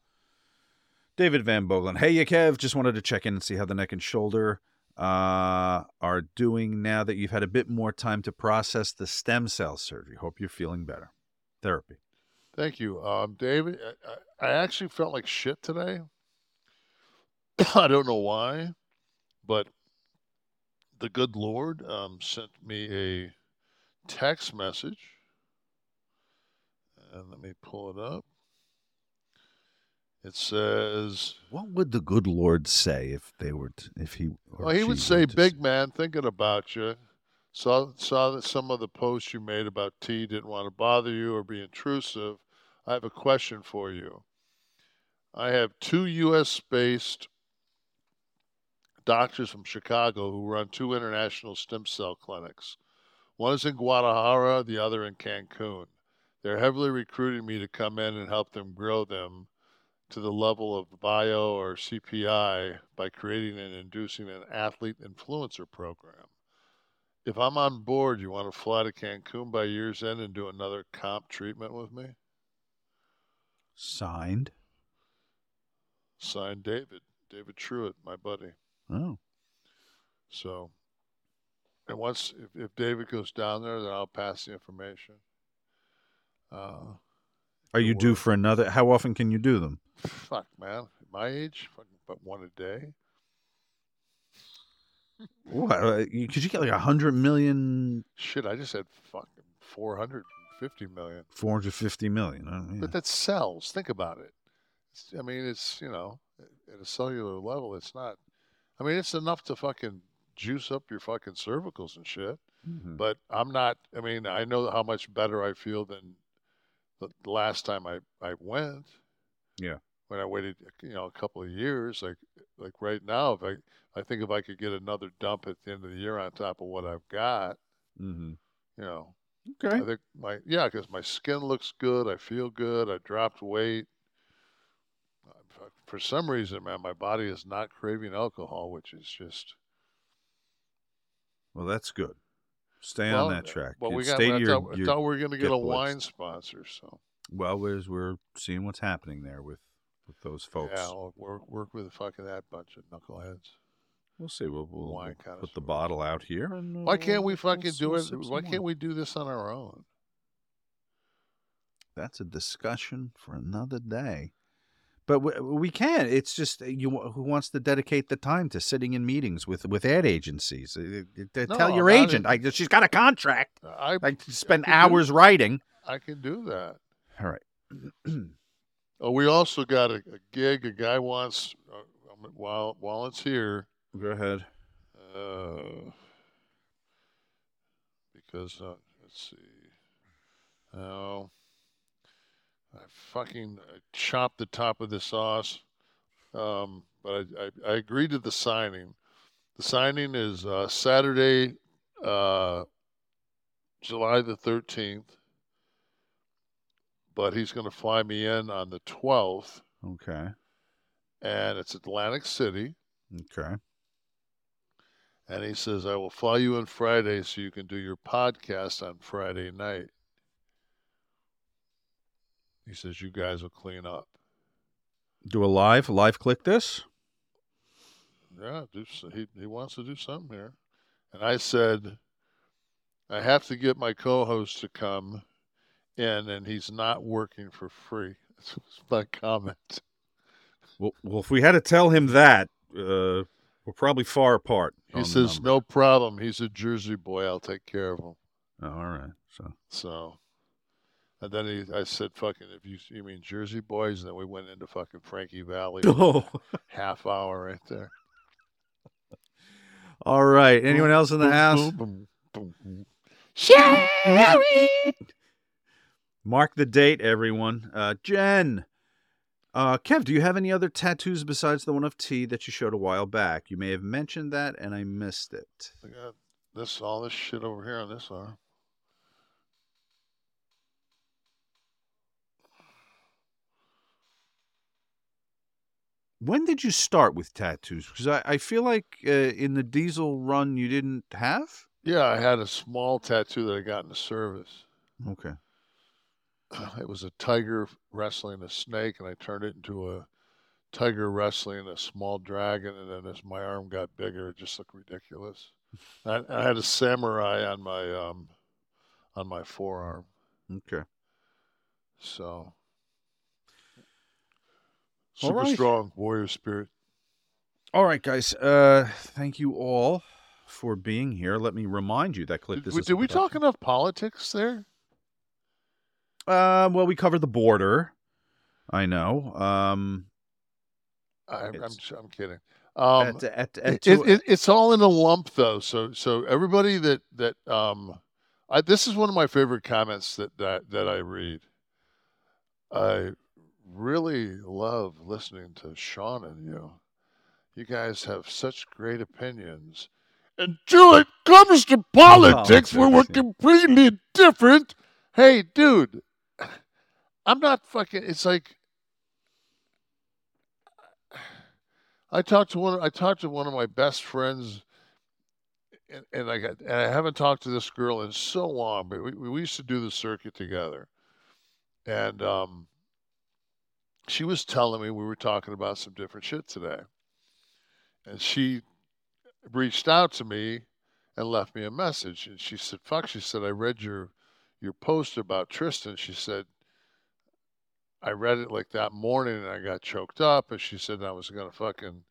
David Van Bogelen. Hey, you Kev. Just wanted to check in and see how the neck and shoulder uh, are doing now that you've had a bit more time to process the stem cell surgery. Hope you're feeling better. Therapy. Thank you, um, David. I, I I actually felt like shit today. I don't know why, but the good Lord um, sent me a text message, and let me pull it up. It says, What would the good Lord say if they were, to, if he, "Well, he would say, big man, thinking about you. Saw saw that some of the posts you made about tea didn't want to bother you or be intrusive. I have a question for you. I have two U.S. based doctors from Chicago who run two international stem cell clinics. One is in Guadalajara, the other in Cancun. They're heavily recruiting me to come in and help them grow them to the level of bio or CPI by creating and inducing an athlete influencer program. If I'm on board, you want to fly to Cancun by year's end and do another comp treatment with me? Signed. Signed David, David Truitt, my buddy. Oh. So, and once if, if David goes down there, then I'll pass the information. Uh, Are you due for another? How often can you do them? fuck, man, at my age, but one a day. What? Because you get like a hundred million, Shit, I just had fucking four hundred fifty million. four hundred fifty million. Uh, yeah. But that's cells. Think about it. It's, I mean, it's you know, at a cellular level, it's not. I mean, it's enough to fucking juice up your fucking cervicals and shit. Mhm. But I'm not. I mean, I know how much better I feel than the last time I I went. Yeah. When I waited, you know, a couple of years, like like right now, if I I think if I could get another dump at the end of the year on top of what I've got, Mhm. you know, Okay. I think my yeah, because my skin looks good. I feel good. I dropped weight. Uh, for- For some reason, man, my body is not craving alcohol, which is just Well, that's good. Stay well, on that track. Well, we got. stay I to thought, your- I thought we were going to get get a blitzed. wine sponsor. So Well, we're, we're seeing what's happening there with, with those folks. yeah, I'll work work with fucking that bunch of knuckleheads. We'll see. We'll, we'll, we'll put the bottle out here. And Why uh, can't we fucking do it? Why can't we do this on our own? That's a discussion for another day. But we, we can. It's just you. Who wants to dedicate the time to sitting in meetings with with ad agencies? Uh, uh, No, Tell your I'm agent. I, she's got a contract. I I spend do- hours writing. I can do that. All right. Oh, we also got a, a gig. A guy wants uh, um, while while it's here. Go ahead. Uh, because uh, let's see. Oh, I fucking uh, chopped the top of the sauce. Um, but I, I, I agreed to the signing. The signing is uh, Saturday, uh, July the thirteenth. But he's going to fly me in on the twelfth, Okay. and it's Atlantic City. Okay. And he says, I will fly you in Friday so you can do your podcast on Friday night. He says, You guys will clean up. Do a live. Live Kliq This. Yeah, do, he, he wants to do something here. And I said, I have to get my co-host to come in, and he's not working for free. That's my comment. Well, well, if we had to tell him that, uh, we're probably far apart. He says, "No problem. He's a Jersey boy. I'll take care of him." Oh, all right. So So, and then he, I said, "Fucking, if you you mean Jersey boys?" And then we went into fucking Frankie Valli. Oh. half hour right there. all right. Anyone else in the house? Sherry! Mark the date, everyone. Uh, Jen. Uh, Kev, do you have any other tattoos besides the one of T that you showed a while back? You may have mentioned that, and I missed it. I got this all this shit over here on this arm. When did you start with tattoos? Because I, I feel like uh, in the diesel run you didn't have. Yeah, I had a small tattoo that I got in the service. Okay. It was a tiger wrestling a snake, and I turned it into a tiger wrestling a small dragon. And then as my arm got bigger, it just looked ridiculous. I, I had a samurai on my um, on my forearm. Okay. So super right. strong warrior spirit. All right, guys. Uh, thank you all for being here. Let me remind you that clip. Did, this we- is did we talk enough politics there? Uh, well, we covered the border. I know. Um, I, I'm I'm kidding. Um, at, at, at it, it, it's all in a lump though so so everybody that that um I, this is one of my favorite comments that that that i read i really love listening to sean and you you guys have such great opinions until it comes to politics where we're completely different hey dude i'm not fucking it's like I talked to one. I talked to one of my best friends, and, and I got. And I haven't talked to this girl in so long, but we, we used to do the circuit together, and um, she was telling me we were talking about some different shit today, and she reached out to me and left me a message, and she said, "Fuck," she said, "I read your your post about Tristan." She said. I read it like that morning and I got choked up. And she said I was to fucking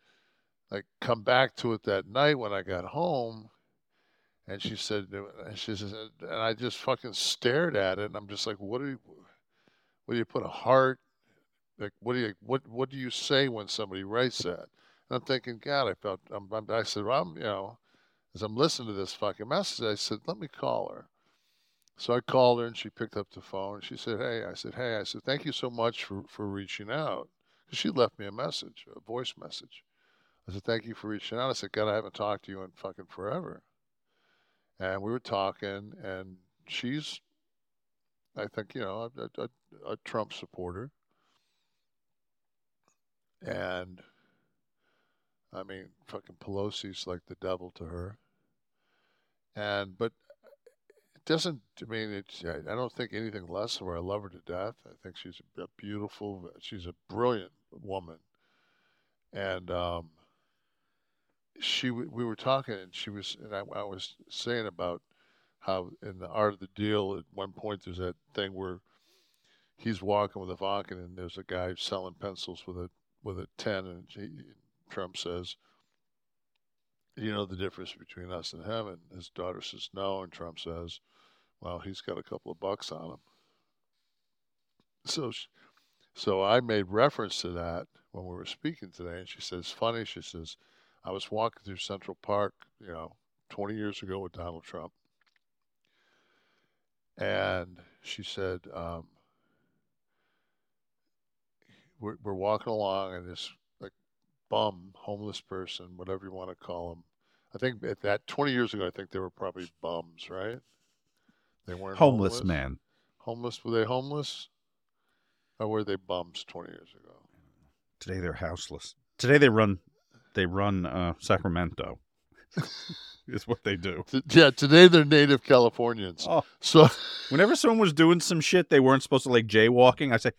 like come back to it that night when I got home. And she said, she said, and I just fucking stared at it. And I'm just like, what do you, what do you put a heart? Like, what do you, what, what do you say when somebody writes that? And I'm thinking, God, I felt, I'm, I'm, I said, well, I'm, you know, as I'm listening to this fucking message, I said, let me call her. So I called her and she picked up the phone and she said, Hey, I said, Hey, I said, thank you so much for, for reaching out. she left me a message, a voice message. I said, Thank you for reaching out. I said, God, I haven't talked to you in fucking forever. And we were talking and she's, I think, you know, a, a, a Trump supporter. And I mean, fucking Pelosi's like the devil to her. And, but it doesn't I mean it's I don't think anything less of her. I love her to death. I think she's a, beautiful she's a brilliant woman. And um she we were talking and she was and I, I was saying about how in the art of the deal at one point there's that thing where he's walking with a vodka and there's a guy selling pencils with a with a 10 and he, Trump says you know the difference between us and him? And his daughter says no. And Trump says well, he's got a couple of bucks on him. So, so I made reference to that when we were speaking today, and she says, "Funny," she says, "I was walking through Central Park, you know, 20 years ago with Donald Trump, and she said, um, we're, we're walking along, and this like bum, homeless person, whatever you want to call him. I think at that 20 years ago, I think they were probably bums, right? They weren't homeless homeless. man. Homeless? Were they homeless? Or were they bums 20 years ago? Today they're houseless. Today they run, they run uh, Sacramento. is what they do. Yeah, today they're native Californians. Oh. So Whenever someone was doing some shit they weren't supposed to like jaywalking, I say,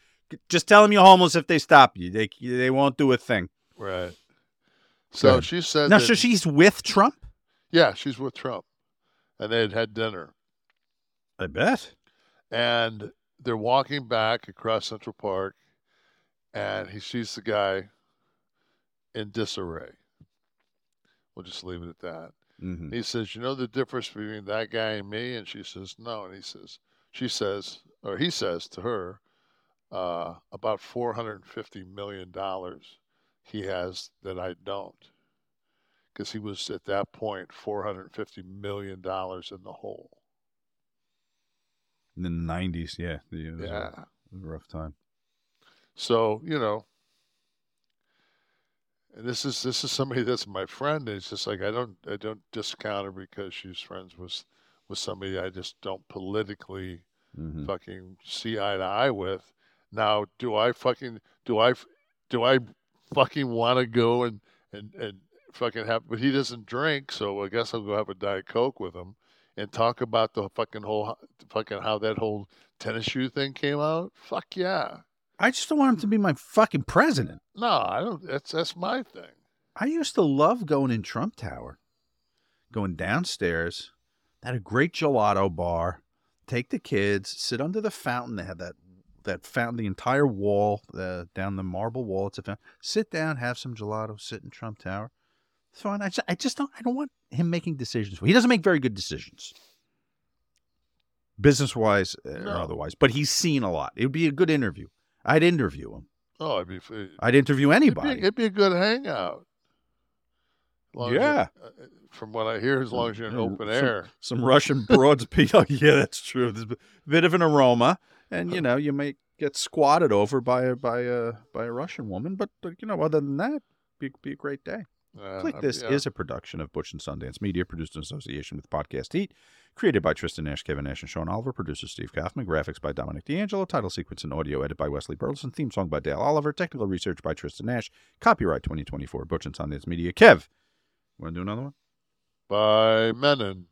just tell them you're homeless if they stop you. They they won't do a thing. right. So ahead. she said Now, that, so she's with Trump. Yeah, she's with Trump, and they had had dinner. I bet. And they're walking back across Central Park, and he sees the guy in disarray. We'll just leave it at that. Mhm. He says, "You know the difference between that guy and me?" And she says, "No." And he says, she says, or he says to her, uh, "About four hundred and fifty million dollars he has that I don't." Because he was at that point four hundred and fifty million dollars in the hole. In the nineties, yeah. The, it was a- Yeah. it was a rough time. So you know, and this is this is somebody that's my friend. And it's just like I don't I don't discount her because she's friends with with somebody I just don't politically Mhm. fucking see eye to eye with. Now, do I fucking do I do I fucking want to go and and and fucking have? But he doesn't drink, so I guess I'll go have a diet coke with him and talk about the fucking whole fucking how that whole tennis shoe thing came out. Fuck yeah. I just don't want him to be my fucking president. No, I don't. That's that's my thing. I used to love going in Trump Tower, going downstairs, at a great gelato bar, take the kids, sit under the fountain. They had that that fountain, the entire wall uh, down the marble wall. It's a fountain. Sit down, have some gelato, sit in Trump Tower. It's fine. I just, I just don't. I don't want him making decisions. He doesn't make very good decisions, business wise or No. otherwise. But he's seen a lot. It would be a good interview. I'd interview him. Oh, I'd be. I'd interview anybody. it'd be a good hangout. As long as you're- Yeah. uh, from what I hear, as long as you're in open some- air. Some Russian broads. oh, yeah, that's true. There's a bit of an aroma, and you know, you may get squatted over by a by a by a Russian woman, but uh, you know, other than that, be be a great day. Uh, Kliq This yeah. is a production of Butch and Sundance Media, produced in association with Podcast Heat, created by Tristan Nash, Kevin Nash, and Sean Oliver, producer Steve Kaufman, graphics by Dominic D'Angelo, title sequence and audio edit by Wesley Burleson, theme song by Dale Oliver, technical research by Tristan Nash, copyright 2024, Butch and Sundance Media. Kev, want to do another one? by Mennen.